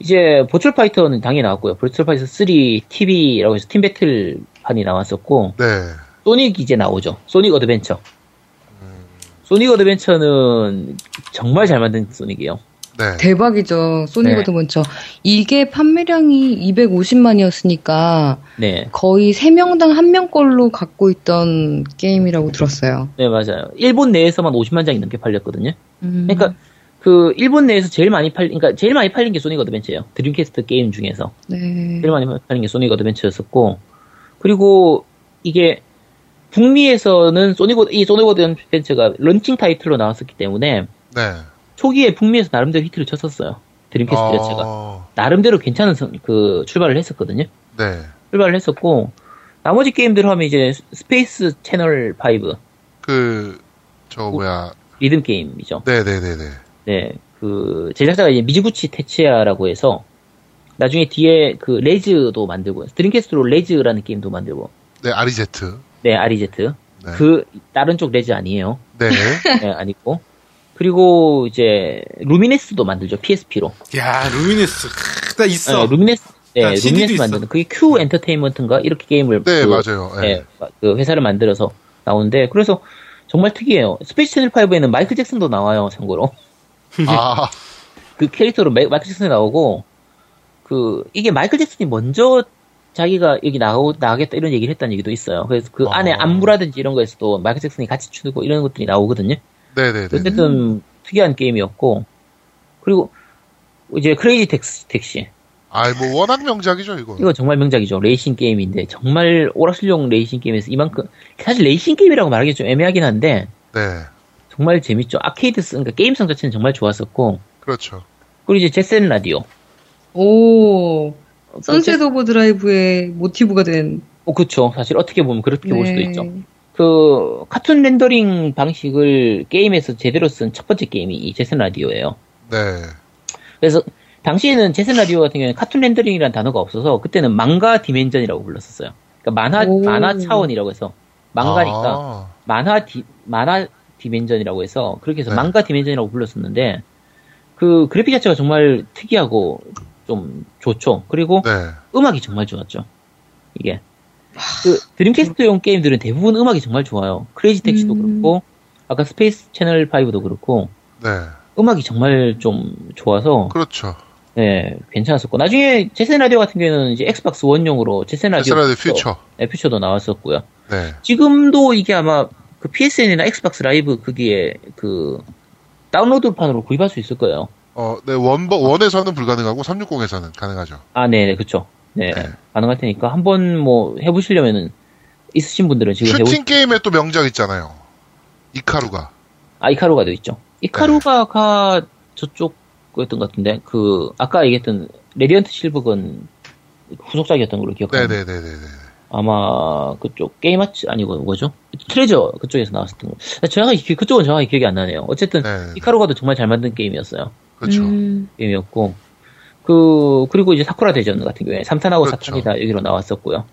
A: 이제 버추어 파이터는 당연히 나왔고요. 버추어 파이터 3 TB라고 해서 팀 배틀판이 나왔었고,
B: 네.
A: 소닉 이제 나오죠. 소닉 어드벤처. 소닉 어드벤처는 정말 잘 만든 소닉이에요.
B: 네.
E: 대박이죠. 소닉
A: 네.
E: 어드벤처. 이게 판매량이 250만이었으니까
A: 네.
E: 거의 3명당 1명 꼴로 갖고 있던 게임이라고 들었어요.
A: 네, 맞아요. 일본 내에서만 50만 장이 넘게 팔렸거든요.
E: 음.
A: 그러니까 그 일본 내에서 제일 많이 팔, 그러니까 제일 많이 팔린 게 소닉 어드벤처예요. 드림캐스트 게임 중에서
E: 네.
A: 제일 많이 팔린 게 소닉 어드벤처였었고, 그리고 이게 북미에서는 소닉 어- 이 소닉 어드벤처가 런칭 타이틀로 나왔었기 때문에
B: 네.
A: 초기에 북미에서 나름대로 히트를 쳤었어요. 드림캐스트 자체가
B: 어,
A: 나름대로 괜찮은 선- 그 출발을 했었거든요.
B: 네.
A: 출발을 했었고 나머지 게임들 하면 이제 스페이스 채널 5
B: 그, 저, 뭐야.
A: 리듬 게임이죠.
B: 네네네네.
A: 네, 그 제작자가 이제 미즈구치 테츠야라고 해서 나중에 뒤에 그 레즈도 만들고 드림캐스트로 레즈라는 게임도 만들고
B: 네, R E Z.
A: 네 R E Z
B: 네.
A: 그 다른 쪽 레즈 아니에요.
B: 네.
A: 네, 아니고 그리고 이제 루미네스도 만들죠 PSP로.
C: 야, 루미네스. 크, 나 있어.
A: 루미네스 네,
C: 아, CD도
A: 루미네스. 만드는 그게 Q 엔터테인먼트인가 이렇게 게임을
B: 네,
A: 그,
B: 맞아요. 네.
A: 네, 그 회사를 만들어서 나오는데 그래서 정말 특이해요. 스페이스 채널 5에는 마이클 잭슨도 나와요, 참고로.
B: 아,
A: 그 캐릭터로 마- 마이클 잭슨이 나오고 그 이게 마이클 잭슨이 먼저 자기가 여기 나오, 나가겠다 이런 얘기를 했다는 얘기도 있어요. 그래서 그
B: 아.
A: 안에 안무라든지 이런 거에서도 마이클 잭슨이 같이 추고 이런 것들이 나오거든요.
B: 네네네.
A: 어쨌든 특이한 게임이었고 그리고 이제 크레이지 텍스, 택시
B: 아, 뭐, 워낙 명작이죠, 이거.
A: 이거 정말 명작이죠. 레이싱 게임인데 정말 오락실용 레이싱 게임에서 이만큼 사실 레이싱 게임이라고 말하기 좀 애매하긴 한데
B: 네.
A: 정말 재밌죠. 아케이드 쓰 그러니까 게임성 자체는 정말 좋았었고
B: 그렇죠.
A: 그리고 이제 젯 셋 라디오
E: 오, 선셋 오버드라이브의 모티브가 된.
A: 어, 그쵸. 사실 어떻게 보면 그렇게 볼 수도
E: 네.
A: 있죠. 그, cartoon rendering 방식을 게임에서 제대로 쓴 첫 번째 게임이 이 젯 셋 라디오예요.
B: 네.
A: 그래서, 당시에는 젯 셋 라디오 같은 경우에는 cartoon rendering이라는 단어가 없어서, 그때는 망가 dimension이라고 불렀었어요. 그러니까 만화,
E: 오.
A: 만화 차원이라고 해서, 망가니까,
B: 아,
A: 만화 디, 만화 dimension이라고 해서, 그렇게 해서
B: 네.
A: 망가 dimension이라고 불렀었는데, 그 그래픽 자체가 정말 특이하고, 좀 좋죠. 그리고,
B: 네.
A: 음악이 정말 좋았죠. 이게. 그 드림캐스트용 게임들은 대부분 음악이 정말 좋아요. 크레이지 택시도
E: 음.
A: 그렇고, 아까 스페이스 채널 5도 그렇고,
B: 네.
A: 음악이 정말 좀 좋아서,
B: 그렇죠.
A: 네, 괜찮았었고. 나중에 젯 셋 라디오 같은 경우에는 이제 엑스박스 원용으로 젯 셋 라디오.
B: 퓨처.
A: 네, 퓨처도 나왔었고요.
B: 네.
A: 지금도 이게 아마 그 PSN이나 엑스박스 라이브 거기에 그 다운로드판으로 구입할 수 있을 거예요.
B: 어, 네, 원, 원에서는 불가능하고 360에서는 가능하죠.
A: 아, 네, 네, 그쵸. 네,
B: 네.
A: 가능할 테니까 한번 뭐 해보시려면은 있으신 분들은 지금 해보
B: 슈팅 게임에 또 명작 있잖아요. 이카루가.
A: 아, 이카루가도 있죠. 이카루가가 저쪽 거였던 것 같은데, 그, 아까 얘기했던 레이디언트 실버건 후속작이었던 걸로 기억합니다.
B: 네네네네네.
A: 아마 그쪽 게임 아츠 아니고 뭐죠? 트레저 그쪽에서 나왔었던 거. 정확하게 기- 그쪽은 정확히 기억이 안 나네요. 어쨌든
B: 네.
A: 이카루가도 정말 잘 만든 게임이었어요.
B: 그렇죠.
E: 음,
A: 게임이었고 그 그리고 이제 사쿠라 대전 같은 경우에 삼탄하고
B: 그렇죠.
A: 사탄이 다 여기로 나왔었고요.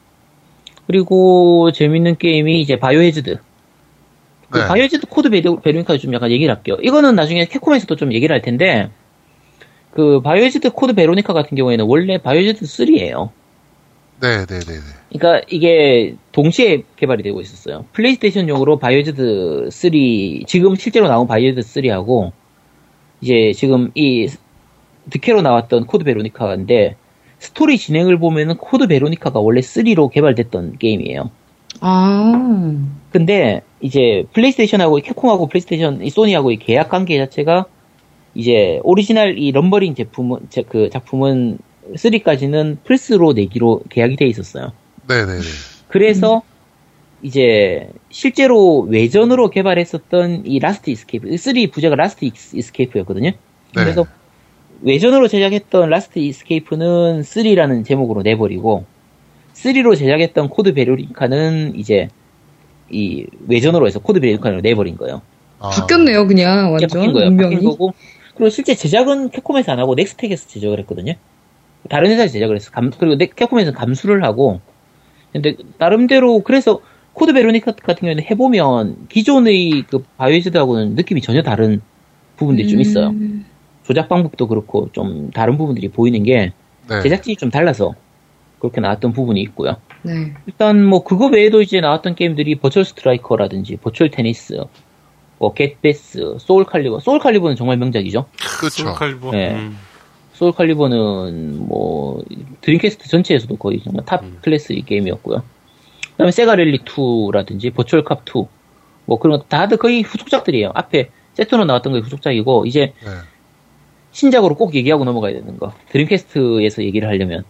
A: 그리고 재밌는 게임이 이제 바이오하자드. 그
B: 네.
A: 바이오하자드 코드 베르, 베로니카 좀 약간 얘기를 할게요. 이거는 나중에 캡콤에서도 좀 얘기를 할 텐데 그 바이오하자드 코드 베로니카 같은 경우에는 원래 바이오하자드 3예요.
B: 네네네 네.
A: 그러니까 이게 동시에 개발이 되고 있었어요. 플레이스테이션용으로 바이오하자드 3 지금 실제로 나온 바이오하자드 3하고 이제 지금 이 DC로 나왔던 코드 베로니카인데 스토리 진행을 보면은 코드 베로니카가 원래 3로 개발됐던 게임이에요.
E: 아,
A: 근데 이제 플레이스테이션하고 캡콤하고 플레이스테이션 이 소니하고의 계약 관계 자체가 이제 오리지널 이 numbering 제품은 제- 그 작품은 3까지는 플스로 내기로 계약이 돼 있었어요.
B: 네네네.
A: 그래서 이제 실제로 외전으로 개발했었던 이 라스트 이스케이프 3 부제가 라스트 이스- 이스케이프였거든요.
B: 네.
A: 그래서 외전으로 제작했던 라스트 이스케이프는 3라는 제목으로 내버리고 3로 제작했던 코드 베로니카는 이제 이 외전으로 해서 코드 베로니카로 내버린 거예요.
B: 아,
E: 바뀌었네요, 그냥 완전
A: 바뀐 거예요.
E: 운명이.
A: 바뀐 거고 그리고 실제 제작은 캡콤에서 안 하고 넥스텍에서 제작을 했거든요. 다른 회사에서 제작을 했어. 감- 그리고 넥- 캡콤에서는 감수를 하고 근데 나름대로 그래서 코드 베로니카 같은 경우에는 해보면 기존의 그 바이오하자드하고는 느낌이 전혀 다른 부분들이 좀 있어요.
E: 음,
A: 조작 방법도 그렇고 좀 다른 부분들이 보이는 게
B: 네.
A: 제작진이 좀 달라서 그렇게 나왔던 부분이 있고요.
E: 네.
A: 일단 뭐 그거 외에도 이제 나왔던 게임들이 버추얼 스트라이커라든지 버추얼 테니스 뭐 겟 배스, 소울 칼리버. 소울 칼리버는 정말 명작이죠.
B: 그렇죠.
C: 소울 칼리버.
A: 네.
C: 음.
A: 소울 칼리버는 뭐 드림캐스트 전체에서도 거의 정말 top
C: 음.
A: 클래스 게임이었고요. 그다음에 세가 랠리 2라든지 버추얼 캅 2. 뭐 그런 거 다들 거의 후속작들이에요. 앞에 새턴으로 나왔던 게 후속작이고 이제
B: 네.
A: 신작으로 꼭 얘기하고 넘어가야 되는 거. 드림캐스트에서 얘기를 하려면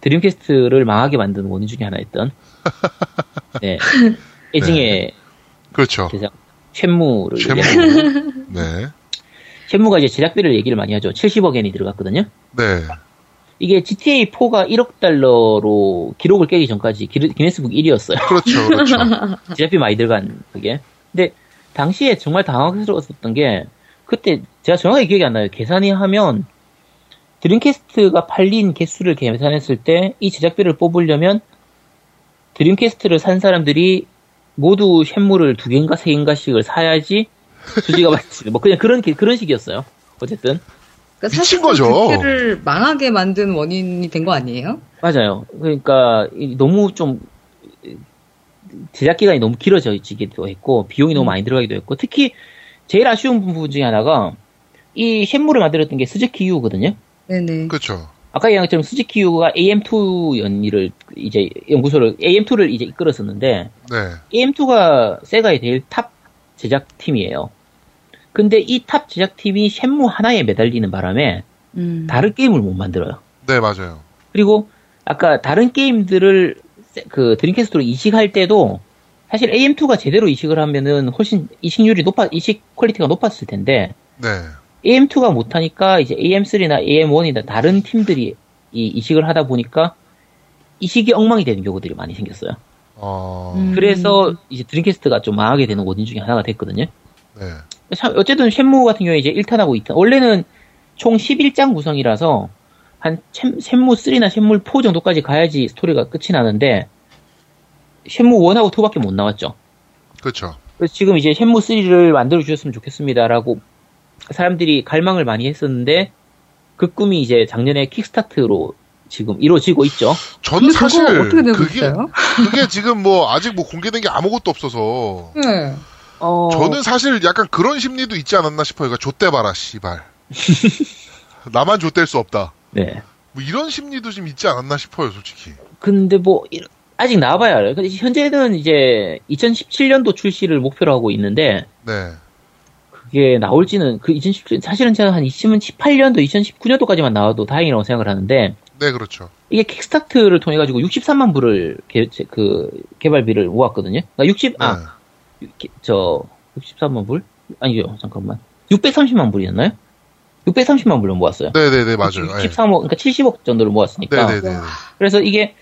A: 드림캐스트를 망하게 만든 원인 중에 하나였던 네. 애증의
B: 그렇죠.
A: 제작 쉔무를
B: 쉐무.
A: 얘기하는
B: 네.
A: 쉔무가 이제 제작비를 얘기를 많이 하죠. 70억 엔이 들어갔거든요.
B: 네.
A: 이게 GTA 4가 1억 달러로 기록을 깨기 전까지 기, 기네스북 1위였어요.
B: 그렇죠. 그렇죠.
A: 제작비 많이 들어간 그게. 근데 당시에 정말 당황스러웠었던 게 그때 제가 정확하게 기억이 안 나요. 계산이 하면 드림캐스트가 팔린 개수를 계산했을 때 이 제작비를 뽑으려면 드림캐스트를 산 사람들이 모두 쇳물을 두 개인가 세 개인가씩을 사야지 수지가 맞지. 뭐 그냥 그런 게- 그런 식이었어요. 어쨌든
E: 그러니까
B: 미친
E: 사실
B: 거죠.
E: 를 망하게 만든 원인이 된 거 아니에요?
A: 맞아요. 그러니까 이- 너무 좀 제작 기간이 너무 길어지기도 했고 비용이 너무
E: 음.
A: 많이 들어가기도 했고 특히 제일 아쉬운 부분 중에 하나가 이 쉔무를 만들었던 게 스즈키 유거든요.
E: 네네.
B: 그렇죠.
A: 아까 얘기한 것처럼 스즈키 유가 AM2 연일을 이제 연구소를 AM2를 이제 이끌었었는데
B: 네.
A: AM2가 세가의 제일 top 제작팀이에요. 근데 이 top 제작팀이 쉔무 하나에 매달리는 바람에
E: 음.
A: 다른 게임을 못 만들어요.
B: 네, 맞아요.
A: 그리고 아까 다른 게임들을 세- 그 드림캐스트로 이식할 때도 사실 AM2가 제대로 이식을 하면은 훨씬 이식률이 높아 이식 퀄리티가 높았을 텐데
B: 네.
A: AM2가 못하니까 이제 AM3나 AM1이나 다른 팀들이 이 이식을 하다 보니까 이식이 엉망이 되는 경우들이 많이 생겼어요.
B: 어,
E: 음.
A: 그래서 이제 드림캐스트가 좀 망하게 되는 원인 중에 하나가 됐거든요.
B: 네.
A: 참, 어쨌든 쉔무 같은 경우에 이제 1탄하고 2탄 원래는 총 11장 구성이라서 한 쇳- 쇳무 3나 쇳무 4 정도까지 가야지 스토리가 끝이 나는데 쇳무 1하고 2밖에 못 나왔죠.
B: 그렇죠.
A: 그래서 지금 이제 쇳무 3를 만들어 주셨으면 좋겠습니다라고 사람들이 갈망을 많이 했었는데 그 꿈이 이제 작년에 킥스타트로 지금 이루어지고 있죠.
B: 저는 사실
E: 어떻게 되고
B: 그게
E: 있어요?
B: 그게 지금 뭐 아직 뭐 공개된 게 아무것도 없어서
E: 네.
A: 어,
B: 저는 사실 약간 그런 심리도 있지 않았나 싶어요. 그러니까 좆대 봐라, 씨발. 나만 좆될 수 없다.
A: 네.
B: 뭐 이런 심리도 좀 있지 않았나 싶어요, 솔직히.
A: 근데 뭐 이- 아직 나와봐야 알아요. 근데 현재는 이제 2017년도 출시를 목표로 하고 있는데
B: 네.
A: 그게 나올지는 그 2017, 사실은 제가 한 2018년도, 2019년도까지만 나와도 다행이라고 생각을 하는데
B: 네, 그렇죠.
A: 이게 킥스타트를 통해 가지고 63만 불을 개, 그 개발비를 모았거든요. 그러니까 60,
B: 네.
A: 아, 기- 저 63만 불? 아니죠, 잠깐만. 630만 불이었나요? 630만 불을 모았어요.
B: 네네네, 맞아요. 네.
A: 63억, 그러니까 70억 정도를 모았으니까.
B: 네네네.
A: 그래서 이게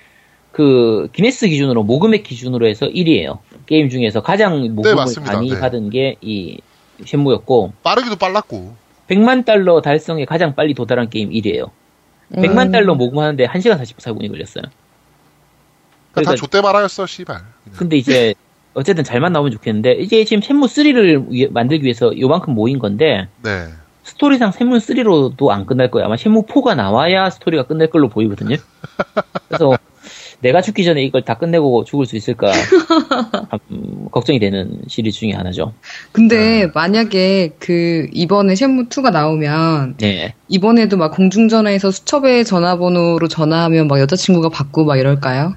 A: 그 기네스 기준으로 모금액 기준으로 해서 1위예요. 게임 중에서 가장 모금을
B: 맞습니다.
A: 많이
B: 네.
A: 받은 게이 쇳무였고
B: 빠르기도 빨랐고.
A: 100만 달러 달성에 가장 빨리 도달한 게임 1위예요. 100만
E: 음.
A: 달러 모금하는데 1시간 44분이 걸렸어요.
B: 그러니까 다
A: 그러니까-
B: 좆대 말아였어, 씨발.
A: 근데 이제 어쨌든 잘만 나오면 좋겠는데 이게 지금 쇳무 3를 만들기 위해서 요만큼 모인 건데
B: 네.
A: 스토리상 쇳무 3로도 안 끝날 거예요. 아마 쇳무 4가 나와야 스토리가 끝날 걸로 보이거든요. 그래서 내가 죽기 전에 이걸 다 끝내고 죽을 수 있을까 음, 걱정이 되는 시리즈 중에 하나죠.
E: 근데 만약에 그 이번에 쇳무 2가 나오면
A: 네.
E: 이번에도 막 공중전화에서 수첩의 전화번호로 전화하면 막 여자친구가 받고 막 이럴까요?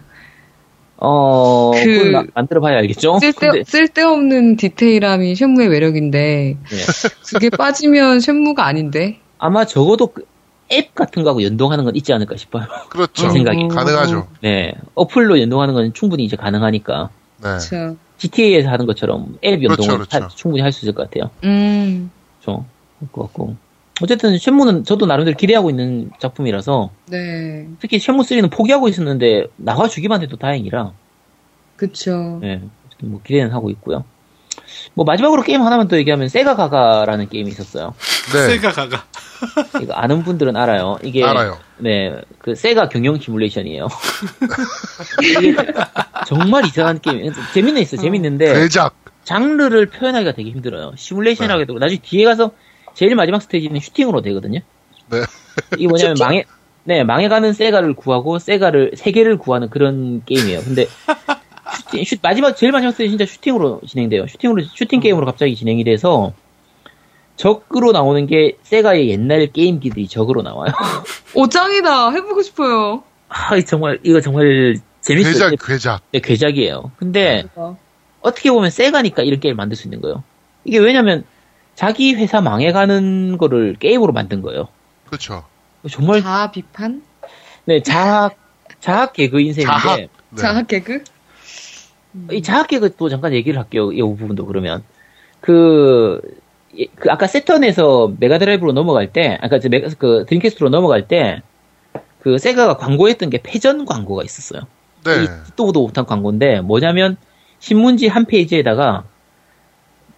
A: 어,
E: 그-
A: 만들어봐야 알겠죠.
E: 쓸데,
A: 근데,
E: 쓸데없는 디테일함이 쇳무의 매력인데
A: 네.
E: 그게 빠지면 쇳무가 아닌데
A: 아마 적어도 그 앱 같은 거하고 연동하는 건 있지 않을까 싶어요.
B: 그렇죠.
A: 제 생각이.
B: 가능하죠.
A: 네. 어플로 연동하는 건 충분히 이제 가능하니까.
B: 네.
E: 그렇죠.
A: GTA에서 하는 것처럼 앱 연동을
B: 그렇죠, 그렇죠.
A: 하- 충분히 할 수 있을 것 같아요.
E: 음,
A: 그렇죠. 것 같고. 어쨌든 쇳무는 저도 나름대로 기대하고 있는 작품이라서
E: 네,
A: 특히 쇳무 3는 포기하고 있었는데 나와 주기만 해도 다행이라
E: 그쵸.
A: 네. 어쨌든 뭐 기대는 하고 있고요. 뭐 마지막으로 게임 하나만 더 얘기하면 세가 가가라는 게임이 있었어요.
B: 네.
C: 세가 가가.
A: 이거 아는 분들은 알아요. 이게
B: 알아요.
A: 네, 그 세가 경영 시뮬레이션이에요. 이게 정말 이상한 게임. 재밌는 있어, 재밌는데
B: 대작.
A: 장르를 표현하기가 되게 힘들어요. 시뮬레이션이라고 해도 나중에 뒤에 가서 제일 마지막 스테이지는 슈팅으로 되거든요.
B: 네.
A: 이게 뭐냐면 망해 네 망해가는 세가를 구하고 세가를 세계를 구하는 그런 게임이에요. 근데 슈팅, 슈- 마지막 제일 마지막 때 진짜 슈팅으로 진행돼요. 슈팅으로 슈팅 게임으로 갑자기 진행이 돼서 적으로 나오는 게 세가의 옛날 게임기들이 적으로 나와요.
E: 오, 짱이다. 해보고 싶어요.
A: 아 정말 이거 정말 재밌어요.
B: 괴작, 괴작.
A: 네, 괴작이에요. 근데 어떻게 보면 세가니까 이런 게임을 만들 수 있는 거예요. 이게 왜냐면 자기 회사 망해가는 거를 게임으로 만든 거예요.
B: 그렇죠.
A: 정말
E: 자아 비판?
A: 네 자학 자학 개그 인생인데
B: 자학. 네.
E: 자아 개그?
A: 이 자학 개그도 잠깐 얘기를 할게요. 이 부분도 그러면 그, 예, 그 아까 새턴에서 메가드라이브로 넘어갈 때 아까 저 메가 그 드림캐스트로 넘어갈 때 그 세가가 광고했던 게 패전 광고가 있었어요.
B: 네.
A: 이 듣도 보도 못한 광고인데 뭐냐면 신문지 한 페이지에다가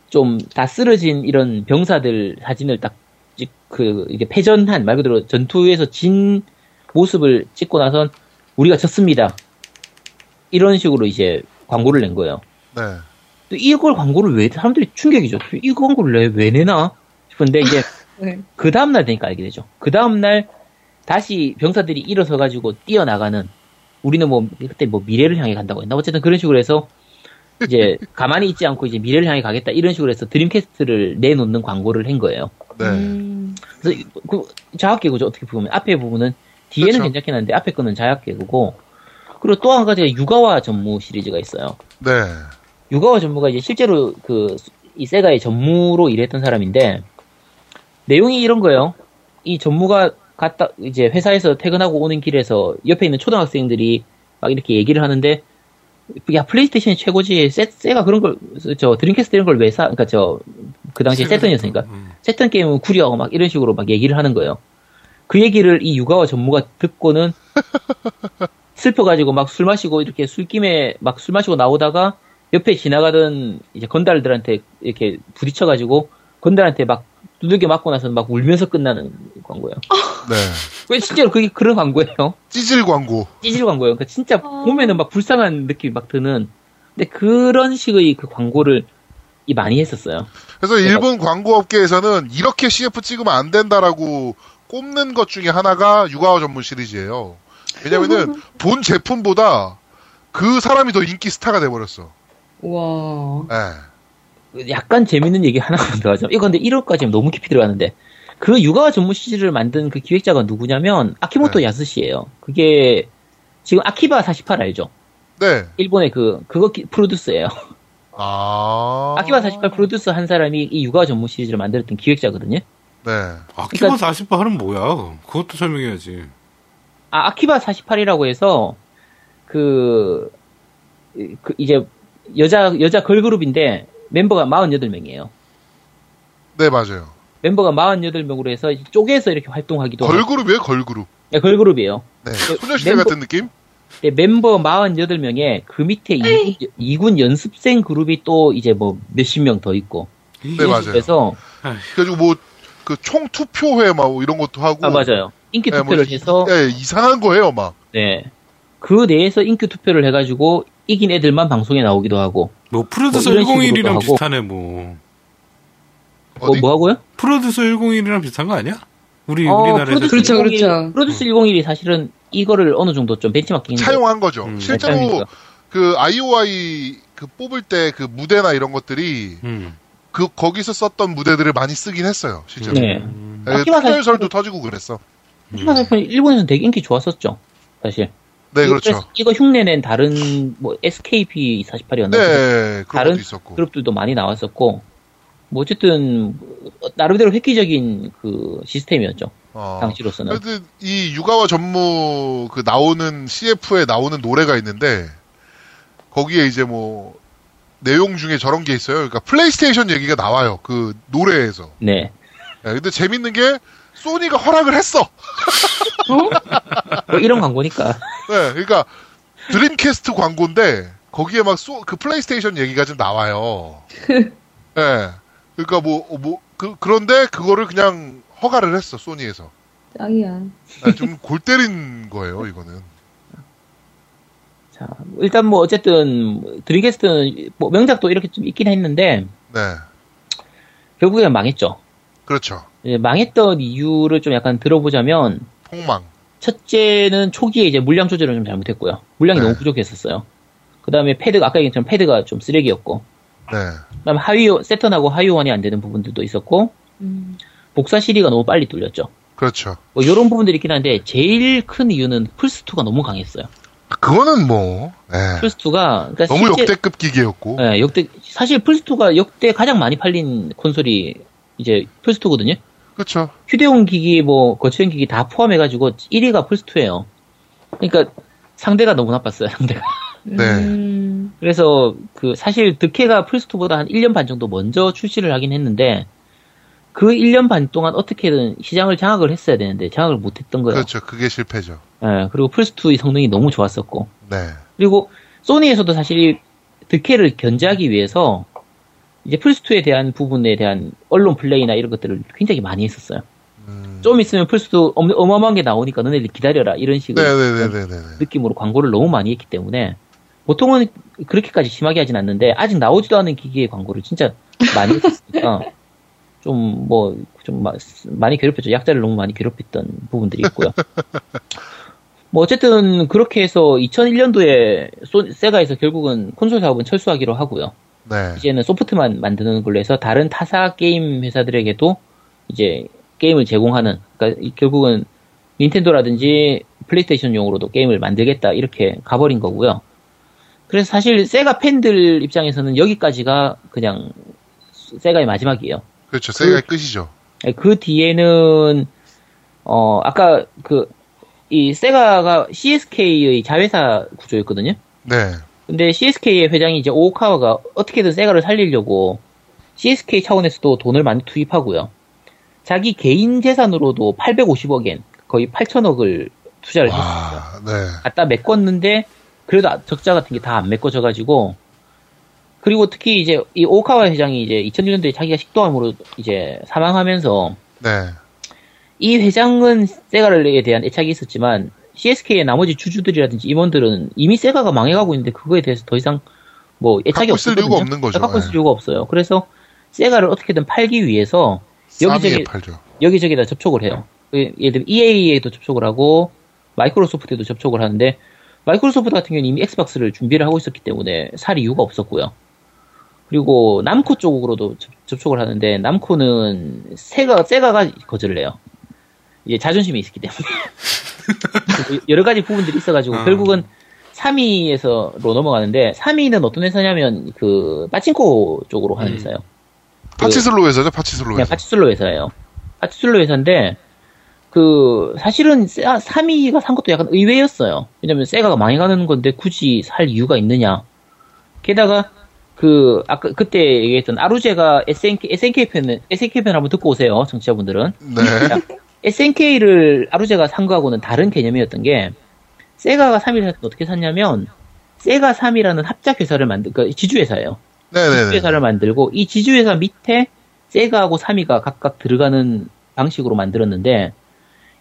A: 좀 다 쓰러진 이런 병사들 사진을 딱그 이게 패전한 말 그대로 전투에서 진 모습을 찍고 나선 우리가 졌습니다. 이런 식으로 이제 광고를 낸 거예요.
B: 네.
A: 또 이걸 광고를 왜 사람들이 충격이죠. 이 광고를 왜, 왜 내나 싶은데 이제
E: 네.
A: 그 다음 날 되니까 알게 되죠. 그 다음 날 다시 병사들이 일어서 가지고 뛰어나가는 우리는 뭐 그때 뭐 미래를 향해 간다고 했나 어쨌든 그런 식으로 해서 이제 가만히 있지 않고 이제 미래를 향해 가겠다 이런 식으로 해서 드림캐스트를 내놓는 광고를 한 거예요.
B: 네.
E: 음,
A: 그래서 이- 그 자학 개그죠 어떻게 보면 앞에 부분은 뒤에는
B: 그렇죠.
A: 괜찮긴 한데 앞에 거는 자학 개그고 그리고 또 한 가지가 육아와 전무 시리즈가 있어요.
B: 네.
A: 육아와 전무가 이제 실제로 그 이 세가의 전무로 일했던 사람인데 내용이 이런 거예요. 이 전무가 갔다 이제 회사에서 퇴근하고 오는 길에서 옆에 있는 초등학생들이 막 이렇게 얘기를 하는데 야 플레이스테이션이 최고지 세, 세가 그런 걸 저 드림캐스트 이런 걸 왜 사? 그러니까 저 그 당시에 세턴이었으니까
C: 음.
A: 세턴 게임은 구려 막 이런 식으로 막 얘기를 하는 거예요. 그 얘기를 이 육아와 전무가 듣고는 슬퍼가지고 막 술 마시고 이렇게 술김에 막 술 마시고 나오다가 옆에 지나가던 이제 건달들한테 이렇게 부딪혀가지고 건달한테 막 두들겨 맞고 나서 막 울면서 끝나는 광고예요.
B: 네.
A: 왜 실제로 그게 그런 광고예요?
B: 찌질 광고.
A: 찌질 광고예요. 그러니까 진짜
E: 어.
A: 보면은 막 불쌍한 느낌이 막 드는. 근데 그런 식의 그 광고를 이 많이 했었어요.
B: 그래서 일본 광고 업계에서는 이렇게 CF 찍으면 안 된다라고 꼽는 것 중에 하나가 육아와 전문 시리즈예요. 왜냐면은 본 제품보다 그 사람이 더 인기 스타가 돼버렸어.
E: 와.
B: 예.
A: 약간 재밌는 얘기 하나만 더 하죠. 이거 근데 1호까지 너무 깊이 들어가는데 그 육아 전문 시리즈를 만든 그 기획자가 누구냐면 아키모토
B: 네.
A: 야스시예요. 그게 지금 아키바 48 알죠?
B: 네.
A: 일본의 그 그거 기- 프로듀스예요.
B: 아.
A: 아키바 48 프로듀스 한 사람이 이 육아 전문 시리즈를 만들었던 기획자거든요.
B: 네.
C: 아키바
A: 그러니까-
C: 48은 뭐야? 그것도 설명해야지.
A: 아, 아키바 48이라고 해서 그, 그 이제 여자 여자 걸그룹인데 멤버가 48명이에요.
B: 네, 맞아요.
A: 멤버가 48명으로 해서 쪼개서 이렇게 활동하기도 하고
B: 걸그룹이에요, 걸그룹.
A: 네, 걸그룹이에요.
B: 네. 소녀시대
A: 멤버-
B: 같은 느낌?
A: 근데 멤버 48명에 그 밑에 2군, 이군 연습생 그룹이 또 이제 뭐 몇십 명 더 있고.
B: 네, 맞아요.
A: 그래서,
B: 그래가지고 뭐, 그 총 투표회 막 이런 것도 하고.
A: 아, 맞아요. 인기
B: 네,
A: 투표를
B: 뭐,
A: 해서,
B: 예, 이상한 거예요, 막.
A: 네. 그 내에서 인기 투표를 해가지고 이긴 애들만 방송에 나오기도 하고.
C: 뭐 프로듀서
A: 뭐 이런 식으로도
C: 101이랑
A: 하고.
C: 비슷하네 뭐.
A: 뭐,
B: 어디?
A: 뭐 하고요?
C: 프로듀서 101이랑 비슷한 거 아니야? 우리
A: 어,
C: 우리나라에서
A: 프로듀스
E: 그렇죠,
A: 101
E: 그렇죠.
A: 프로듀스 101이 사실은 이거를 어느 정도 좀 벤치마킹
B: 차용한 거죠.
C: 음,
B: 실제로
A: 차용이죠.
B: 그 IOI 그 뽑을 때 그 무대나 이런 것들이
C: 음.
B: 그 거기서 썼던 무대들을 많이 쓰긴 했어요. 실제로.
A: 네.
C: 음.
B: 네,
A: 아키바
B: 특별설도 터지고 그랬어.
A: 하지만 사실 일본에서는 되게 인기 좋았었죠. 사실.
B: 네,
A: 이거
B: 그렇죠.
A: 이거 흉내낸 다른 뭐 SKP 48이었나?
B: 네,
A: 다른. 그룹들도 많이 나왔었고. 뭐 어쨌든 나름대로 획기적인 그 시스템이었죠.
B: 어.
A: 당시로서는.
B: 하여튼 이 육아와 전무 그 나오는 CF에 나오는 노래가 있는데 거기에 이제 뭐 내용 중에 저런 게 있어요. 그러니까 플레이스테이션 얘기가 나와요. 그 노래에서.
A: 네.
B: 예, 근데 재밌는 게 소니가 허락을 했어.
A: 뭐 이런 광고니까.
B: 네, 그러니까 드림캐스트 광고인데 거기에 막 그 플레이스테이션 얘기가 좀 나와요. 네, 그러니까 뭐 뭐 그 그런데 그거를 그냥 허가를 했어 소니에서.
E: 짱이야.
B: 네, 좀골 때린 거예요 이거는.
A: 자, 일단 뭐 어쨌든 드림캐스트는 뭐 명작도 이렇게 좀 있긴 했는데
B: 네,
A: 결국엔 망했죠.
B: 그렇죠.
A: 이제 망했던 이유를 좀 약간 들어보자면
B: 폭망.
A: 첫째는 초기에 이제 물량 조절을 좀 잘못했고요. 물량이
B: 네.
A: 너무 부족했었어요. 그 다음에 패드, 아까 얘기했처럼 패드가 좀 쓰레기였고,
B: 네.
A: 그 다음에 하위, 세턴하고 하위원이 안 되는 부분들도 있었고,
E: 음.
A: 복사 시리가 너무 빨리 뚫렸죠.
B: 그렇죠.
A: 뭐, 요런 부분들이 있긴 한데, 제일 큰 이유는 플스2가 너무 강했어요.
B: 그거는 뭐, 네.
A: 플스2가, 그러니까
B: 너무
A: 실제-
B: 역대급 기기였고.
A: 예, 역대, 사실 플스2가 역대 가장 많이 팔린 콘솔이 이제 플스2거든요?
B: 그렇죠.
A: 휴대용 기기, 뭐, 거치형 기기 다 포함해가지고 1위가 플스2예요. 그러니까 상대가 너무 나빴어요, 상대가.
B: 네.
E: 음.
A: 그래서 그 사실 득해가 플스2보다 한 1년 반 정도 먼저 출시를 하긴 했는데 그 1년 반 동안 어떻게든 시장을 장악을 했어야 되는데 장악을 못 했던 거예요.
B: 그렇죠. 그게 실패죠.
A: 예, 그리고 플스2의 성능이 너무 좋았었고
B: 네.
A: 그리고 소니에서도 사실 이 득해를 견제하기 위해서 이제 플스2에 대한 부분에 대한 언론 플레이나 이런 것들을 굉장히 많이 했었어요.
B: 음.
A: 좀 있으면 플스2 어마- 어마어마한 게 나오니까 너네들 기다려라 이런 식으로
B: 네네네네네.
A: 느낌으로 광고를 너무 많이 했기 때문에 보통은 그렇게까지 심하게 하진 않는데 아직 나오지도 않은 기기의 광고를 진짜 많이 했으니까 좀뭐좀 많이 괴롭혔죠. 약자를 너무 많이 괴롭혔던 부분들이 있고요. 뭐 어쨌든 그렇게 해서 2001년도에 세가에서 결국은 콘솔 사업은 철수하기로 하고요.
B: 네.
A: 이제는 소프트만 만드는 걸로 해서 다른 타사 게임 회사들에게도 이제 게임을 제공하는 그러니까 이- 결국은 닌텐도라든지 플레이스테이션용으로도 게임을 만들겠다 이렇게 가버린 거고요. 그래서 사실 세가 팬들 입장에서는 여기까지가 그냥 세가의 마지막이에요.
B: 그렇죠. 세가의 끝이죠.
A: 그 뒤에는 어 아까 그 이 세가가 CSK의 자회사 구조였거든요.
B: 네.
A: 근데 CSK의 회장이 이제 오카와가 어떻게든 세가를 살리려고 CSK 차원에서도 돈을 많이 투입하고요. 자기 개인 재산으로도 850억엔 거의 8천억을 투자를.
B: 와, 네.
A: 갖다 메꿨는데 그래도 적자 같은 게 다 안 메꿔져가지고 그리고 특히 이제 이 오카와 회장이 이제 2001년도에 자기가 식도암으로 이제 사망하면서
B: 네.
A: 이 회장은 세가에 대한 애착이 있었지만 CSK의 나머지 주주들이라든지 임원들은 이미 세가가 망해가고 있는데 그거에 대해서 더 이상 뭐 애착이 없거든요.
B: 이유가 없는 거죠.
A: 갖고 있을
B: 네.
A: 이유가 없어요. 그래서 세가를 어떻게든 팔기 위해서 여기저기
B: 팔죠.
A: 여기저기다 접촉을 해요. 그 예를 들면 EA에도 접촉을 하고 마이크로소프트에도 접촉을 하는데 마이크로소프트 같은 경우는 이미 엑스박스를 준비를 하고 있었기 때문에 살 이유가 없었고요. 그리고 남코 쪽으로도 접- 접촉을 하는데 남코는 세가 세가가 거절을 해요. 이제 자존심이 있기 때문에 여러 가지 부분들이 있어가지고
C: 음.
A: 결국은 3위에서로 넘어가는데 3위는 어떤 회사냐면 그 빠친코 쪽으로 하는
C: 음.
A: 회사예요.
B: 파치슬로 회사죠. 파치슬로
A: 그냥
B: 회사.
A: 파치슬로 회사예요. 파치슬로 회사인데 그 사실은 3위가 산 것도 약간 의외였어요. 왜냐면 세가가 망해가는 건데 굳이 살 이유가 있느냐. 게다가 그 아까 그때 얘기했던 아루제가 SNK SNK 편은 SNK 편 한번 듣고 오세요, 청취자분들은.
B: 네.
A: SNK를 아루제가 산 거하고는 다른 개념이었던 게 세가가 3위를 샀을 때 어떻게 샀냐면 세가 3이라는 합작 회사를 만들 그 지주 회사예요.
B: 네네네.
A: 지주 회사를 만들고 이 지주 회사 밑에 세가하고 3위가 각각 들어가는 방식으로 만들었는데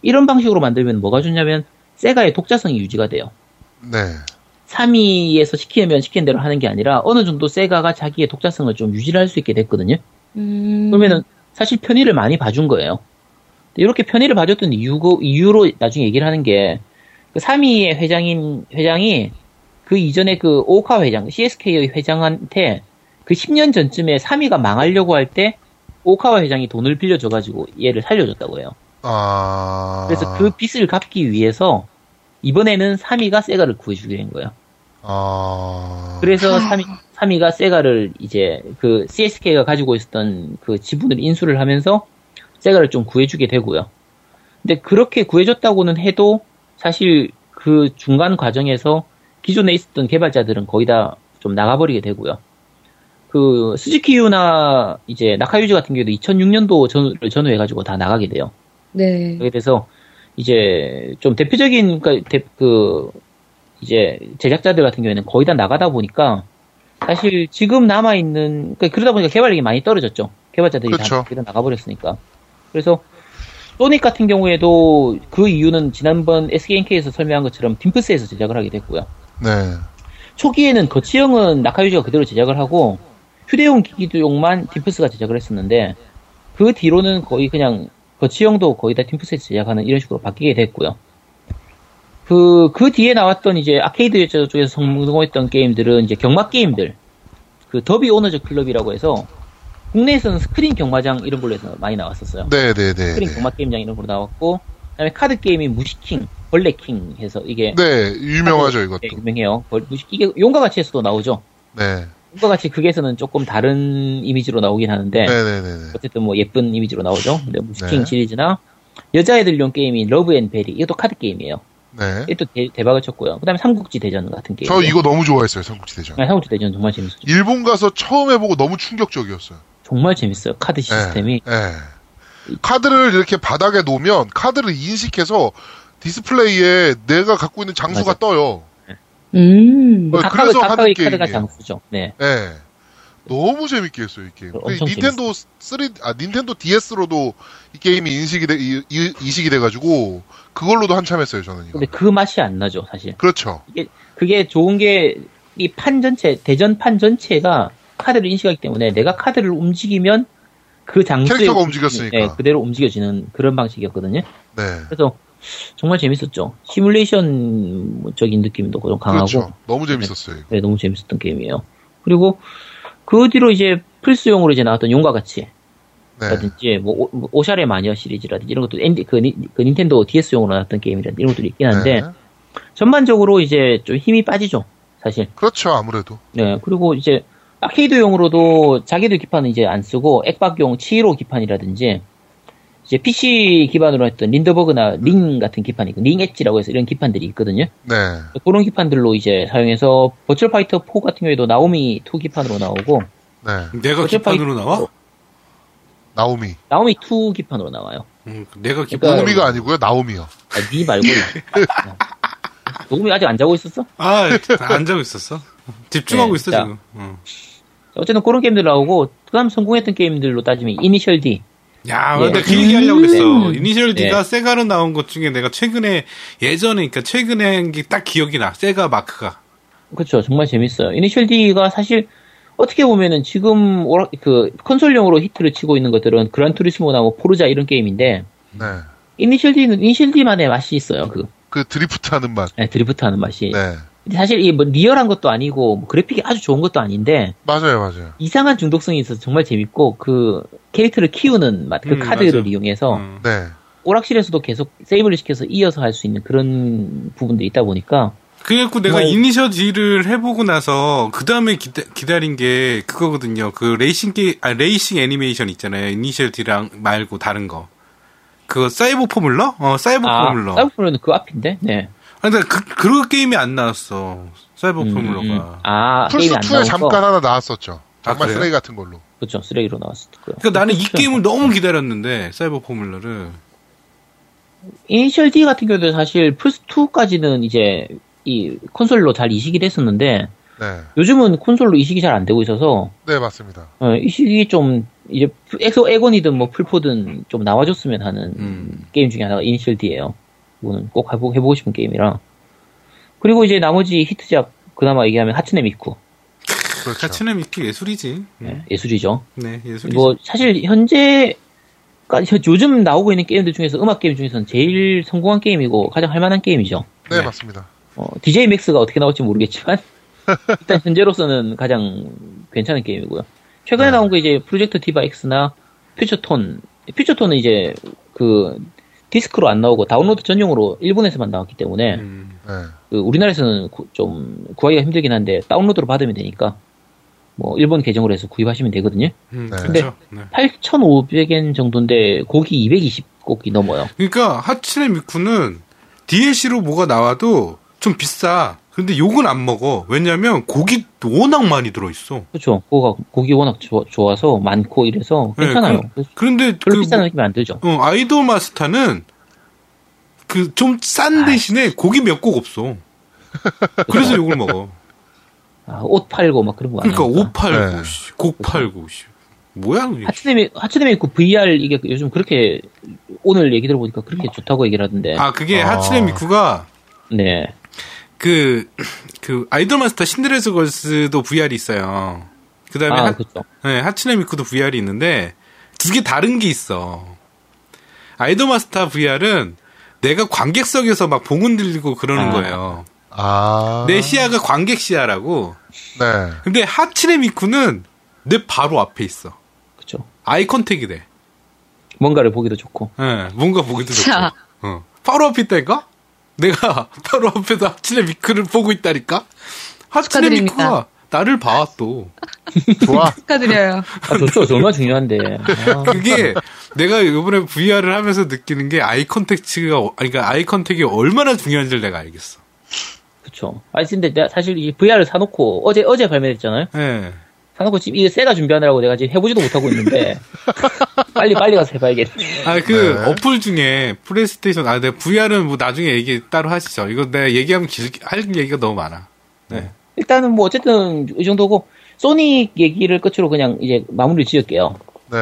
A: 이런 방식으로 만들면 뭐가 좋냐면 세가의 독자성이 유지가 돼요.
B: 네.
A: 3위에서 시키면 시킨 대로 하는 게 아니라 어느 정도 세가가 자기의 독자성을 좀 유지를 할수 있게 됐거든요.
E: 음.
A: 그러면은 사실 편의를 많이 봐준 거예요. 이렇게 편의를 봐줬던 이유, 이유로 나중에 얘기를 하는 게, 그 3위의 회장인, 회장이 그 이전에 그 오카 회장, CSK의 회장한테 그 10년 전쯤에 3위가 망하려고 할 때 오카와 회장이 돈을 빌려줘가지고 얘를 살려줬다고 해요.
B: 아.
A: 그래서 그 빚을 갚기 위해서 이번에는 3위가 세가를 구해주게 된 거예요.
B: 아.
A: 그래서 3위, 3위가 세가를 이제 그 CSK가 가지고 있었던 그 지분을 인수를 하면서 세가를 좀 구해주게 되고요. 근데 그렇게 구해줬다고는 해도 사실 그 중간 과정에서 기존에 있었던 개발자들은 거의 다 좀 나가버리게 되고요. 그 스즈키유나 이제 나카유지 같은 경우도 2006년도 전후를 전후해가지고 다 나가게 돼요.
E: 네.
A: 그렇게 돼서 이제 좀 대표적인 그러니까 대- 그 이제 제작자들 같은 경우에는 거의 다 나가다 보니까 사실 지금 남아 있는 그러니까 그러다 보니까 개발력이 많이 떨어졌죠. 개발자들이
B: 그렇죠.
A: 다 나가버렸으니까. 그래서 소닉 같은 경우에도 그 이유는 지난번 SKNK에서 설명한 것처럼 딤프스에서 제작을 하게 됐고요.
B: 네.
A: 초기에는 거치형은 나카유지가 그대로 제작을 하고 휴대용 기기용만 딤프스가 제작을 했었는데 그 뒤로는 거의 그냥 거치형도 거의 다 딤프스에서 제작하는 이런 식으로 바뀌게 됐고요. 그, 그 뒤에 나왔던 이제 아케이드 쪽에서 성공했던 게임들은 이제 경마 게임들. 그 더비 오너즈 클럽이라고 해서 국내에서는 스크린 경마장 이런 걸로 해서 많이 나왔었어요.
B: 네네네.
A: 스크린 경마 게임장 이런 걸로 나왔고, 그다음에 카드 게임이 무시킹, 벌레킹 해서 이게
B: 네, 유명하죠,
A: 네,
B: 이것도.
A: 유명해요. 벌- 무시, 이게 용과 같이에서도 나오죠.
B: 네.
A: 용과 같이 극에서는 조금 다른 이미지로 나오긴 하는데
B: 네네네.
A: 어쨌든 뭐 예쁜 이미지로 나오죠. 근데 무시킹
B: 네.
A: 시리즈나 여자애들용 게임이 러브 앤 베리 이것도 카드 게임이에요.
B: 네.
A: 이것도 대, 박을 쳤고요. 그다음에 삼국지 대전 같은 게임.
B: 저 이거 너무 좋아했어요, 삼국지 대전.
A: 네, 삼국지 대전 정말 재밌었죠.
B: 일본 가서 처음 해보고 너무 충격적이었어요.
A: 정말 재밌어요. 카드 시스템이.
B: 예, 예. 카드를 이렇게 바닥에 놓으면 카드를 인식해서 디스플레이에 내가 갖고 있는 장수가
A: 맞아.
B: 떠요.
E: 음.
B: 어,
A: 각각,
B: 그래서
A: 각각의
B: 하는
A: 카드가
B: 게임이에요.
A: 장수죠. 네.
B: 예. 너무 재밌게 했어요, 이 게임.
A: 엄청
B: 닌텐도 3, 아, 닌텐도 DS로도 이 게임이 인식이 돼, 이, 이- 이식이 돼가지고, 그걸로도 한참 했어요, 저는 이거.
A: 근데 그 맛이 안 나죠, 사실.
B: 그렇죠.
A: 이게 그게 좋은 게 이 판 전체 대전 판 전체가 카드를 인식하기 때문에 내가 카드를 움직이면 그 장수의
B: 캐릭터가 움직였으니까.
A: 네, 그대로 움직여지는 그런 방식이었거든요.
B: 네.
A: 그래서 정말 재밌었죠. 시뮬레이션적인 느낌도 좀 강하고
B: 그렇죠. 너무 재밌었어요, 이거.
A: 네, 너무 재밌었던 게임이에요. 그리고 그 뒤로 이제 플스용으로 이제 나왔던 용과 같이
B: 네.
A: 라든지 뭐, 오, 뭐 오샤레 마녀 시리즈라든지 이런 것도 엔디, 그, 니- 그 닌텐도 DS용으로 나왔던 게임이라든지 이런 것들이 있긴 한데
B: 네.
A: 전반적으로 이제 좀 힘이 빠지죠. 사실.
B: 그렇죠, 아무래도.
A: 네, 그리고 이제 아케이드용으로도 자기들 기판은 이제 안 쓰고 액박용 715 기판이라든지 이제 PC 기반으로 했던 린드버그나 링 같은 기판이 있고 링 엣지라고 해서 이런 기판들이 있거든요.
B: 네.
A: 그런 기판들로 이제 사용해서 버츄얼 파이터 4 같은 경우에도 나오미 2 기판으로 나오고
B: 네.
C: 내가 기판으로 나와?
B: 나오미.
A: 나오미 2 기판으로 나와요.
C: 음, 내가
A: 그러니까-
C: 기판으로
B: 나오미가 아니고요, 나오미요.
A: 아, 니 말고. 녹음이 아직 안 자고 있었어?
C: 아, 안 자고 있었어. 집중하고
A: 네,
C: 있어,
A: 자.
C: 지금. 어.
A: 어쨌든 그런 게임들 나오고, 그 다음 성공했던 게임들로 따지면 이니셜 D.
C: 야,
A: 예.
C: 내가 그 얘기 하려고 그랬어.
E: 음.
C: 이니셜 D가
A: 예.
C: 세가로 나온 것 중에 내가 최근에, 예전에, 그러니까 최근에 한 게 딱 기억이 나. 세가 마크가.
A: 그렇죠. 정말 재밌어요. 이니셜 D가 사실 어떻게 보면은 지금 오락- 그 콘솔용으로 히트를 치고 있는 것들은 그란 투리스모나 뭐 포르자 이런 게임인데
B: 네.
A: 이니셜 D는 이니셜 D만의 맛이 있어요. 그
B: 그 드리프트 하는 맛.
A: 네, 드리프트 하는 맛이.
B: 네.
A: 사실 이게 뭐 리얼한 것도 아니고 뭐 그래픽이 아주 좋은 것도 아닌데
B: 맞아요, 맞아요.
A: 이상한 중독성이 있어서 정말 재밌고 그 캐릭터를 키우는 맛, 그
C: 음,
A: 카드를
C: 맞아.
A: 이용해서
C: 음.
B: 네.
A: 오락실에서도 계속 세이브를 시켜서 이어서 할 수 있는 그런 부분들이 있다 보니까
C: 그래갖고 내가 이니셜 D를 해보고 나서 그 다음에 기다, 린게 그거거든요. 그 레이싱 게 아, 레이싱 애니메이션 있잖아요. 이니셜 D랑 말고 다른 거. 그거 사이버 포뮬러? 어, 사이버
A: 아,
C: 포뮬러.
A: 사이버 포뮬러는 그 앞인데. 네.
C: 아니, 근데 그, 그 게임이 안 나왔어. 사이버
A: 음,
C: 포뮬러가.
A: 음. 아, 게임이 안
B: 플스2에
A: 나온
B: 잠깐
A: 거.
B: 하나 나왔었죠.
C: 아,
B: 정말
C: 그래요?
B: 쓰레기 같은 걸로.
A: 그렇죠. 쓰레기로 나왔을 거예요.
C: 그러니까 나는 이. 게임을 너무 기다렸는데, 사이버 포뮬러를.
A: 이니셜 D 같은 경우도 사실 플스2까지는 이제 이 콘솔로 잘 이식이 됐었는데
B: 네.
A: 요즘은 콘솔로 이식이 잘 안 되고 있어서
B: 네, 맞습니다.
A: 어, 이식이 좀 이제 엑스박스 원이든 뭐 플포든 좀 나와줬으면 하는
C: 음.
A: 게임 중에 하나가 이니셜 D예요. 이거는 꼭 해보고, 해보고 싶은 게임이라. 그리고 이제 나머지 히트작 그나마 얘기하면 하츠네 미쿠
B: 그렇죠.
C: 하츠네 미쿠 예술이지.
A: 네, 예술이죠.
C: 네, 예술이지.
A: 뭐 사실 현재 그러니까 요즘 나오고 있는 게임들 중에서 음악 게임 중에서는 제일 성공한 게임이고 가장 할만한 게임이죠.
B: 네,
C: 네.
B: 맞습니다.
A: 어, DJ 맥스가 어떻게 나올지 모르겠지만 일단 현재로서는 가장 괜찮은 게임이고요. 최근에
B: 네.
A: 나온 게 이제 프로젝트 디바 X나 퓨처톤. 퓨처톤은 이제 그 디스크로 안 나오고 다운로드 전용으로 일본에서만 나왔기 때문에
C: 음.
B: 네.
A: 그 우리나라에서는 구- 좀 구하기가 힘들긴 한데 다운로드로 받으면 되니까 뭐 일본 계정으로 해서 구입하시면 되거든요.
C: 음,
B: 네.
C: 그렇죠. 네.
A: 8,500엔 정도인데 곡이 220곡이 넘어요.
C: 그러니까 하츠네 미쿠는 DLC로 뭐가 나와도 좀 비싸. 근데 욕은 안 먹어. 왜냐면 곡이 워낙 많이 들어있어.
A: 그렇죠. 곡가 곡이 워낙 좋아, 좋아서 많고 이래서
C: 네,
A: 괜찮아요.
C: 그런데
A: 별로
C: 그
A: 비싼
C: 뭐-
A: 느낌이 안 들죠.
C: 어, 아이돌 마스터는 그 좀 싼 대신에 곡이 몇곡 없어. 그래서 욕을 먹어.
A: 아, 옷 팔고 막 그런 거
C: 그러니까
A: 아니까.
C: 옷 팔고
B: 네.
C: 씨, 곡 팔고 씨. 뭐야 그게.
A: 하츠네미 하츠네미 그 VR 이게 요즘 그렇게 오늘 얘기 들어보니까 그렇게 좋다고 얘기를 하던데.
C: 아 그게
B: 아.
C: 하츠네 미쿠가
A: 네.
C: 그, 그, 아이돌 마스터 신드레스 걸스도 VR이 있어요. 그 다음에,
A: 아.
C: 네, 하츠네 미쿠도 VR이 있는데, 두 개 다른 게 있어. 아이돌 마스터 VR은, 내가 관객석에서 막 봉은 들리고 그러는
A: 아.
C: 거예요.
B: 아.
C: 내 시야가 관객 시야라고.
B: 네.
C: 근데 하츠네 미쿠는 내 바로 앞에 있어.
A: 그쵸.
C: 아이 컨택이 돼.
A: 뭔가를 보기도 좋고.
C: 예, 뭔가 보기도 좋고.
E: 자.
C: 어. 바로 앞에 있다니까? 내가 바로 앞에서 하츠네 미쿠를 보고 있다니까? 하츠네. 미쿠가 나를 봐, 또.
B: 좋아.
E: 축하드려요.
A: 아, 좋죠. 정말 중요한데. 아,
C: 그게 내가 이번에 VR을 하면서 느끼는 게 eye contact가, 어- 아니, 그러니까 eye contact이 얼마나 중요한지를 내가 알겠어.
A: 그쵸. 아니, 근데 내가 사실 이 VR을 사놓고, 어제, 어제 발매됐잖아요?
C: 예.
A: 사놓고 지금 이거 세가 준비하느라고 내가 지금 해보지도 못하고 있는데, 빨리, 빨리 가서 해봐야겠네.
C: 아, 그,
B: 네.
C: 어플 중에 플레이스테이션, 아, 내 VR은 뭐 나중에 얘기 따로 하시죠. 이거 내가 얘기하면 길, 할 얘기가 너무 많아. 네.
A: 일단은 뭐, 어쨌든, 이 정도고, 소닉 얘기를 끝으로 그냥 이제 마무리 지을게요.
B: 네.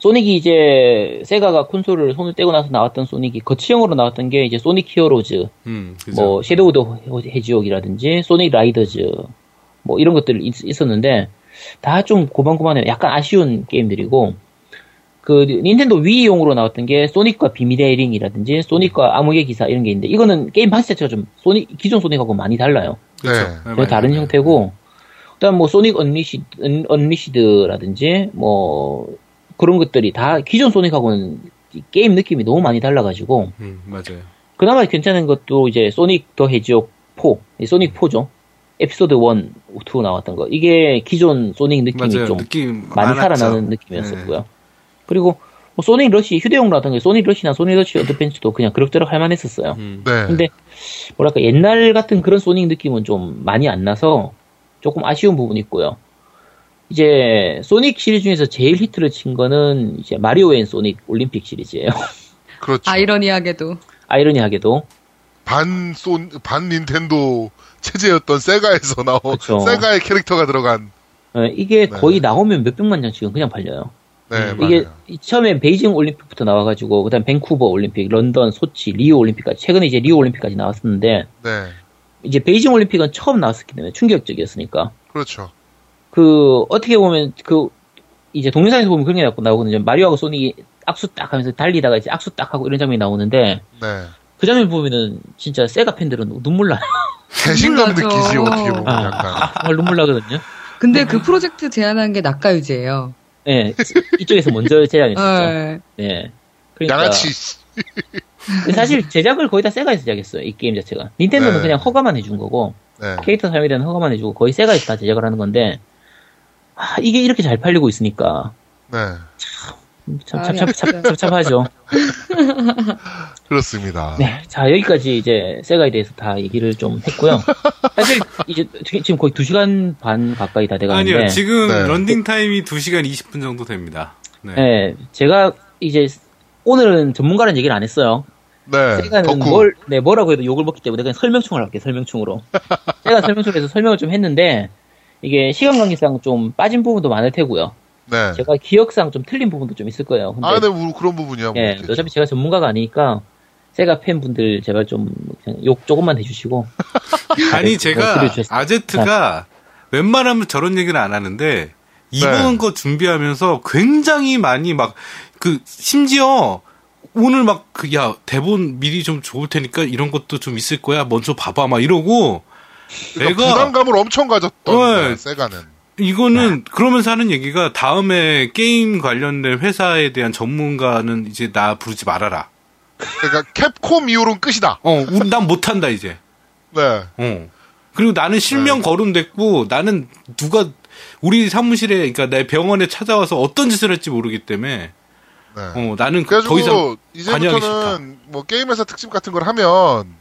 A: 소닉이 이제, 세가가 콘솔을 손을 떼고 나서 나왔던 소닉이 거치형으로 나왔던 게 이제 Sonic Heroes,
C: 음.
A: 뭐, Shadow the Hedgehog이라든지, Sonic Riders, 뭐, 이런 것들이 있, 었는데 다 좀 고만고만해요. 약간 아쉬운 게임들이고, 그, 닌텐도 Wii용으로 나왔던 게, 소닉과 비밀의 링이라든지, 소닉과 암흑의 기사, 이런 게 있는데, 이거는 게임 방식 자체가 좀, 소닉, 기존 소닉하고 많이 달라요.
C: 그렇죠.
B: 네.
C: 네,
A: 전혀
C: 많이
A: 다른
C: 달라요.
A: 형태고, 그다음 뭐 Sonic Unleash Unleashed라든지 뭐 그런 것들이 다 기존 소닉하고는 이 게임 느낌이 너무 많이 달라가지고
C: 음, 맞아요.
A: 그나마 괜찮은 것도 이제 Sonic the Hedgehog 4, 이 소닉 4죠. 에피소드 1, 2 나왔던 거. 이게 기존 소닉 느낌이
C: 맞아요.
A: 좀
C: 느낌
A: 많이
C: 많았죠.
A: 살아나는 느낌이었었고요. 그리고 뭐 Sonic Rush 휴대용 나왔던 게 Sonic Rush나 Sonic Rush Adventure도 그냥 그럭저럭 할만했었어요.
C: 음.
B: 네.
A: 근데 뭐랄까 옛날 같은 그런 소닉 느낌은 좀 많이 안 나서 조금 아쉬운 부분이 있고요. 이제 소닉 시리즈 중에서 제일 히트를 친 거는 이제 마리오 and 소닉 올림픽 시리즈예요.
B: 그렇죠.
E: 아이러니하게도.
A: 아이러니하게도
B: 반 쏜, 반 닌텐도 체제였던 세가에서 나온
A: 그쵸.
B: 세가의 캐릭터가 들어간
A: 어, 이게
B: 네.
A: 거의 나오면 몇백만 장씩은 그냥 팔려요.
B: 네,
C: 음,
B: 맞아요.
A: 이게 이- 처음에 베이징 올림픽부터 나와가지고 그다음 밴쿠버 올림픽, 런던, 소치, 리우 올림픽까지 최근에 이제 리우 올림픽까지 나왔었는데
B: 네.
A: 이제 베이징 올림픽은 처음 나왔었기 때문에 충격적이었으니까
B: 그렇죠.
A: 그 어떻게 보면 그 이제 동영상에서 보면 그런 게 나고- 나오거든요. 마리오하고 소닉이 악수 딱 하면서 달리다가 이제 악수 딱 하고 이런 장면이 나오는데
B: 네.
A: 그 장면 보면은 진짜 세가 팬들은 눈물 나요.
B: 배신감. 느끼지 어떻게 보면
A: 아,
B: 약간.
A: 정말 눈물 나거든요.
E: 근데 그 프로젝트 제안한 게 낙가유제예요.
A: 네, 이쪽에서 먼저 제작했었죠.
E: 네.
A: 네. 그러니까 사실 제작을 거의 다 세가에서 제작했어요. 이 게임 자체가. 닌텐도는
B: 네.
A: 그냥 허가만 해준 거고
B: 네.
A: 캐릭터 사용에 대한 허가만 해주고 거의 세가에서 다 제작을 하는 건데 아, 이게 이렇게 잘 팔리고 있으니까
B: 네.
A: 참 찹찹찹
E: 아프죠.
A: 찹찹하죠.
B: 그렇습니다.
A: 네, 자 여기까지 이제 세가에 대해서 다 얘기를 좀 했고요. 사실 이제 지금 거의 2 시간 반 가까이 다 돼가는데,
C: 아니요, 지금
B: 네.
C: 런닝 타임이 2 시간 20분 정도 됩니다. 네.
A: 네, 제가 이제 오늘은 전문가라는 얘기를 안 했어요.
B: 네.
A: 세가는
B: 덕후.
A: 뭘, 네, 뭐라고 해도 욕을 먹기 때문에 그냥 설명충을 할게요, 설명충으로. 제가 설명충을 해서 설명을 좀 했는데, 이게 시간 관계상 좀 빠진 부분도 많을 테고요.
B: 네.
A: 제가 기억상 좀 틀린 부분도 좀 있을 거예요. 근데,
B: 아, 네, 뭐 그런 부분이야. 뭐.
A: 예, 어차피 제가 전문가가 아니니까, 세가 팬분들 제발 좀 그냥 욕 조금만 해주시고.
C: 아니,
A: 네,
C: 제가
A: 그려주셨어요.
C: 아제트가 웬만하면 저런 얘기는 안 하는데 이번
B: 네.
C: 거 준비하면서 굉장히 많이 막 그 심지어 오늘 막 그 야 대본 미리 좀 좋을 테니까 이런 것도 좀 있을 거야 먼저 봐봐 막 이러고
B: 그러니까
C: 내가
B: 부담감을 엄청 가졌던
C: 네.
B: 세가는.
C: 이거는 그러면서 하는 얘기가 다음에 게임 관련된 회사에 대한 전문가는 이제 나 부르지 말아라.
B: 그러니까 캡콤 이후로는 끝이다.
C: 어, 우리- 난 못한다 이제.
B: 네.
C: 어. 그리고 나는 실명 거론됐고 나는 누가 우리 사무실에 그러니까 내 병원에 찾아와서 어떤 짓을 할지 모르기 때문에
B: 네.
C: 어 나는 그- 더 이상 관여하기 싫다.
B: 뭐 게임 회사 특집 같은 걸 하면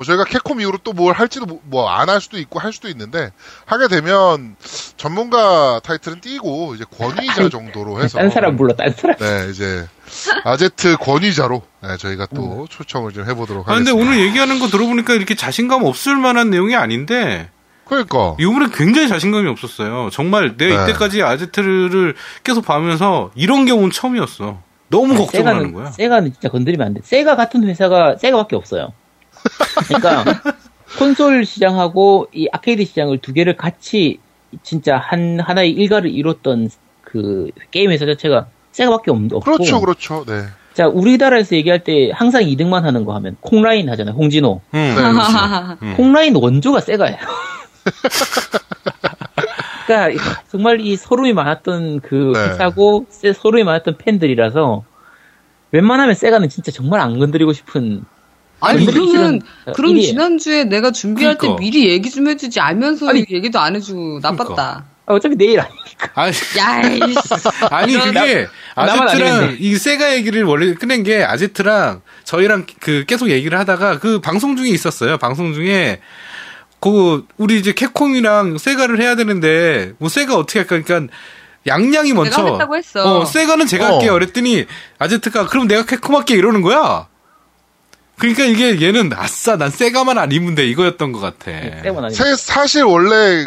B: 뭐 저희가 캡콤 이후로 또 뭘 할지도 뭐 안 할 수도 있고 할 수도 있는데 하게 되면 전문가 타이틀은 띄고 이제 권위자 정도로 해서
A: 딴 사람 불러, 딴 사람.
B: 네 이제 아제트 권위자로 네, 저희가 또 초청을 좀 해보도록
C: 아, 근데
B: 하겠습니다.
C: 오늘 얘기하는 거 들어보니까 이렇게 자신감 없을 만한 내용이 아닌데
B: 그러니까
C: 이번에 굉장히 자신감이 없었어요. 정말 내가
B: 네.
C: 이때까지 아제트를 계속 봐면서 이런 경우는 처음이었어. 너무 걱정을 하는 거야.
A: 세가는 진짜 건드리면 안 돼. 세가 같은 회사가 세가밖에 없어요. 그러니까 콘솔 시장하고 이 아케이드 시장을 두 개를 같이 진짜 한 하나의 일가를 이뤘던 그 게임 회사 자체가 세가밖에 없, 없고
B: 그렇죠 그렇죠 네
A: 자, 우리나라에서 얘기할 때 항상 2등만 하는 거 하면 콩라인 하잖아요. 홍진호.
C: 응.
B: 네.
C: 음.
A: 콩라인 원조가 세가예요. 그러니까 정말 이 서름이 많았던 그
B: 네.
A: 회사고 세- 서름이 많았던 팬들이라서 웬만하면 세가는 진짜 정말 안 건드리고 싶은
E: 아니 그러면 그럼
A: 일이에요.
E: 지난주에 내가 준비할
C: 그러니까.
E: 때 미리 얘기 좀 해주지 알면서
A: 아니.
E: 얘기도 안 해주고 나빴다.
A: 아, 어차피 내일 아니니까.
C: 아니,
E: 야이씨.
C: 아니
E: 이런-
C: 그게 아제트랑. 이 세가 얘기를 원래 꺼낸 게 아제트랑 저희랑 그 계속 얘기를 하다가 그 방송 중에 있었어요. 방송 중에 그 우리 이제 캡콤이랑 세가를 해야 되는데 뭐 세가 어떻게 할까 그러니까 양양이 먼저
E: 내가 하겠다고 했어.
C: 어, 세가는 제가
B: 어.
C: 할게요. 그랬더니 아제트가 그럼 내가 캡콤 할게 이러는 거야. 그러니까 이게 얘는 아싸 난 세가만 아니면 돼 이거였던 것 같아.
A: 아니고.
B: 세- 사실 원래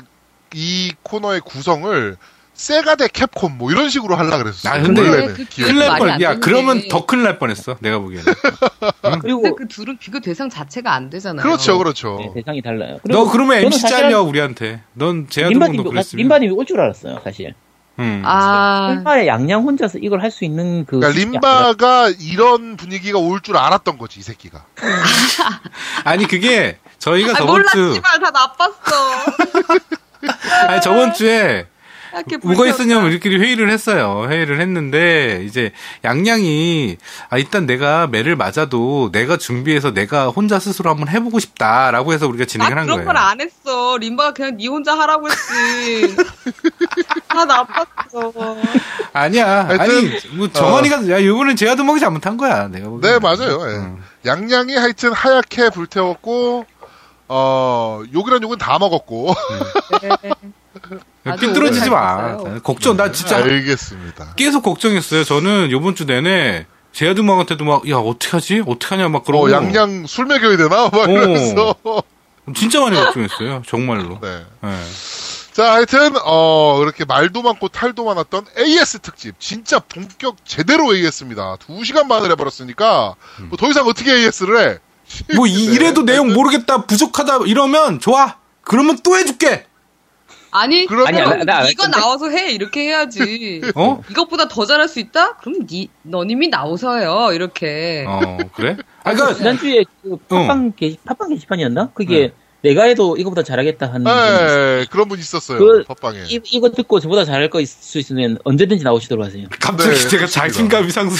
B: 이 코너의 구성을 세가 대 캡콤 뭐 이런 식으로 하려 그랬었어요.
C: 아, 근데
E: 그.
C: 큰일 날 뻔. 안야 그러면
E: 게.
C: 더 큰일 날 뻔했어. 내가 보기에는.
A: 그리고
E: 근데 그 둘은 비교 대상 자체가 안 되잖아요.
B: 그렇죠, 그렇죠.
A: 네, 대상이 달라요.
C: 너 그러면 MC 잘려 우리한테. 넌 제아도 도 그랬으면.
A: 민바님이 올줄 알았어요, 사실.
C: 음.
E: 아,
A: 설마에 양양 혼자서 이걸 할 수 있는 그.
B: 그러니까 림바가 이런 분위기가 올 줄 알았던 거지 이 새끼가.
C: 아니 그게 저희가
E: 아
C: 저번 주
E: 몰랐지만 다 나빴어.
C: 아니 저번 주에 뭐가 있었냐면. 우리끼리 회의를 했어요. 회의를 했는데 이제 양양이 아 일단 내가 매를 맞아도 내가 준비해서 내가 혼자 스스로 한번 해보고 싶다라고 해서 우리가
E: 나
C: 진행을 한
E: 그런
C: 거예요.
E: 걸안 했어. 림바가 그냥 니 혼자 하라고 했지. 다 나빴어.
C: 아니야.
B: 하여튼,
C: 아니 뭐 정원이가 야 이거는 제아도 먹이 잘못한 거야. 내가 보기엔.
B: 네 맞아요. 예.
C: 음.
B: 양양이 하여튼 하얗게 불태웠고 어 욕이란 욕은 다 먹었고.
E: 아주
C: 삐뚤어지지 마. 걱정 나 진짜
B: 알겠습니다.
C: 계속 걱정했어요. 저는 요번 주 내내 제아드망한테도 막, 야, 어떡하지? 어떡하냐? 막 그러고.
B: 어 양양 술 먹여야 되나? 막 이러면서.
C: 진짜 많이 걱정했어요. 정말로.
B: 네.
C: 네.
B: 자, 하여튼, 어, 그렇게 말도 많고 탈도 많았던 AS 특집. 진짜 본격 제대로 AS입니다. 두 시간 반을 해버렸으니까, 뭐 더 이상 어떻게 AS를 해?
C: 뭐, 이,
B: 네.
C: 이래도 내용 모르겠다, 부족하다, 이러면 좋아. 그러면 또 해줄게.
E: 아니,
B: 그러면-
A: 아니야, 나- 나-
E: 이거
A: 근데-
E: 나와서 해 이렇게 해야지.
C: 어?
E: 이것보다 더 잘할 수 있다? 그럼 니 너님이 나오서요 이렇게.
C: 어, 그래? 아, 그니까,
A: 지난주에 그 팟빵 게시, 팟빵 게시판이었나? 그게 내가 해도 이거보다 잘하겠다 하는.
B: 네, 그런 분 있었어요.
A: 그-
B: 팟빵에.
A: 이, 이거 듣고 저보다 잘할 거 있을 수 있으면 언제든지 나오시도록 하세요.
C: 갑자기
B: 네,
C: 제가. 자신감이 상승.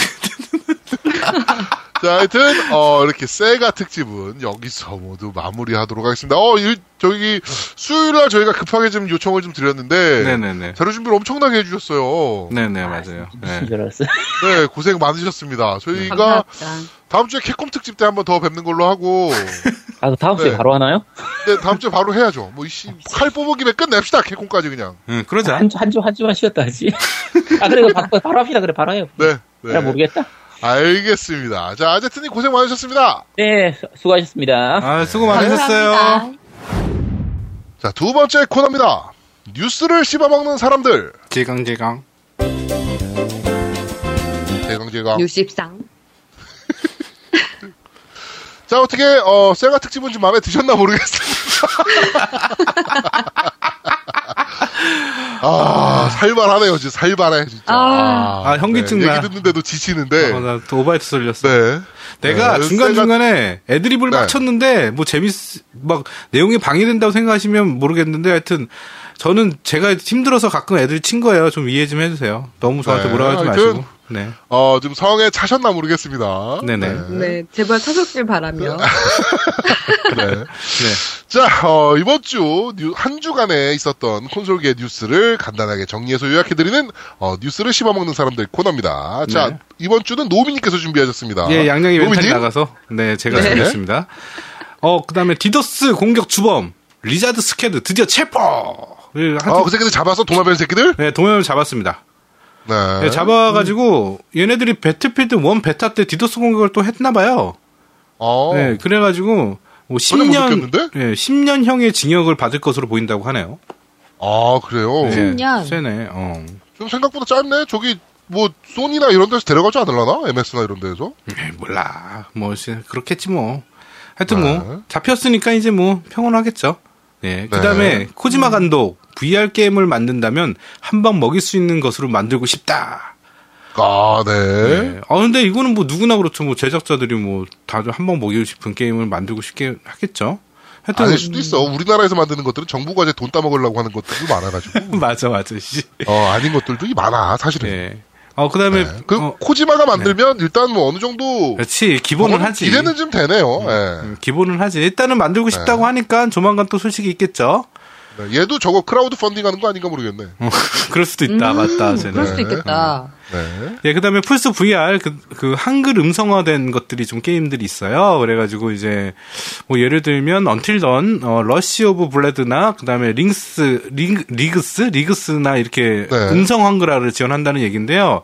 B: 자, 하여튼, 어, 이렇게 세가 특집은 여기서 모두 마무리하도록 하겠습니다. 어, 일, 저기, 수요일날 저희가 급하게 좀 요청을 좀 드렸는데,
C: 네네네.
B: 자료 준비를 엄청나게 해주셨어요.
C: 네네, 맞아요. 네.
B: 네, 고생 많으셨습니다. 저희가
E: 감사합니다.
B: 다음 주에 캡콤 특집 때 한번 더 뵙는 걸로 하고,
A: 아, 그 다음 주에
B: 네.
A: 바로 하나요?
B: 네, 다음 주에 바로 해야죠. 뭐, 이씨, 칼 뽑은 김에 끝냅시다, 캡콤까지 그냥.
C: 응, 그러자.
A: 한 주, 한 주, 한 주만 쉬었다 하지. 아, 그래, 바, 바로 합시다. 그래, 바로 해요.
B: 네. 네.
A: 잘 모르겠다.
B: 알겠습니다. 자, 아제트님 고생 많으셨습니다.
A: 네, 수- 수고하셨습니다.
C: 아, 수고 많으셨어요.
E: 감사합니다.
B: 자, 두 번째 코너입니다. 뉴스를 씹어먹는 사람들.
C: 제강제강.
B: 대강제강.
E: 뉴십상.
B: 자, 어떻게, 어, 세가 특집은 좀 마음에 드셨나 모르겠습니다. 아, 살발하네요, 진짜. 살발해, 진짜.
E: 아.
C: 아, 현기증
B: 네,
C: 나.
B: 얘기 듣는데도 지치는데.
C: 어, 나또 오바이트 쏠렸어.
B: 네.
C: 내가
B: 네,
C: 중간중간에 애드립을
B: 네.
C: 막 쳤는데, 뭐 재밌, 막 내용이 방해된다고 생각하시면 모르겠는데, 하여튼, 저는 제가 힘들어서 가끔 애들 친 거예요. 좀 이해 좀 해주세요. 너무 저한테
B: 네,
C: 뭐라 하지
B: 하여튼
C: 마시고. 네.
B: 어, 좀 성에 차셨나 모르겠습니다.
C: 네네.
E: 네, 제발 타석길 바라며.
B: 네.
C: 네.
B: 자, 어, 이번 주, 뉴- 한 주간에 있었던 콘솔계 뉴스를 간단하게 정리해서 요약해드리는, 어, 뉴스를 씹어먹는 사람들 코너입니다. 자,
C: 네.
B: 이번 주는 노미님께서 준비하셨습니다.
C: 예, 양양이
B: 노미님?
C: 나가서, 네, 제가
E: 네.
C: 준비했습니다. 어, 그 다음에 디더스 공격 주범, Lizard Squad 드디어 체포! 를 한-
B: 어, 그 새끼들 잡아서 도마뱀 새끼들?
C: 네, 두 명을 잡았습니다.
B: 네.
C: 네, 잡아가지고, 얘네들이 Battlefield 1 베타 때 디더스 공격을 또 했나 봐요.
B: 어.
C: 네, 그래가지고 뭐
B: 전혀 못
C: 10년,
B: 느꼈는데?
C: 예, 10년형의 징역을 받을 것으로 보인다고 하네요.
B: 아, 그래요?
C: 네,
E: 10년?
C: 세네. 어.
B: 좀 생각보다 짧네? 저기, 뭐, 소니나 이런 데서 데려가지 않을라나? MS나 이런 데에서?
C: 에이, 몰라. 뭐 시- 그렇겠지 뭐. 하여튼
B: 네.
C: 뭐 잡혔으니까 이제 뭐 평온하겠죠. 네. 그다음에
B: 네.
C: 코지마 감독 VR 게임을 만든다면 한 방 먹일 수 있는 것으로 만들고 싶다.
B: 아, 네.
C: 네. 아 근데 이거는 뭐 누구나 그렇죠. 뭐 제작자들이 뭐 다들 한번 먹이고 싶은 게임을 만들고 싶게 하겠죠. 하여튼
B: 아닐 수도 있어. 우리나라에서 만드는 것들은 정부가 이제 돈 따먹으려고 하는 것들도 많아가지고.
C: 맞아 맞아. 씨.
B: 어, 아닌 것들도 많아, 사실은.
C: 네. 어 그 다음에
B: 네. 그,
C: 어,
B: 코지마가 만들면 일단 뭐 어느 정도.
C: 그렇지 기본은 하지.
B: 기대는 좀 되네요. 예.
C: 음, 기본은 하지. 일단은 만들고 싶다고 하니까 조만간 또 소식이 있겠죠.
B: 네, 얘도 저거 크라우드 펀딩 하는 거 아닌가 모르겠네.
C: 그럴 수도 있다. 맞다. 쟤는.
E: 그럴 수도 있겠다.
B: 네.
C: 예, 그 다음에 플스 VR, 그, 그, 한글 음성화된 것들이 좀 게임들이 있어요. 그래 가지고 이제, 뭐 예를 들면, Until Dawn, 어, Rush of Blood나, 그 다음에 링스, 링, RIGS? RIGS나 이렇게
B: 네.
C: 음성 한글화를 지원한다는 얘기인데요.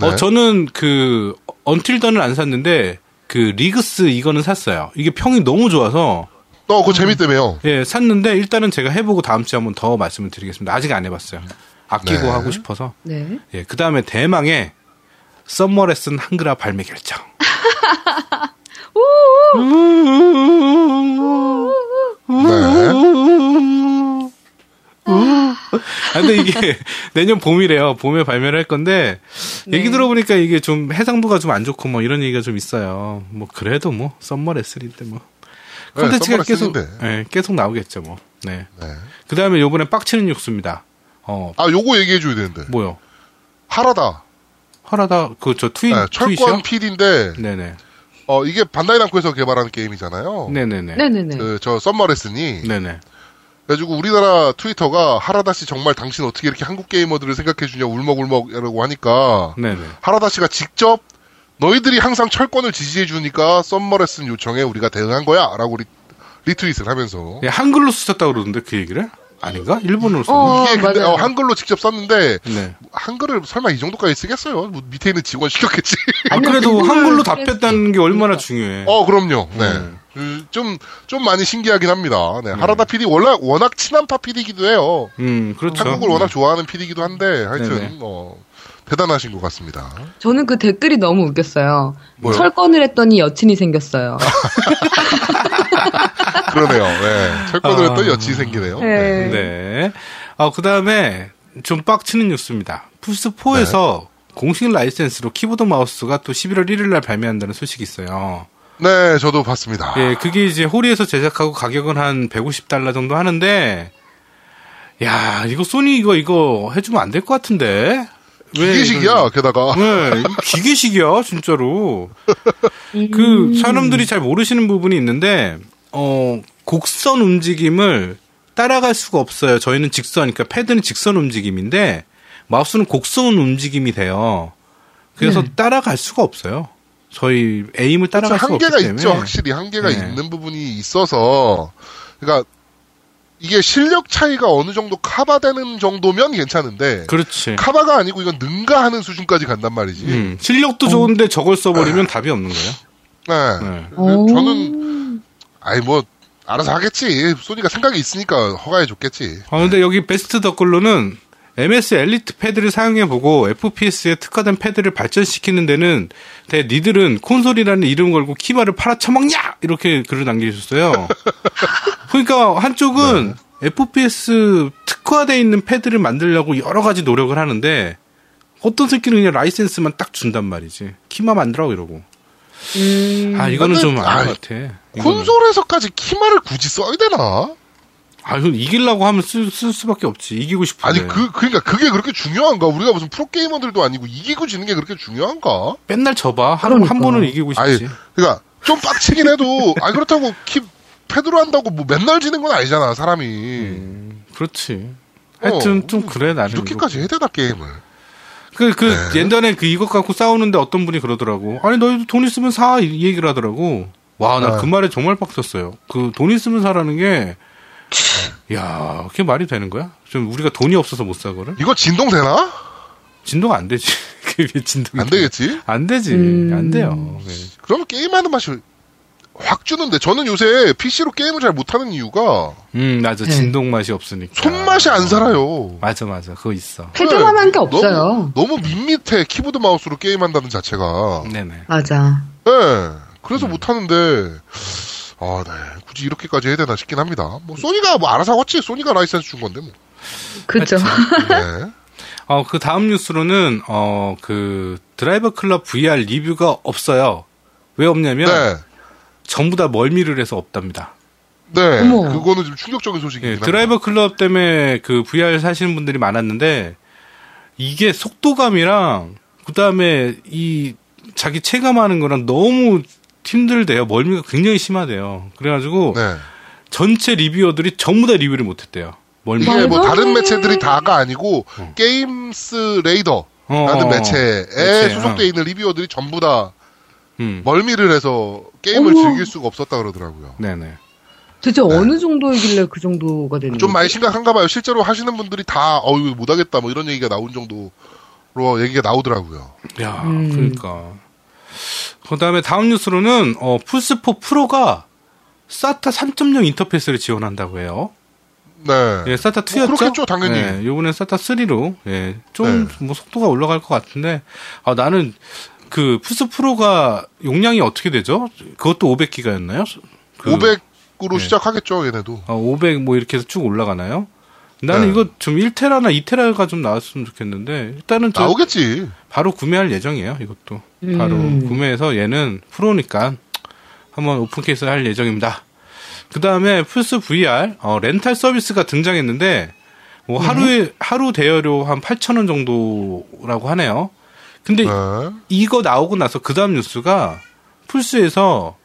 C: 어,
B: 네.
C: 저는 그, Until Dawn을 안 샀는데, 그, RIGS 이거는 샀어요. 이게 평이 너무 좋아서,
B: 어, 그거 재밌다며요.
C: 예, 샀는데, 일단은 제가 해보고 다음 주에 한번 더 말씀을 드리겠습니다. 아직 안 해봤어요. 아끼고
B: 네.
C: 하고 싶어서.
E: 네.
C: 예, 그 다음에 대망의 Summer Lesson 한글화 발매 결정.
B: 네.
C: 아, 근데 이게 내년 봄이래요. 봄에 발매를 할 건데 얘기
E: 네.
C: 들어보니까 이게 좀 해상도가 좀 안 좋고 뭐 이런 얘기가 좀 있어요. 뭐 그래도 뭐 썸머레슨인데 뭐
B: 네,
C: 콘텐츠가 계속. 예, 계속 나오겠죠 뭐. 네.
B: 네.
C: 그 다음에 요번에 빡치는 육수입니다. 어
B: 아, 요거 얘기해 줘야 되는데.
C: 뭐요?
B: 하라다.
C: 하라다 그 저 트윗
B: 네? 철권 PD인데,
C: 네네
B: 어, 이게 반다이 남코에서 개발하는 게임이잖아요.
C: 네네네
E: 네네네.
B: 그, 저, Summer Lesson이.
C: 네네
B: 그래가지고 우리나라 트위터가 하라다 씨 정말 당신 어떻게 이렇게 한국 게이머들을 생각해 주냐 울먹울먹이라고 하니까
C: 네네
B: 하라다 씨가 직접 너희들이 항상 철권을 지지해 주니까 Summer Lesson 요청에 우리가 대응한 거야 라고 리, 리트윗을 하면서
C: 예, 한글로 쓰셨다고 그러던데 그 얘기를 아닌가? 일본어로 썼나?
E: 어,
B: 이게 근데
E: 맞아요.
B: 어, 한글로 직접 썼는데
C: 네.
B: 한글을 설마 이 정도까지 쓰겠어요? 뭐 밑에 있는 직원 시켰겠지.
C: 아, 그래도 한글로 답했다는 게 얼마나 중요해.
B: 어 그럼요. 네.
C: 음.
B: 그, 좀, 좀 많이 신기하긴 합니다. 네. 하라다 PD, 워낙, 워낙 친한 파 PD기도 해요.
C: 음, 그렇죠.
B: 한국을 워낙 좋아하는 PD기도 한데, 하여튼,
C: 네네.
B: 어, 대단하신 것 같습니다.
E: 저는 그 댓글이 너무 웃겼어요.
B: 뭐요?
E: 철권을 했더니 여친이 생겼어요.
B: 그러네요. 네. 철권을
C: 아.
B: 했더니 여친이 생기네요.
E: 네.
C: 네. 아, 그 다음에 좀 빡치는 뉴스입니다. 플스4에서 공식 라이센스로 키보드 마우스가 또 11월 1일 날 발매한다는 소식이 있어요.
B: 네, 저도 봤습니다.
C: 예, 그게 이제 호리에서 제작하고 가격은 한 150달러 정도 하는데, 야, 이거 소니 이거, 이거 해주면 안 될 것 같은데? 왜
B: 기계식이야, 게다가.
C: 네, 기계식이야, 진짜로. 그, 사람들이 잘 모르시는 부분이 있는데, 어, 곡선 움직임을 따라갈 수가 없어요. 저희는 직선, 그러니까 패드는 직선 움직임인데, 마우스는 곡선 움직임이 돼요. 그래서 따라갈 수가 없어요. 저희 에임을 따라갈 수가 없기
B: 한계가
C: 때문에.
B: 있죠. 확실히 한계가
C: 네.
B: 있는 부분이 있어서. 그러니까, 이게 실력 차이가 어느 정도 카바되는 정도면 괜찮은데,
C: 그렇지.
B: 카바가 아니고 이건 능가하는 수준까지 간단 말이지.
C: 음, 실력도 좋은데 저걸 써버리면 답이 없는 거예요.
B: 네.
C: 네.
B: 그 저는, 아이, 뭐, 알아서 하겠지. 소니가 생각이 있으니까 허가해 줬겠지.
C: 아, 근데 여기 베스트 덧글로는 MS 엘리트 패드를 사용해보고 FPS에 특화된 패드를 발전시키는 데는 대 니들은 콘솔이라는 이름 걸고 키마를 팔아쳐먹냐! 이렇게 글을 남기셨어요. 그러니까 한쪽은 FPS 특화되어 있는 패드를 만들려고 여러 가지 노력을 하는데 어떤 새끼는 그냥 라이센스만 딱 준단 말이지. 키마 만들라고 이러고.
E: 음,
C: 아, 이거는 좀 아닌 것 같아. 이거는.
B: 콘솔에서까지 키마를 굳이 써야 되나?
C: 아, 이거 이기려고 하면 쓸, 쓸 수밖에 없지. 이기고 싶은데.
B: 아니, 그, 그러니까 그게 그렇게 중요한가? 우리가 무슨 프로게이머들도 아니고 이기고 지는 게 그렇게 중요한가?
C: 맨날 져봐. 한,
E: 그러니까.
C: 한 번은 이기고
B: 아니,
C: 싶지.
B: 그러니까 좀 빡치긴 해도, 아 그렇다고 키, 패드로 한다고 뭐 맨날 지는 건 아니잖아, 사람이.
C: 음, 그렇지.
B: 어,
C: 하여튼 좀 그래 나는.
B: 이렇게까지 해야 되나, 게임을.
C: 그, 그,
B: 네.
C: 옛날에 그 이것 갖고 싸우는데 어떤 분이 그러더라고. 아니, 너희도 돈 있으면 사. 이, 이 얘기를 하더라고. 와, 나그
B: 네.
C: 말에 정말 빡쳤어요. 그 돈 있으면 사라는 게, 야, 그게 말이 되는 거야? 좀 우리가 돈이 없어서 못 사거를?
B: 이거 진동 되나?
C: 진동 안 되지. 그게 진동.
B: 안 되겠지?
C: 안 되지.
E: 음.
C: 안 돼요. 네.
B: 그러면 게임하는 맛이 확 주는데, 저는 요새 PC로 게임을 잘 못하는 이유가
C: 음, 맞아.
E: 네.
C: 진동 맛이 없으니까.
B: 손맛이 안 살아요.
C: 맞아, 맞아. 그거 있어.
E: 패드만 한게
B: 너무-
E: 없어요.
B: 너무 밋밋해, 키보드 마우스로 게임한다는 자체가.
C: 네네.
E: 맞아.
B: 네. 그래서 못하는데, 아, 네. 굳이 이렇게까지 해야 되나 싶긴 합니다. 뭐, 소니가 뭐 알아서 하겠지. 소니가 라이센스 준 건데, 뭐.
E: 그죠.
B: 네.
C: 어, 그 다음 뉴스로는, 어, 그, Drive Club VR 리뷰가 없어요. 왜 없냐면,
B: 네.
C: 전부 다 멀미를 해서 없답니다.
B: 네.
E: 어머.
B: 그거는 좀 충격적인
C: 예,
B: 소식입니다.
C: Drive Club 때문에 그 VR 사시는 분들이 많았는데, 이게 속도감이랑, 그 다음에 이 자기 체감하는 거랑 너무 힘들대요. 멀미가 굉장히 심하대요. 그래가지고,
B: 네.
C: 전체 리뷰어들이 전부 다 리뷰를 못했대요. 멀미.
B: 이게 뭐 다른
E: 안 돼.
B: 매체들이 다가 아니고 게임스 레이더라는
C: 어,
B: 매체에
C: 매체,
B: 소속돼
C: 어.
B: 있는 리뷰어들이 전부 다
C: 음.
B: 멀미를 해서 게임을
E: 어머.
B: 즐길 수가 없었다 그러더라고요.
C: 네네.
E: 대체 어느 정도이길래 그 정도가 되는
B: 좀 많이
E: 거지?
B: 심각한가 봐요. 실제로 하시는 분들이 다 어유 못하겠다 뭐 이런 얘기가 나온 정도로 얘기가 나오더라고요.
C: 야,
E: 음.
C: 그러니까. 그 다음에 다음 뉴스로는, 어, 플스4 프로가 SATA 3.0 인터페이스를 지원한다고 해요.
B: 네.
C: 예, SATA 2였죠?
B: 그렇겠죠, 당연히.
C: 예, 요번엔 SATA 3로, 예, 좀,
B: 네.
C: 뭐, 속도가 올라갈 것 같은데, 아, 나는, 그, 플스 프로가 용량이 어떻게 되죠? 그것도 500기가였나요? 그,
B: 500으로
C: 네.
B: 시작하겠죠, 얘네도.
C: 아, 500 뭐 이렇게 해서 쭉 올라가나요? 나는
B: 네.
C: 이거 좀 1테라나 2테라가 좀 나왔으면 좋겠는데, 일단은 저,
B: 나오겠지.
C: 바로 구매할 예정이에요, 이것도. 바로
E: 음.
C: 구매해서 얘는 프로니까 한번 open case 할 예정입니다. 그 다음에 플스 VR, 어, 렌탈 서비스가 등장했는데, 뭐 하루에, 하루 대여료 한 8,000원 정도라고 하네요. 근데
B: 네.
C: 이거 나오고 나서 그 다음 뉴스가 플스에서,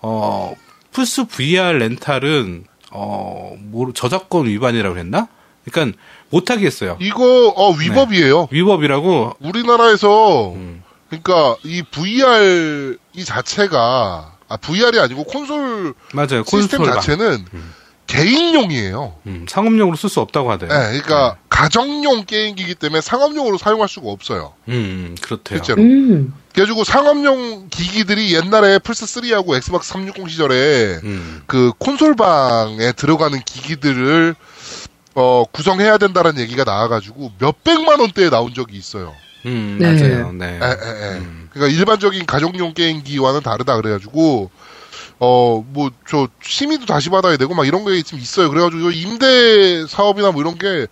C: 어, 플스 VR 렌탈은, 어, 뭐, 저작권 위반이라고 그랬나? 그러니까 못하게 했어요.
B: 이거 어 위법이에요.
C: 위법이라고,
B: 우리나라에서
C: 음.
B: 그러니까 이 VR 이 자체가 아 VR이 아니고 콘솔
C: 맞아요.
B: 시스템
C: 콘솔 방.
B: 자체는 개인용이에요.
C: 음, 상업용으로 쓸 수 없다고 하대요.
B: 네, 그러니까 가정용 게임기이기 때문에 상업용으로 사용할 수가 없어요.
C: 음, 음, 그렇대요.
B: 실제로.
E: 음.
B: 그래가지고 상업용 기기들이 옛날에 플스 3하고 Xbox 360 시절에
C: 음,
B: 그 콘솔방에 들어가는 기기들을 어, 구성해야 된다는 얘기가 나와가지고 몇백만 원대에 나온 적이 있어요.
C: 음,
E: 네.
C: 맞아요. 네.
B: 에, 에, 에.
C: 음.
B: 그러니까 일반적인 가정용 게임기와는 다르다 그래가지고 어 뭐 저 심의도 다시 받아야 되고 막 이런 게 좀 있어요. 그래가지고 임대 사업이나 뭐 이런 게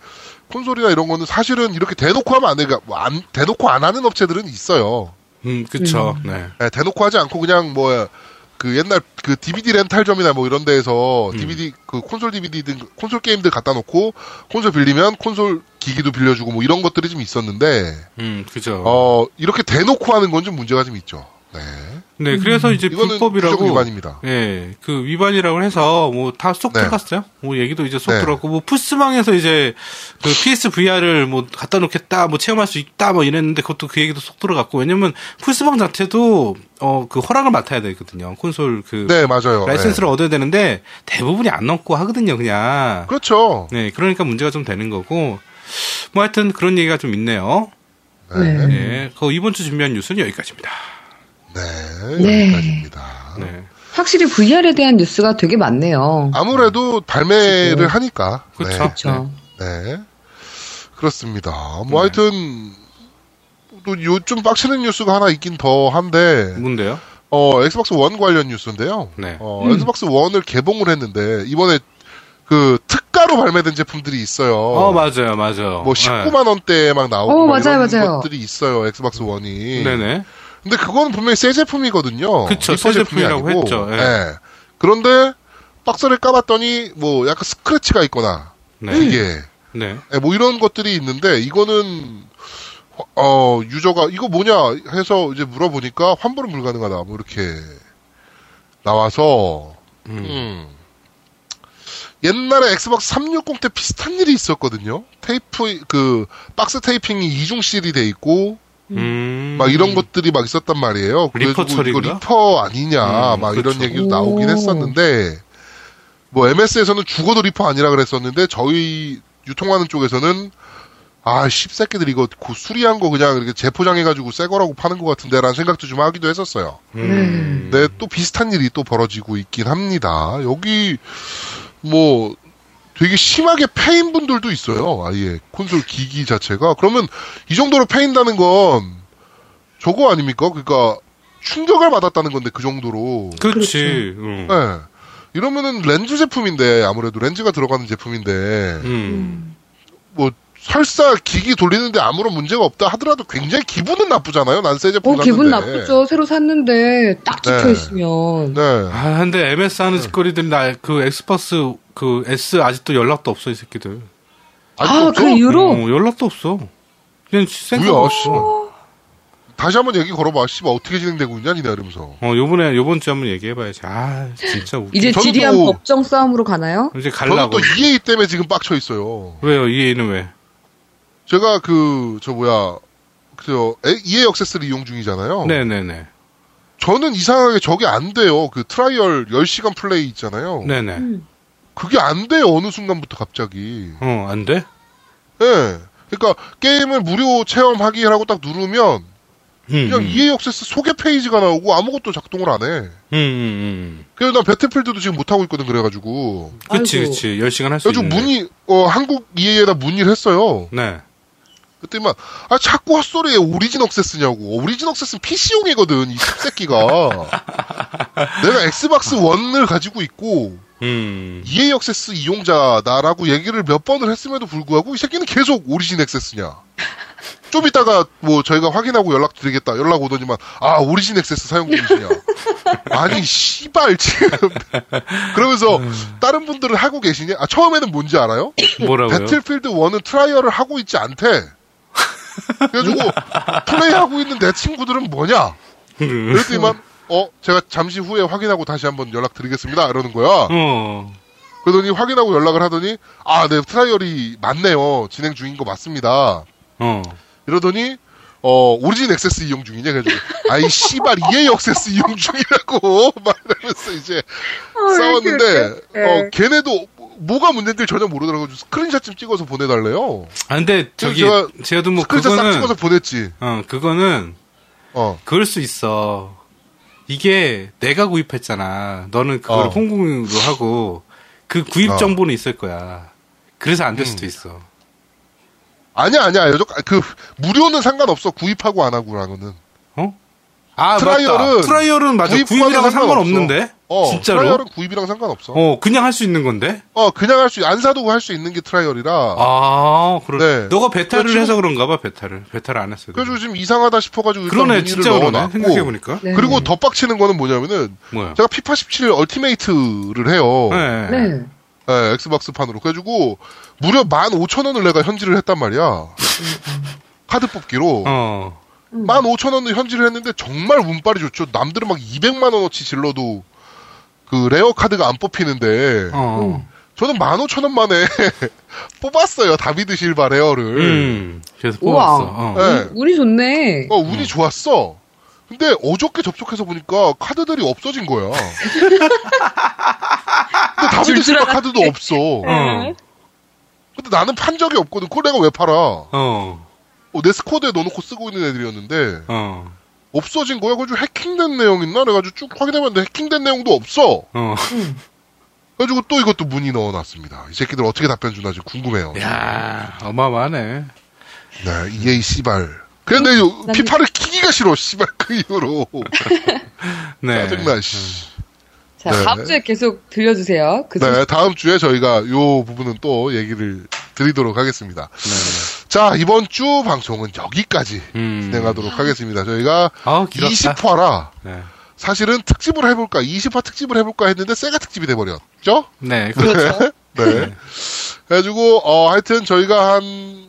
B: 콘솔이나 이런 거는 사실은 이렇게 대놓고 하면 안 돼. 그러니까 뭐안 대놓고 안 하는 업체들은 있어요.
C: 음, 그쵸. 네.
B: 예, 대놓고 하지 않고 그냥 뭐 그 옛날 그 DVD 렌탈점이나 뭐 이런 데에서
C: 음.
B: DVD 그 콘솔 DVD든 콘솔 게임들 갖다 놓고 콘솔 빌리면 콘솔 기기도 빌려주고 뭐 이런 것들이 좀 있었는데
C: 음, 그죠.
B: 어 이렇게 대놓고 하는 건 좀 문제가 좀 있죠. 네.
C: 네, 그래서 이제 불법이라고.
B: 위반입니다.
C: 예, 그 위반이라고 해서 뭐 다쏙
B: 네.
C: 들어갔어요. 뭐 얘기도 이제 쏙
B: 네.
C: 들어갔고 뭐 플스방에서 이제 그 PS VR을 뭐 갖다 놓겠다, 뭐 체험할 수 있다, 뭐 이랬는데 그것도 그 얘기도 쏙 들어갔고 왜냐면 플스방 자체도 어 그 허락을 맡아야 되거든요. 콘솔 그
B: 네, 맞아요.
C: 라이센스를 얻어야 되는데 대부분이 안 넣고 하거든요, 그냥.
B: 네. 그렇죠.
C: 네, 그러니까 문제가 좀 되는 거고. 뭐 하여튼 그런 얘기가 좀 있네요.
B: 네.
E: 네.
C: 네, 그 이번 주 준비한 뉴스는 여기까지입니다.
B: 네.
E: 네.
B: 여기까지입니다.
C: 네,
E: 확실히 VR에 대한 뉴스가 되게 많네요.
B: 아무래도 발매를
E: 그렇죠.
B: 하니까.
C: 그쵸.
B: 네.
E: 그렇죠.
B: 네. 그렇습니다. 뭐
C: 네.
B: 하여튼 또 요즘 빡치는 뉴스가 하나 있긴 더 한데
C: 뭔데요?
B: 어 Xbox One 관련 뉴스인데요.
C: 네.
B: 어
E: 음.
B: Xbox One을 개봉을 했는데 이번에 그 특가로 발매된 제품들이 있어요.
C: 어, 맞아요, 맞아요.
B: 뭐 19만 원대에 막 나오고
E: 어,
B: 막
E: 맞아요,
B: 이런
E: 맞아요.
B: 것들이 있어요. 엑스박스 원이.
C: 네. 네네.
B: 근데 그건 분명히 새 제품이거든요.
C: 그쵸, 새
B: 제품이
C: 제품이라고
B: 아니고.
C: 했죠. 예.
B: 예. 그런데 박스를 까봤더니 뭐 약간 스크래치가 있거나
C: 네.
B: 이게
C: 네.
B: 예, 뭐 이런 것들이 있는데 이거는 어 유저가 이거 뭐냐 해서 이제 물어보니까 환불은 불가능하다 뭐 이렇게 나와서
C: 음.
B: 음. 옛날에 Xbox 360 때 비슷한 일이 있었거든요. 테이프 그 박스 테이핑이 이중 실이 돼 있고
C: 음.
B: 막 이런 것들이 막 있었단 말이에요.
C: 리퍼
B: 그래가지고 이거
C: 처리인가?
B: 리퍼 아니냐
C: 음,
B: 막 이런
C: 그쵸.
B: 얘기도 나오긴
E: 오.
B: 했었는데 뭐 MS에서는 죽어도 리퍼 아니라 그랬었는데 저희 유통하는 쪽에서는 아 씹새끼들 이거 그 수리한 거 그냥 이렇게 재포장해가지고 새 거라고 파는 것 같은데 라는 생각도 좀 하기도 했었어요.
C: 음.
B: 네, 또 비슷한 일이 또 벌어지고 있긴 합니다. 여기 뭐 되게 심하게 패인 분들도 있어요. 아예 콘솔 기기 자체가. 그러면 이 정도로 패인다는 건 저거 아닙니까? 그러니까 충격을 받았다는 건데 그 정도로.
C: 그렇지. 음.
B: 네. 이러면은 렌즈 제품인데 아무래도 렌즈가 들어가는 제품인데
C: 음.
B: 뭐 설사 기기 돌리는데 아무런 문제가 없다 하더라도 굉장히 기분은 나쁘잖아요. 난새 제품
E: 어,
B: 샀는데.
E: 기분 나쁘죠. 새로 샀는데 딱
B: 네.
E: 찍혀 있으면.
B: 네.
C: 아, 근데 MS 하는 짓거리들이 나그 엑스박스 그 S 아직도 연락도 없어 이 새끼들.
B: 아직도
E: 아? 그 이후로?
C: 어, 연락도 없어. 그냥 생각 없어.
B: 다시 한번 얘기 걸어봐. 씨발 어떻게 진행되고 있냐 니네 이러면서.
C: 어, 요번에 요번 주에 한번 얘기해봐야지. 아, 진짜 웃기.
E: 이제
B: 저는
E: 지리한
B: 또-
E: 법정 싸움으로 가나요?
C: 이제
B: 저는
C: 갈라고.
B: 또 EA 때문에 지금 빡쳐 있어요.
C: 왜요? 이해는 왜?
B: 제가 그 저 뭐야 그 EA 액세스를 이용 중이잖아요.
C: 네네네.
B: 저는 이상하게 저게 안 돼요. 그 trial 10시간 플레이 있잖아요.
C: 네네.
B: 그게 안 돼요. 어느 순간부터 갑자기.
C: 어, 안 돼?
B: 예. 그러니까 게임을 무료 체험하기 하고 딱 누르면
C: 음,
B: 그냥
C: 음.
B: EA Access 소개 페이지가 나오고 아무것도 작동을 안 해.
C: 음, 음, 음.
B: 그래서 난 Battlefield도 지금 못 하고 있거든 그래가지고.
C: 그치. 그치. 10 시간 할수
B: 그래가지고
C: 있는데.
B: 문의 어 한국 EA에다 문의를 했어요.
C: 네.
B: 그때만 아 자꾸 헛소리에 Origin Access냐고. Origin Access는 PC용이거든 이 씹새끼가. 내가 Xbox One을 가지고 있고
C: 음.
B: EA Access 이용자다라고 얘기를 몇 번을 했음에도 불구하고 이 새끼는 계속 Origin Access냐. 좀 이따가 뭐 저희가 확인하고 연락드리겠다 연락 오더니만 아 Origin Access 사용 중이시냐. 아니 씨발 지금 그러면서 다른 분들은 하고 계시냐? 아 처음에는 뭔지 알아요?
C: 뭐라고요?
B: Battlefield 1은 trial을 하고 있지 않대. 그래가지고 플레이하고 있는 내 친구들은 뭐냐? 그랬더니만 어 제가 잠시 후에 확인하고 다시 한번 연락드리겠습니다 이러는 거야.
C: 어.
B: 그러더니 확인하고 연락을 하더니 아 네 trial이 맞네요 진행 중인 거 맞습니다.
C: 어.
B: 이러더니 어 Origin Access 이용 중이냐 그래가지고 아이 씨발 EA Access 이용 중이라고 말하면서 이제 싸웠는데 어 걔네도 뭐가 문제인지 전혀 모르더라고 스크린샷 좀 찍어서 보내달래요.
C: 아, 근데 저기,
B: 제가
C: 제가도 뭐
B: 스크린샷 싹
C: 그거는,
B: 찍어서 보냈지.
C: 어, 그거는,
B: 어
C: 그럴 수 있어. 이게 내가 구입했잖아. 너는 그걸
B: 어.
C: 홍콩으로 하고, 그 구입
B: 어.
C: 정보는 있을 거야. 그래서 안될
B: 음.
C: 수도 있어.
B: 아니야 아니야 여적 그 무료는 상관없어 구입하고 안 하고랑은.
C: 어? 아,
B: trial은
C: 맞다. trial은 맞아. 구입이랑
B: 상관없어.
C: 상관없는데?
B: 어
C: 진짜로?
B: trial은 구입이랑 상관없어.
C: 어, 그냥 할 수 있는 건데?
B: 어 그냥 할 수 안 사도 할 수 있는 게 trial이라.
C: 아, 그래.
B: 네.
C: 너가 베타를
B: 그래가지고-
C: 해서 그런가 봐, 베타를. 베타를 안 했어요.
B: 그래가지고 지금 이상하다 싶어 가지고 일단
C: 그러네, 진짜 그러네.
B: 넣어놨고
C: 생각해 보니까.
E: 네.
B: 그리고 더 빡치는 거는 뭐냐면은
C: 뭐야?
B: 제가 피파 17 Ultimate를 해요.
C: 네.
E: 네.
B: 네, Xbox 판으로. 그래가지고 무려 15,000원을 내가 현질을 했단 말이야. 카드 뽑기로.
C: 어.
B: 15,000원을 현질을 했는데 정말 운빨이 좋죠. 남들은 막 200만 원어치 질러도 그 rare 카드가 안 뽑히는데
C: 어.
B: 저는 15,000원 만에 뽑았어요. 다비드 실바 rare를.
C: 음. 그래서
E: 우와.
C: 뽑았어. 어.
B: 네.
E: 운- 운이 좋네.
B: 어, 운이 좋았어. 근데 어저께 접촉해서 보니까 카드들이 없어진 거야. 근데 다비드
E: 줄
B: 실바. 카드도 없어.
C: 어.
B: 근데 나는 판 적이 없거든. 그걸 내가 왜 팔아?
C: 어.
B: 어, 내 squad에 넣어놓고 쓰고 있는 애들이었는데
C: 어.
B: 없어진 거야. 그래가지고 해킹된 내용 있나? 그래가지고 쭉 확인해봤는데 해킹된 내용도 없어.
C: 어.
B: 그래가지고 또 이것도 문의 넣어놨습니다. 이 새끼들 어떻게 답변 주나 지금 궁금해요.
C: 야 어마어마하네.
B: 네, EA 씨발. 근데
E: 난-
B: 피파를 키기가 싫어. 씨발 그 이후로.
C: 네.
B: 짜증나. 씨.
E: 자,
B: 네.
E: 다음 주에 계속 들려주세요. 그
B: 네, 다음 주에 저희가 요 부분은 또 얘기를 드리도록 하겠습니다. 자, 이번 주 방송은 여기까지
C: 음.
B: 진행하도록 하겠습니다. 저희가
C: 아우, 길었다.
B: 20화라
C: 네.
B: 사실은 특집을 해볼까, 20화 특집을 해볼까 했는데 세가 특집이 돼버렸죠?
C: 네. 그,
E: 그렇죠.
B: 네. 그래가지고, 어, 하여튼 저희가 한,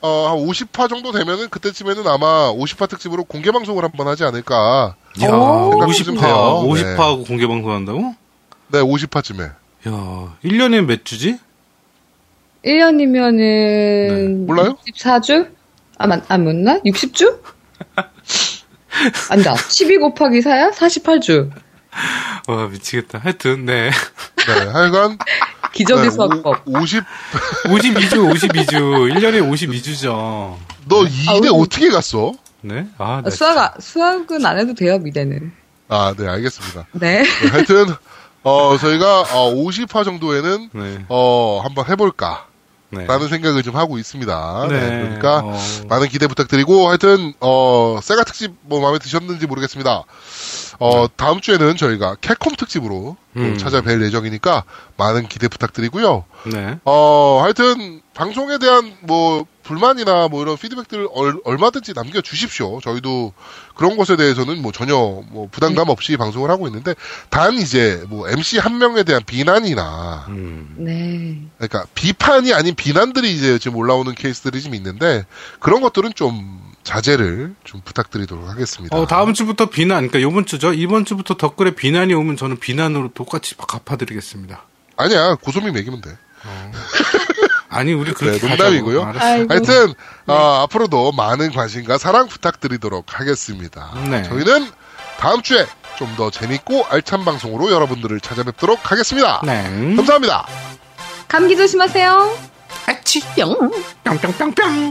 B: 어, 한 50화 정도 되면은 그때쯤에는 아마 50화 특집으로 공개 방송을 한번 하지 않을까.
C: 야,
E: 오.
B: 50화.
C: 50화,
B: 네.
C: 50화하고 공개 방송 한다고?
B: 네, 50화쯤에.
C: 야, 1년에 몇 주지?
E: 1년이면은.
C: 네.
B: 몰라요?
E: 64주? 아, 맞, 아, 맞나? 60주? 아니다. 12 곱하기 4야? 48주.
C: 와, 미치겠다. 하여튼, 네.
B: 네, 하여간.
E: 기적의
B: 네,
E: 수학법.
B: 오- 50,
C: 52주, 52주. 1년에 52주죠.
B: 너
E: 아,
B: 2대
E: 우리-
B: 어떻게 갔어?
C: 네? 아,
E: 아,
C: 나
E: 수학, 아- 수학은 안 해도 돼요, 미대는.
B: 아, 네, 알겠습니다.
E: 네.
B: 네, 하여튼, 어, 저희가, 어, 50화 정도에는,
C: 네.
B: 어, 한번 해볼까.
C: 네.
B: 라는 생각을 좀 하고 있습니다. 네,
C: 네.
B: 그러니까,
C: 어.
B: 많은 기대 부탁드리고, 하여튼, 어, 세가 특집 뭐 마음에 드셨는지 모르겠습니다. 어, 다음 주에는 저희가 캡콤 특집으로 또
C: 음.
B: 찾아뵐 예정이니까 많은 기대 부탁드리고요.
C: 네.
B: 어, 하여튼 방송에 대한 뭐 불만이나 뭐 이런 피드백들 얼, 얼마든지 남겨 주십시오. 저희도 그런 것에 대해서는 뭐 전혀 뭐 부담감 없이 방송을 하고 있는데 단 이제 뭐 MC 한 명에 대한 비난이나
C: 음.
E: 네.
B: 그러니까 비판이 아닌 비난들이 이제 지금 올라오는 케이스들이 좀 있는데 그런 것들은 좀 자제를 좀 부탁드리도록 하겠습니다.
C: 어, 다음 주부터 비난, 그러니까 요번 주죠. 이번 주부터 댓글에 비난이 오면 저는 비난으로 똑같이 갚아드리겠습니다.
B: 아니야 고소미 매기면 돼.
C: 아니, 우리 그렇게
B: 네, 농담이고요. 하여튼 어, 앞으로도 많은 관심과 사랑 부탁드리도록 하겠습니다.
C: 네.
B: 저희는 다음 주에 좀 더 재밌고 알찬 방송으로 여러분들을 찾아뵙도록 하겠습니다.
C: 네.
B: 감사합니다.
E: 감기 조심하세요.
C: 아치.
A: 뿅!
C: 뿅뿅뿅뿅.